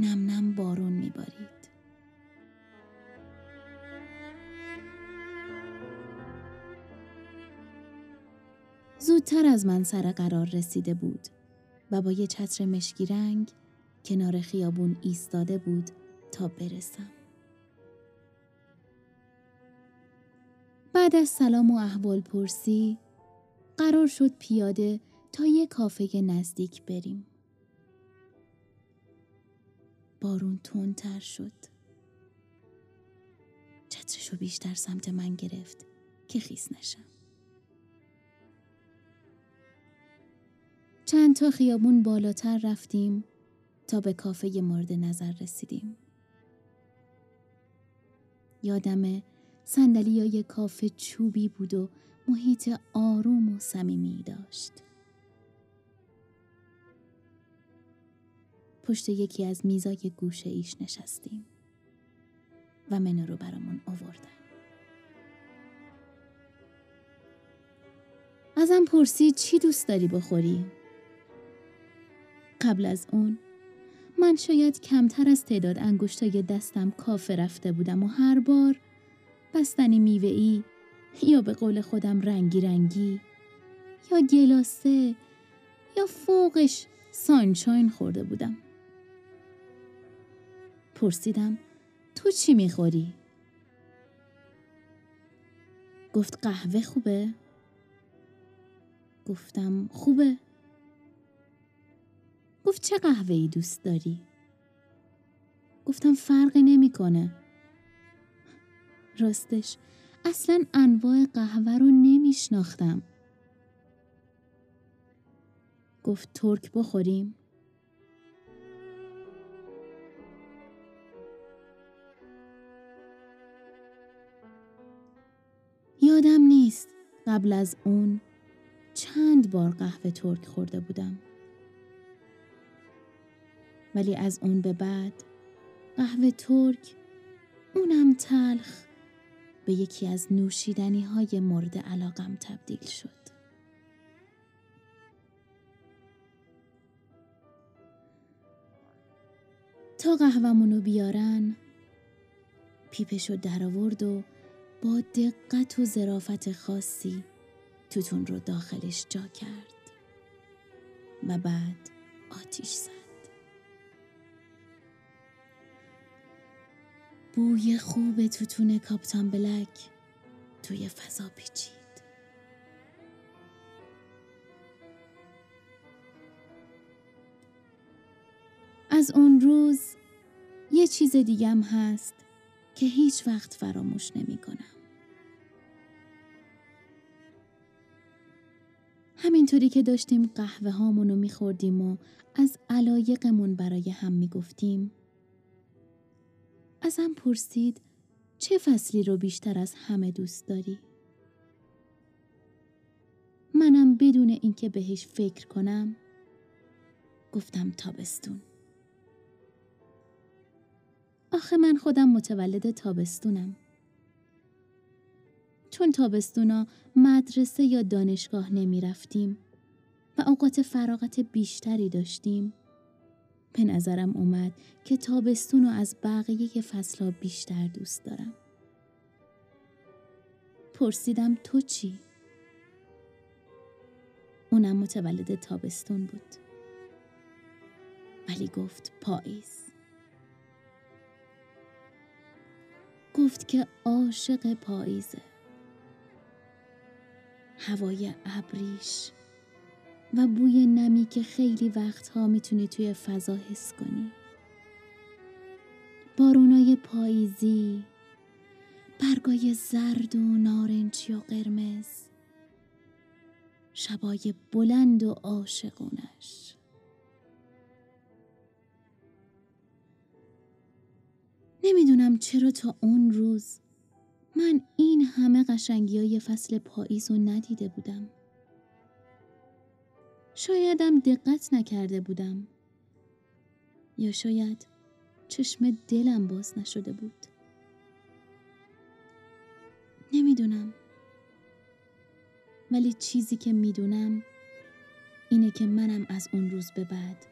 نم نم بارون میبارید زودتر از من سر قرار رسیده بود و با یه چتر مشکی رنگ کنار خیابون ایستاده بود تا برسم. بعد از سلام و احوال پرسی قرار شد پیاده تا یه کافه نزدیک بریم. بارون تندتر شد. چترشو بیشتر سمت من گرفت که خیس نشم. چند تا خیابون بالاتر رفتیم تا به کافه مورد نظر رسیدیم. یادم های کافه چوبی بود و محیط آروم و صمیمی داشت. پشت یکی از میزای گوشه ایش نشستیم و منو رو برامون آوردن. ازم پرسید چی دوست داری بخوری؟ قبل از اون من شاید کمتر از تعداد انگشتای دستم کافه رفته بودم و هر بار بستنی میوه یا به قول خودم رنگی رنگی یا گلاسه یا فوقش سانچاین خورده بودم پرسیدم تو چی می‌خوری؟ گفت قهوه خوبه؟ گفتم خوبه گفت چه قهوه ای دوست داری؟ گفتم فرقی نمی‌کنه. راستش اصلا انواع قهوه رو نمیشناختم. گفت ترک بخوریم؟ یادم نیست قبل از اون چند بار قهوه ترک خورده بودم. ولی از اون به بعد قهوه ترک اونم تلخ به یکی از نوشیدنی های مورد علاقم تبدیل شد. تا قهوهمونو بیارن پیپشو در و با دقت و ظرافت خاصی توتون رو داخلش جا کرد و بعد آتیش زد. بوی خوب توتون کاپتان بلک توی فضا پیچید از اون روز یه چیز دیگم هست که هیچ وقت فراموش نمی کنم. همینطوری که داشتیم قهوه هامونو میخوردیم و از علایقمون برای هم می‌گفتیم ازم پرسید چه فصلی رو بیشتر از همه دوست داری؟ منم بدون اینکه بهش فکر کنم گفتم تابستون. آخه من خودم متولد تابستونم. چون تابستونا مدرسه یا دانشگاه نمی رفتیم و اوقات فراغت بیشتری داشتیم به نظرم اومد که تابستون رو از بقیه فصلها بیشتر دوست دارم. پرسیدم تو چی؟ اونم متولد تابستون بود. ولی گفت پاییز. گفت که عاشق پاییزه. هوای ابریش و بوی نمی که خیلی وقتها می‌تونی توی فضا حس کنی بارونای پاییزی برگای زرد و نارنجی و قرمز شبای بلند و عاشقونش نمی‌دونم چرا تا اون روز من این همه قشنگی های فصل پاییز رو ندیده بودم. شایدم دقت نکرده بودم. یا شاید چشم دلم باز نشده بود. نمی‌دونم. ولی چیزی که می‌دونم اینه که منم از اون روز به بعد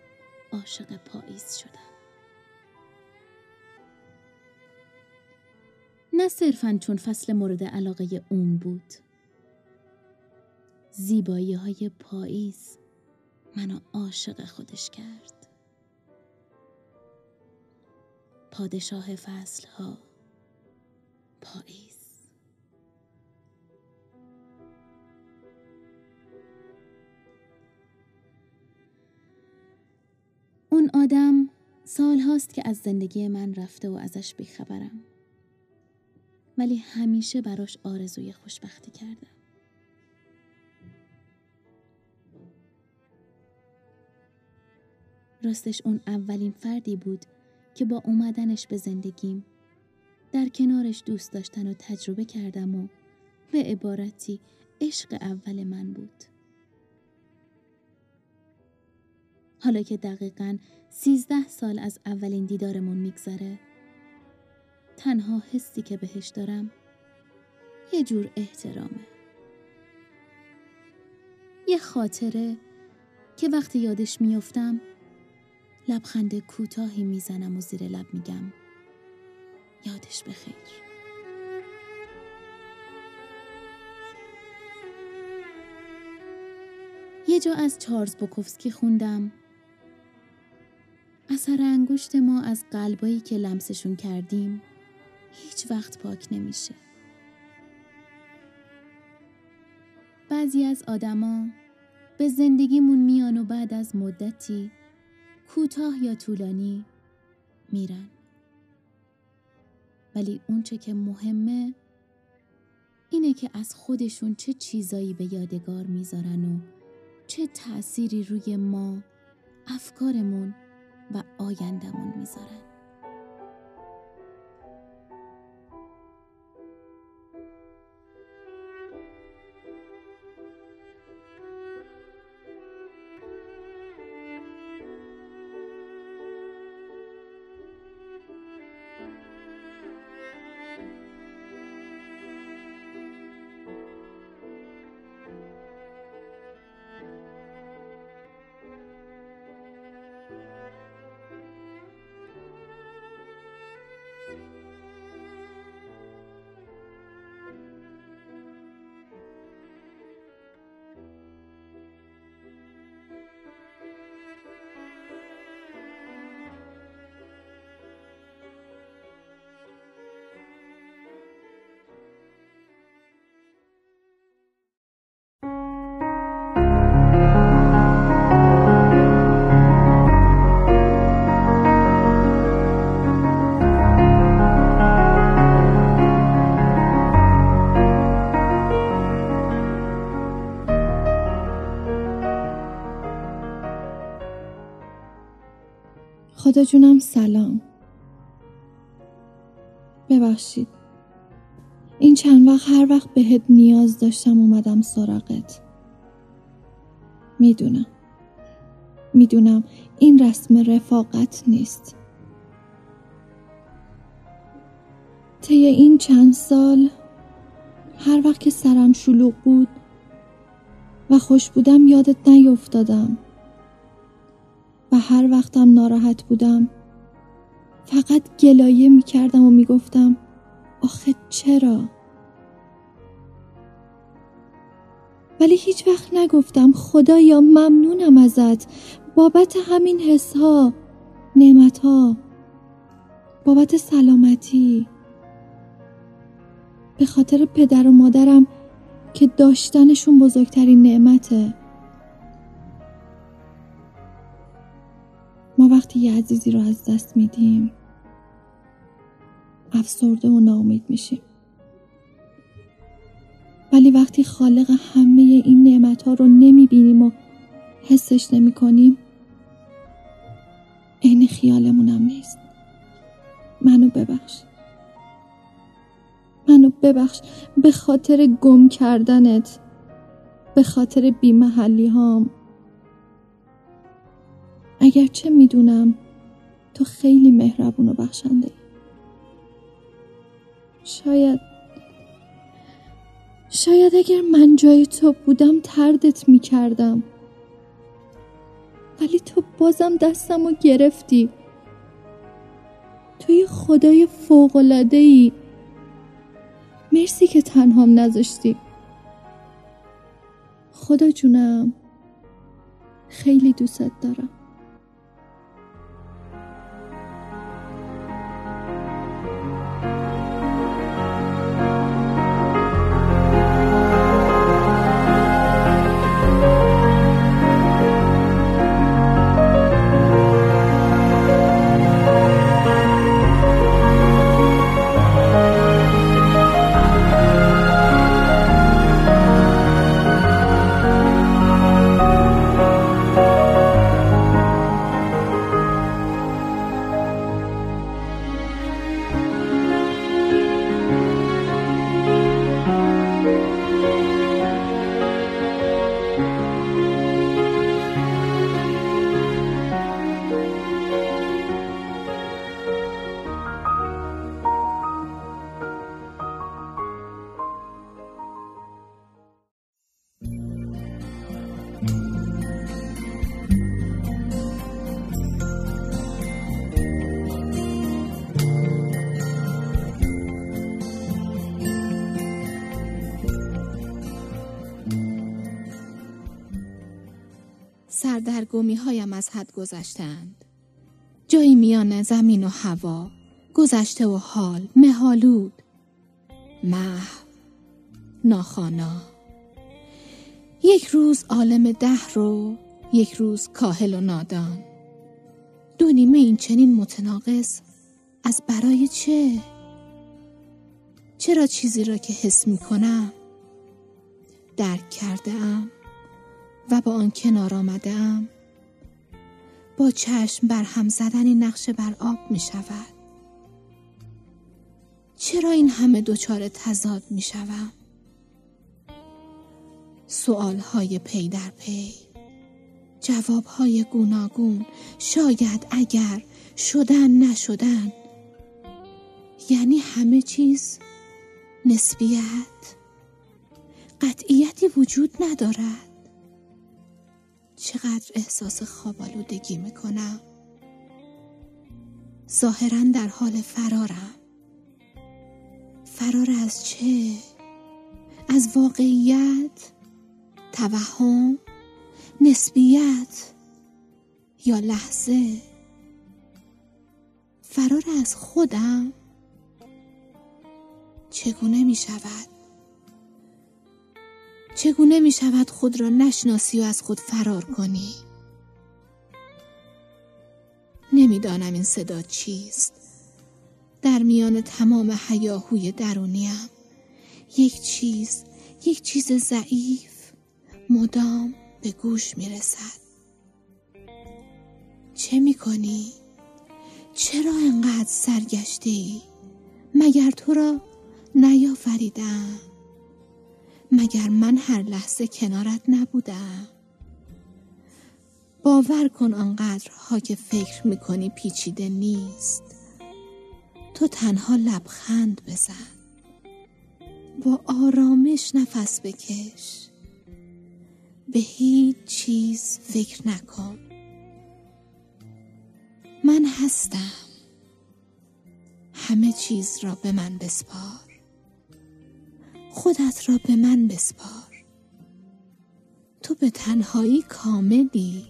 عاشق پاییز شدم. نه صرفا چون فصل مورد علاقه اون بود. زیبایی های پاییز منو عاشق خودش کرد. پادشاه فصل ها پاییز. اون آدم سال هاست که از زندگی من رفته و ازش بیخبرم. ولی همیشه براش آرزوی خوشبختی کردم. راستش اون اولین فردی بود که با اومدنش به زندگیم در کنارش دوست داشتن و تجربه کردم و به عبارتی عشق اول من بود. حالا که دقیقا سیزده سال از اولین دیدارمون میگذره تنها حسی که بهش دارم یه جور احترامه. یه خاطره که وقتی یادش میافتم لبخند کوتاهی می‌زنم و زیر لب میگم. یادش بخیر. یه جا از چارلز بوکوفسکی خوندم. اثر انگشت ما از قلبایی که لمسشون کردیم هیچ وقت پاک نمیشه. بعضی از آدما به زندگیمون میان و بعد از مدتی کوتاه یا طولانی میرن. ولی اونچه که مهمه اینه که از خودشون چه چیزایی به یادگار می‌ذارن و چه تأثیری روی ما افکارمون و آیندمون می‌ذارن. خدا جونم سلام. ببخشید. این چند وقت هر وقت بهت نیاز داشتم اومدم سراغت. می‌دونم. می‌دونم این رسم رفاقت نیست. طی این چند سال هر وقت که سرم شلوغ بود و خوش بودم یادت نیفتادم و هر وقتم ناراحت بودم. فقط گلایه می کردم و می گفتم آخه چرا؟ ولی هیچ وقت نگفتم خدایا ممنونم ازت. بابت همین حسها نعمتها. بابت سلامتی. به خاطر پدر و مادرم که داشتنشون بزرگترین نعمته. وقتی یه عزیزی رو از دست میدیم افسرده و ناامید میشیم. ولی وقتی خالق همه این نعمت ها رو نمی‌بینیم و حسش نمی کنیم عین خیالمونم نیست. منو ببخش. منو ببخش به خاطر گم کردنت به خاطر بیمحلی هام اگرچه می‌دونم تو خیلی مهربون و بخشنده شاید شاید اگر من جای تو بودم تردت می‌کردم. ولی تو بازم دستم رو گرفتی. تو یه خدای فوقلاده ای مرسی که تنهام نذاشتی. خدا جونم خیلی دوست دارم. حد گذشتند. جایی میان زمین و هوا گذشته و حال مهالود محو ناخانا یک روز عالم ده رو یک روز کاهل و نادان. دو نیمه این چنین متناقض از برای چه؟ چرا چیزی را که حس می کنم درک کرده ام و با آن کنار آمده ام با چشم بر هم زدن نقشه بر آب می شود. چرا این همه دچار تضاد می شوم؟ سوال های پی در پی. جواب های گوناگون. شاید اگر شدن نشدن. یعنی همه چیز نسبیت. قطعیتی وجود ندارد. چقدر احساس خوابالودگی می‌کنم ظاهرا در حال فرارم فرار از چه؟ از واقعیت؟ توهم؟ نسبیت؟ یا لحظه؟ فرار از خودم؟ چگونه می شود؟ چگونه می شود خود را نشناسی و از خود فرار کنی؟ نمی‌دانم این صدا چیست در میان تمام حیاهوی درونیم یک چیز یک چیز ضعیف مدام به گوش می رسد چه می کنی؟ چرا انقدر سرگشته ای؟ مگر تو را نیافریدم؟ مگر من هر لحظه کنارت نبودم؟ باور کن آنقدرها که فکر می‌کنی پیچیده نیست. تو تنها لبخند بزن. با آرامش نفس بکش. به هیچ چیز فکر نکن. من هستم. همه چیز را به من بسپار. خودت را به من بسپار. تو به تنهایی کاملی.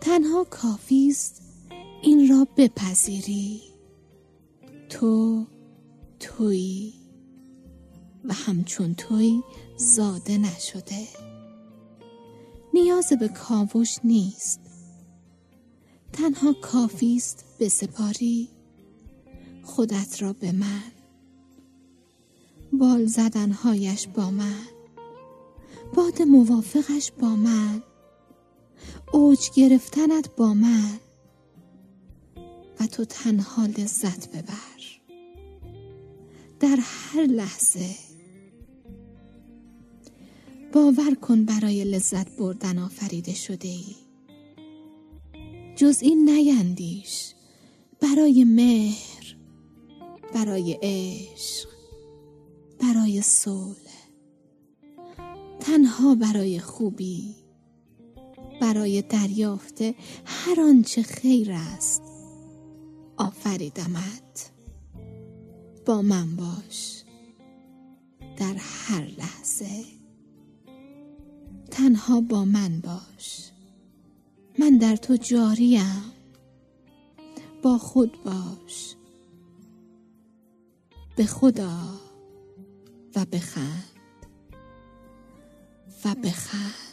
تنها کافی است این را بپذیری. تو تویی و همچون توی زاده نشده. نیاز به کاوش نیست. تنها کافی است بسپاری خودت را به من بال زدنهایش با من. باد موافقش با من. اوج گرفتنت با من. و تو تنها لذت ببر. در هر لحظه. باور کن برای لذت بردن آفریده شده ای. جز این نیندیش. برای مهر. برای عشق. برای صلح تنها برای خوبی برای دریافت هر آنچه خیر است. آفریدمت. با من باش. در هر لحظه. تنها با من باش. من در تو جاریم. با خود باش. به خدا. و بخند و بخند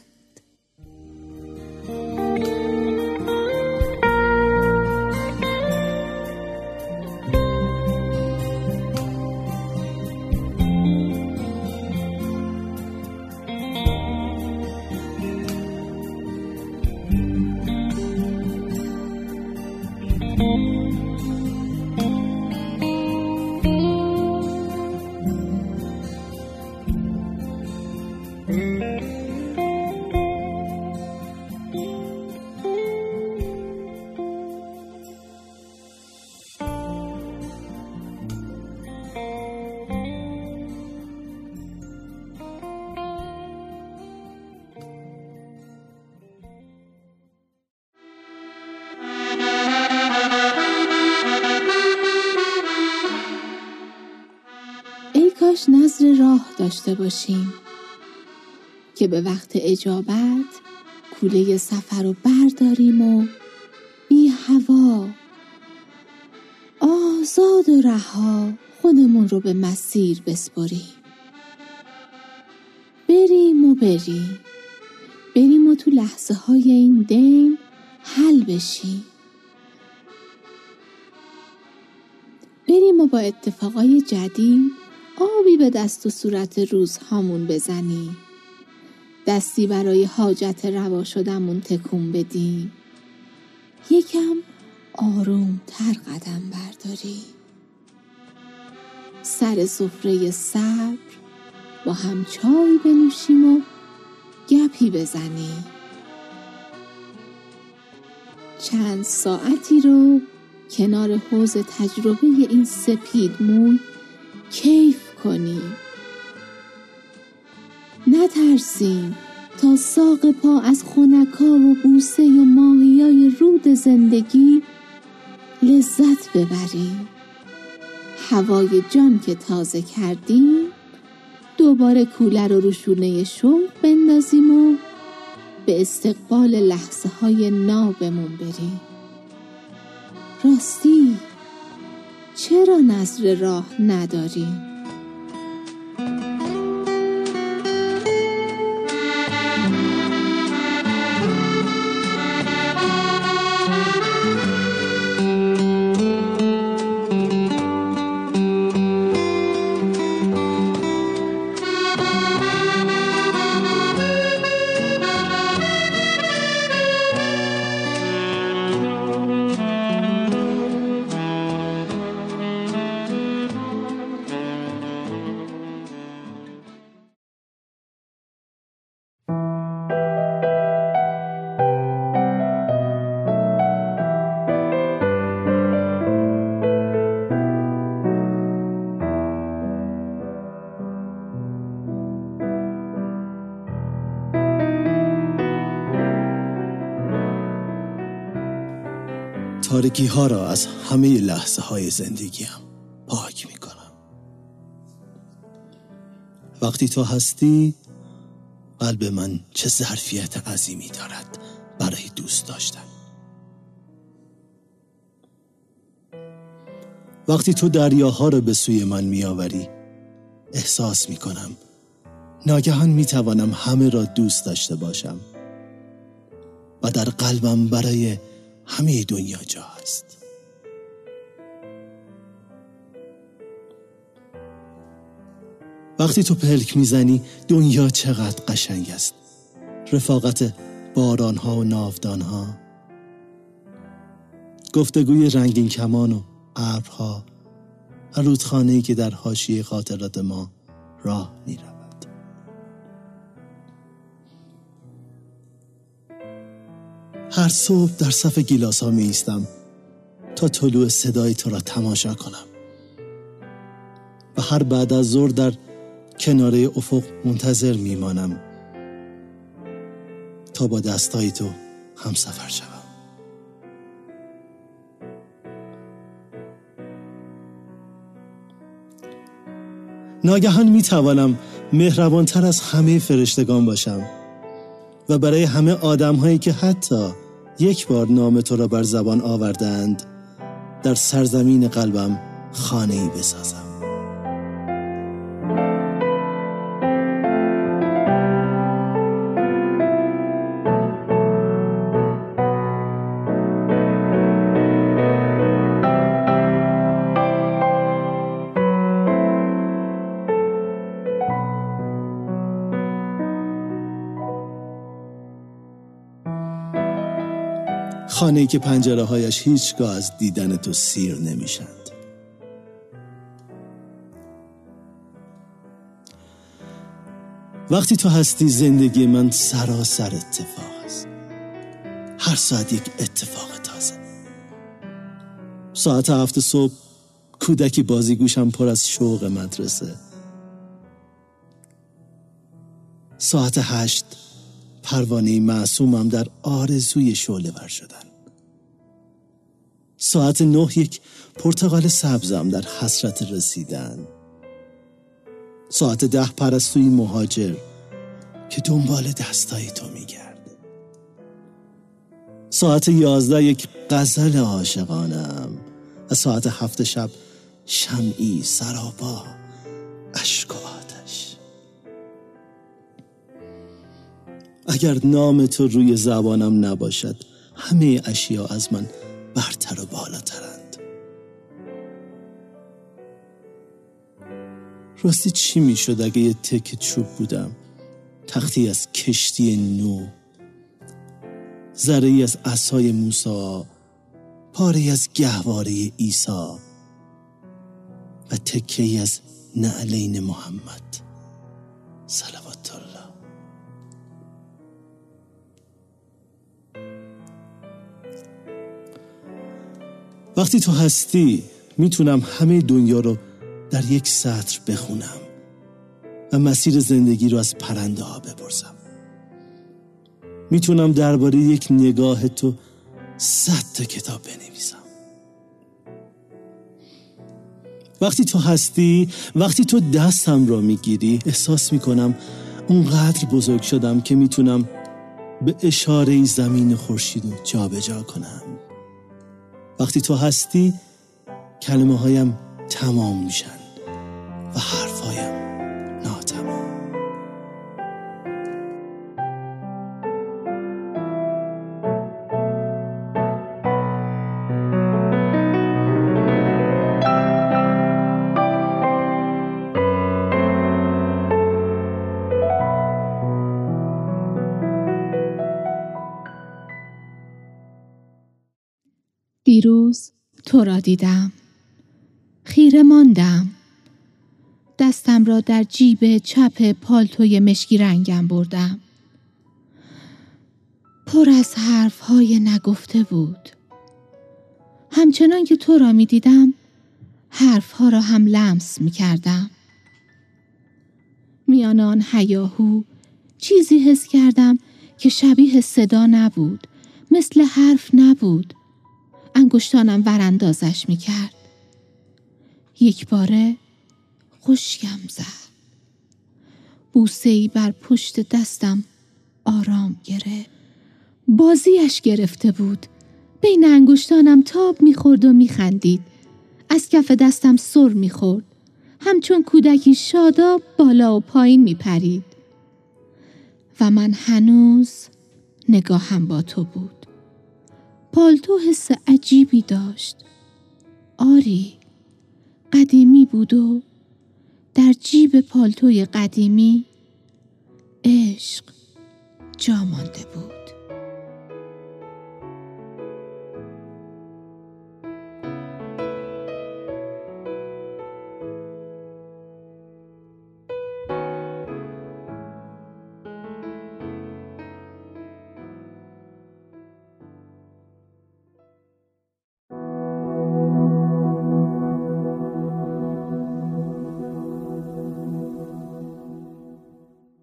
داشته باشیم که به وقت اجابت کوله سفر رو برداریم و بی هوا آزاد و رها خودمون رو به مسیر بسپریم. بریم و بریم. بریم و تو لحظه های این دین حل بشیم. بریم و با اتفاقای جدید آبی به دست و صورت روزهامون بزنیم دستی برای حاجت روا شدمون تکون بدیم یکم آروم تر قدم برداریم سر سفره صبر با هم چای بنوشیم و گپی بزنیم چند ساعتی رو کنار حوز تجربه این سپید موی کیف کنیم نترسیم تا ساق پا از خونکا و بوسه و ماهیای رود زندگی لذت ببریم. هوای جان که تازه کردیم دوباره کولر رو روشونه شوق بندازیم و به استقبال لحظه های نابمون بریم. راستی چرا نظر راه نداریم؟ تارکی ها را از همه لحظه های زندگیم پاک می کنم وقتی تو هستی قلب من چه ظرفیت عظیمی دارد برای دوست داشتن. وقتی تو دریاها را به سوی من میآوری احساس می کنم ناگهان می توانم همه را دوست داشته باشم و در قلبم برای همه دنیا جا هست. وقتی تو پلک می‌زنی دنیا چقدر قشنگ است. رفاقت باران ها و ناودان ها گفتگوی رنگین کمان و ابرها و رودخانه که در حاشیه خاطرات ما راه می‌رود. هر صبح در صف گیلاس ها می ایستم تا طلوع صدای تو را تماشا کنم. و هر بعد از ظهر در کناره افق منتظر میمانم تا با دستای تو هم سفر شوم. ناگهان می توانم مهربانتر از همه فرشتگان باشم و برای همه آدم هایی که حتی یک بار نام تو را بر زبان آوردند. در سرزمین قلبم خانه ای بسازم. خانه که پنجره هایش هیچگاه از دیدن تو سیر نمیشند وقتی تو هستی زندگی من سراسر اتفاق است. هر ساعت یک اتفاق تازه. ساعت هفت صبح کودکی بازیگوشم پر از شوق مدرسه. ساعت هشت پروانه معصومم در آرزوی شعله ور شدن. ساعت نه یک پرتغال سبزم در حسرت رسیدن. ساعت ده پرستوی مهاجر که دنبال دستای تو میگرده ساعت یازده یک غزل عاشقانم و ساعت هفت شب شمعی سرابا اشک و آتش. اگر نام تو روی زبانم نباشد همه اشیا از من برتر و بالاترند. راستی چی می‌شد اگه یه تک چوب بودم؟ تختی از کشتی نو ذره از عصای موسی پاره از گهواره عیسی و تکه از نعلین محمد. صلوات وقتی تو هستی می‌تونم همه دنیا رو در یک سطر بخونم و مسیر زندگی رو از پرنده ها بپرسم. می‌تونم درباره یک نگاه تو صد تا کتاب بنویسم. وقتی تو هستی وقتی تو دستم را می‌گیری احساس می‌کنم اونقدر بزرگ شدم که می‌تونم به اشاره زمین خورشید رو جابجا کنم. وقتی تو هستی کلمه هایم تمام میشن و حرفهایم. دیروز تو را دیدم. خیره ماندم. دستم را در جیب چپ پالتوی مشکی رنگم بردم. پر از حرف های نگفته بود. همچنان که تو را می دیدم حرف ها را هم لمس می کردم میان آن هیاهو چیزی حس کردم که شبیه صدا نبود مثل حرف نبود. انگشتانم وراندازش می کرد. یک باره خشکم زد. بوسه ای بر پشت دستم آرام گرفت. بازیش گرفته بود. بین انگشتانم تاب می‌خورد و میخندید. از کف دستم سر می‌خورد. همچون کودکی شاداب بالا و پایین میپرید. و من هنوز نگاهم با تو بود. پالتو حس عجیبی داشت. آری قدیمی بود و در جیب پالتوی قدیمی عشق جا مانده بود.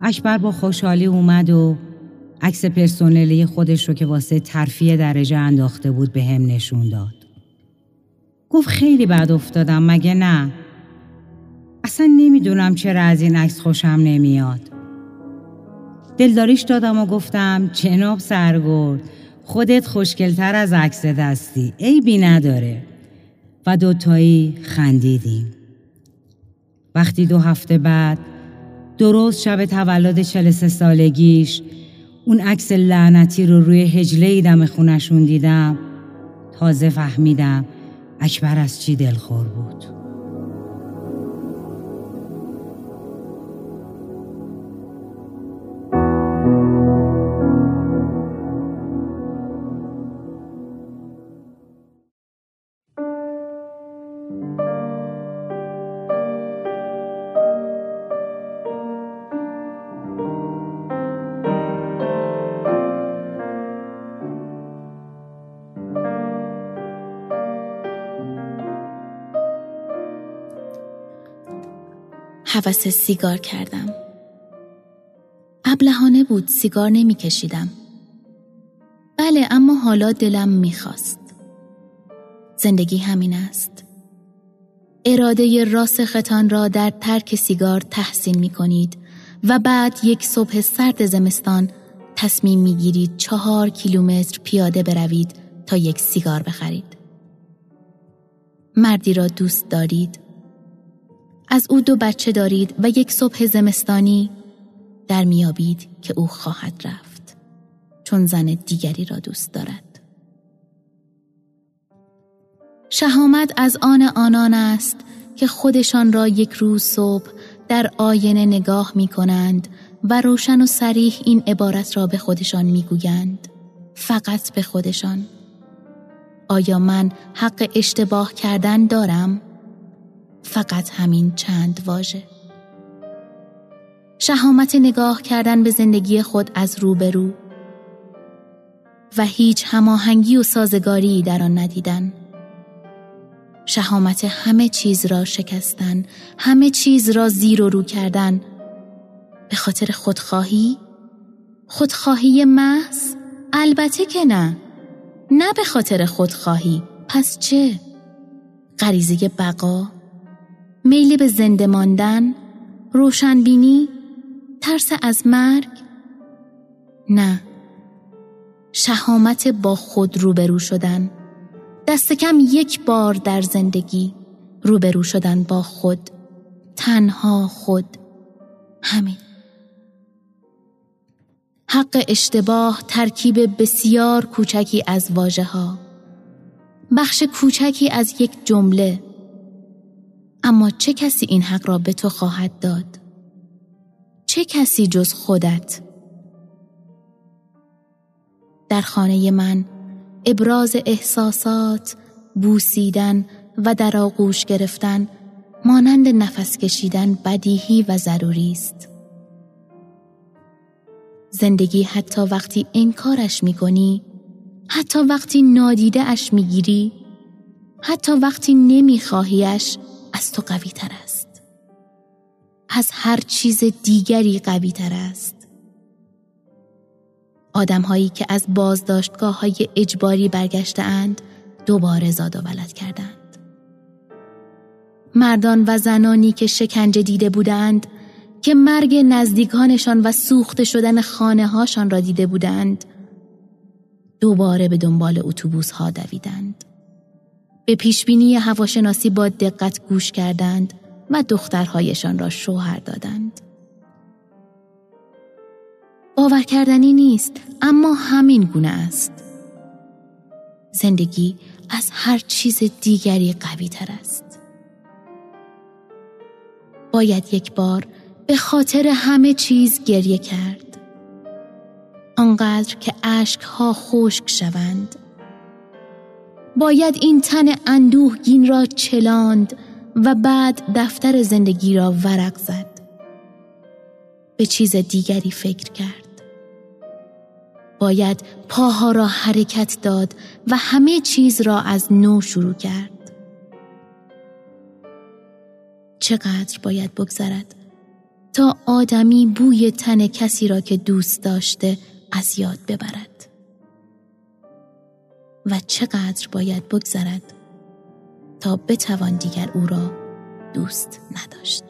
اکبر با خوشحالی اومد و عکس پرسنلی خودش رو که واسه ترفیع درجه انداخته بود به هم نشون داد. گفت خیلی بد افتادم مگه نه؟ اصلا نمی‌دونم چرا از این عکس خوشم نمیاد دلداریش دادم و گفتم جناب سرگرد خودت خوشگلتر از عکس دستی عیبی نداره و دوتایی خندیدیم وقتی دو هفته بعد درست شب تولد 43 سالگیش. اون عکس لعنتی رو روی هجله دم خونشون دیدم. تازه فهمیدم اکبر از چی دلخور بود. حوس سیگار کردم. ابلهانه بود سیگار نمی کشیدم. بله اما حالا دلم می‌خواست. زندگی همین است. اراده راسختان را در ترک سیگار تحسین می کنید و بعد یک صبح سرد زمستان تصمیم می گیرید چهار کیلومتر پیاده بروید تا یک سیگار بخرید. مردی را دوست دارید از او دو بچه دارید و یک صبح زمستانی در میابید که او خواهد رفت چون زن دیگری را دوست دارد شهامت از آن آنان است که خودشان را یک روز صبح در آینه نگاه می کنند و روشن و سریح این عبارت را به خودشان می گویند. فقط به خودشان آیا من حق اشتباه کردن دارم؟ فقط همین چند واژه. شهامت نگاه کردن به زندگی خود از روبرو و هیچ هماهنگی و سازگاری در آن ندیدن. شهامت همه چیز را شکستن همه چیز را زیر و رو کردن. به خاطر خودخواهی؟ خودخواهی محض؟ البته که نه. نه به خاطر خودخواهی. پس چه؟ غریزه بقا؟ میل به زنده ماندن، روشنبینی، ترس از مرگ؟ نه. شهامت با خود روبرو شدن. دست کم یک بار در زندگی روبرو شدن با خود. تنها خود. همین. حق اشتباه ترکیب بسیار کوچکی از واژه ها. بخش کوچکی از یک جمله اما چه کسی این حق را به تو خواهد داد؟ چه کسی جز خودت؟ در خانه من ابراز احساسات، بوسیدن و در آغوش گرفتن مانند نفس کشیدن بدیهی و ضروری است. زندگی حتی وقتی انکارش می کنی، حتی وقتی نادیده اش می گیری، حتی وقتی نمی خواهیش از تو قوی تر است. از هر چیز دیگری قوی تر است. آدم هایی که از بازداشتگاه های اجباری برگشته اند دوباره زاد و ولد کردند. مردان و زنانی که شکنجه دیده بودند که مرگ نزدیکانشان و سوخته شدن خانه هاشان را دیده بودند دوباره به دنبال اتوبوس ها دویدند. به پیشبینی هواشناسی با دقت گوش کردند و دخترهایشان را شوهر دادند. باور کردنی نیست اما همین گونه است. زندگی از هر چیز دیگری قوی تر است. باید یک بار به خاطر همه چیز گریه کرد. آنقدر که اشکها خشک شوند. باید این تن اندوهگین را چلاند و بعد دفتر زندگی را ورق زد. به چیز دیگری فکر کرد. باید پاها را حرکت داد و همه چیز را از نو شروع کرد. چقدر باید بگذرد تا آدمی بوی تن کسی را که دوست داشته از یاد ببرد. و چقدر باید بگذرد تا بتوان دیگر او را دوست نداشت.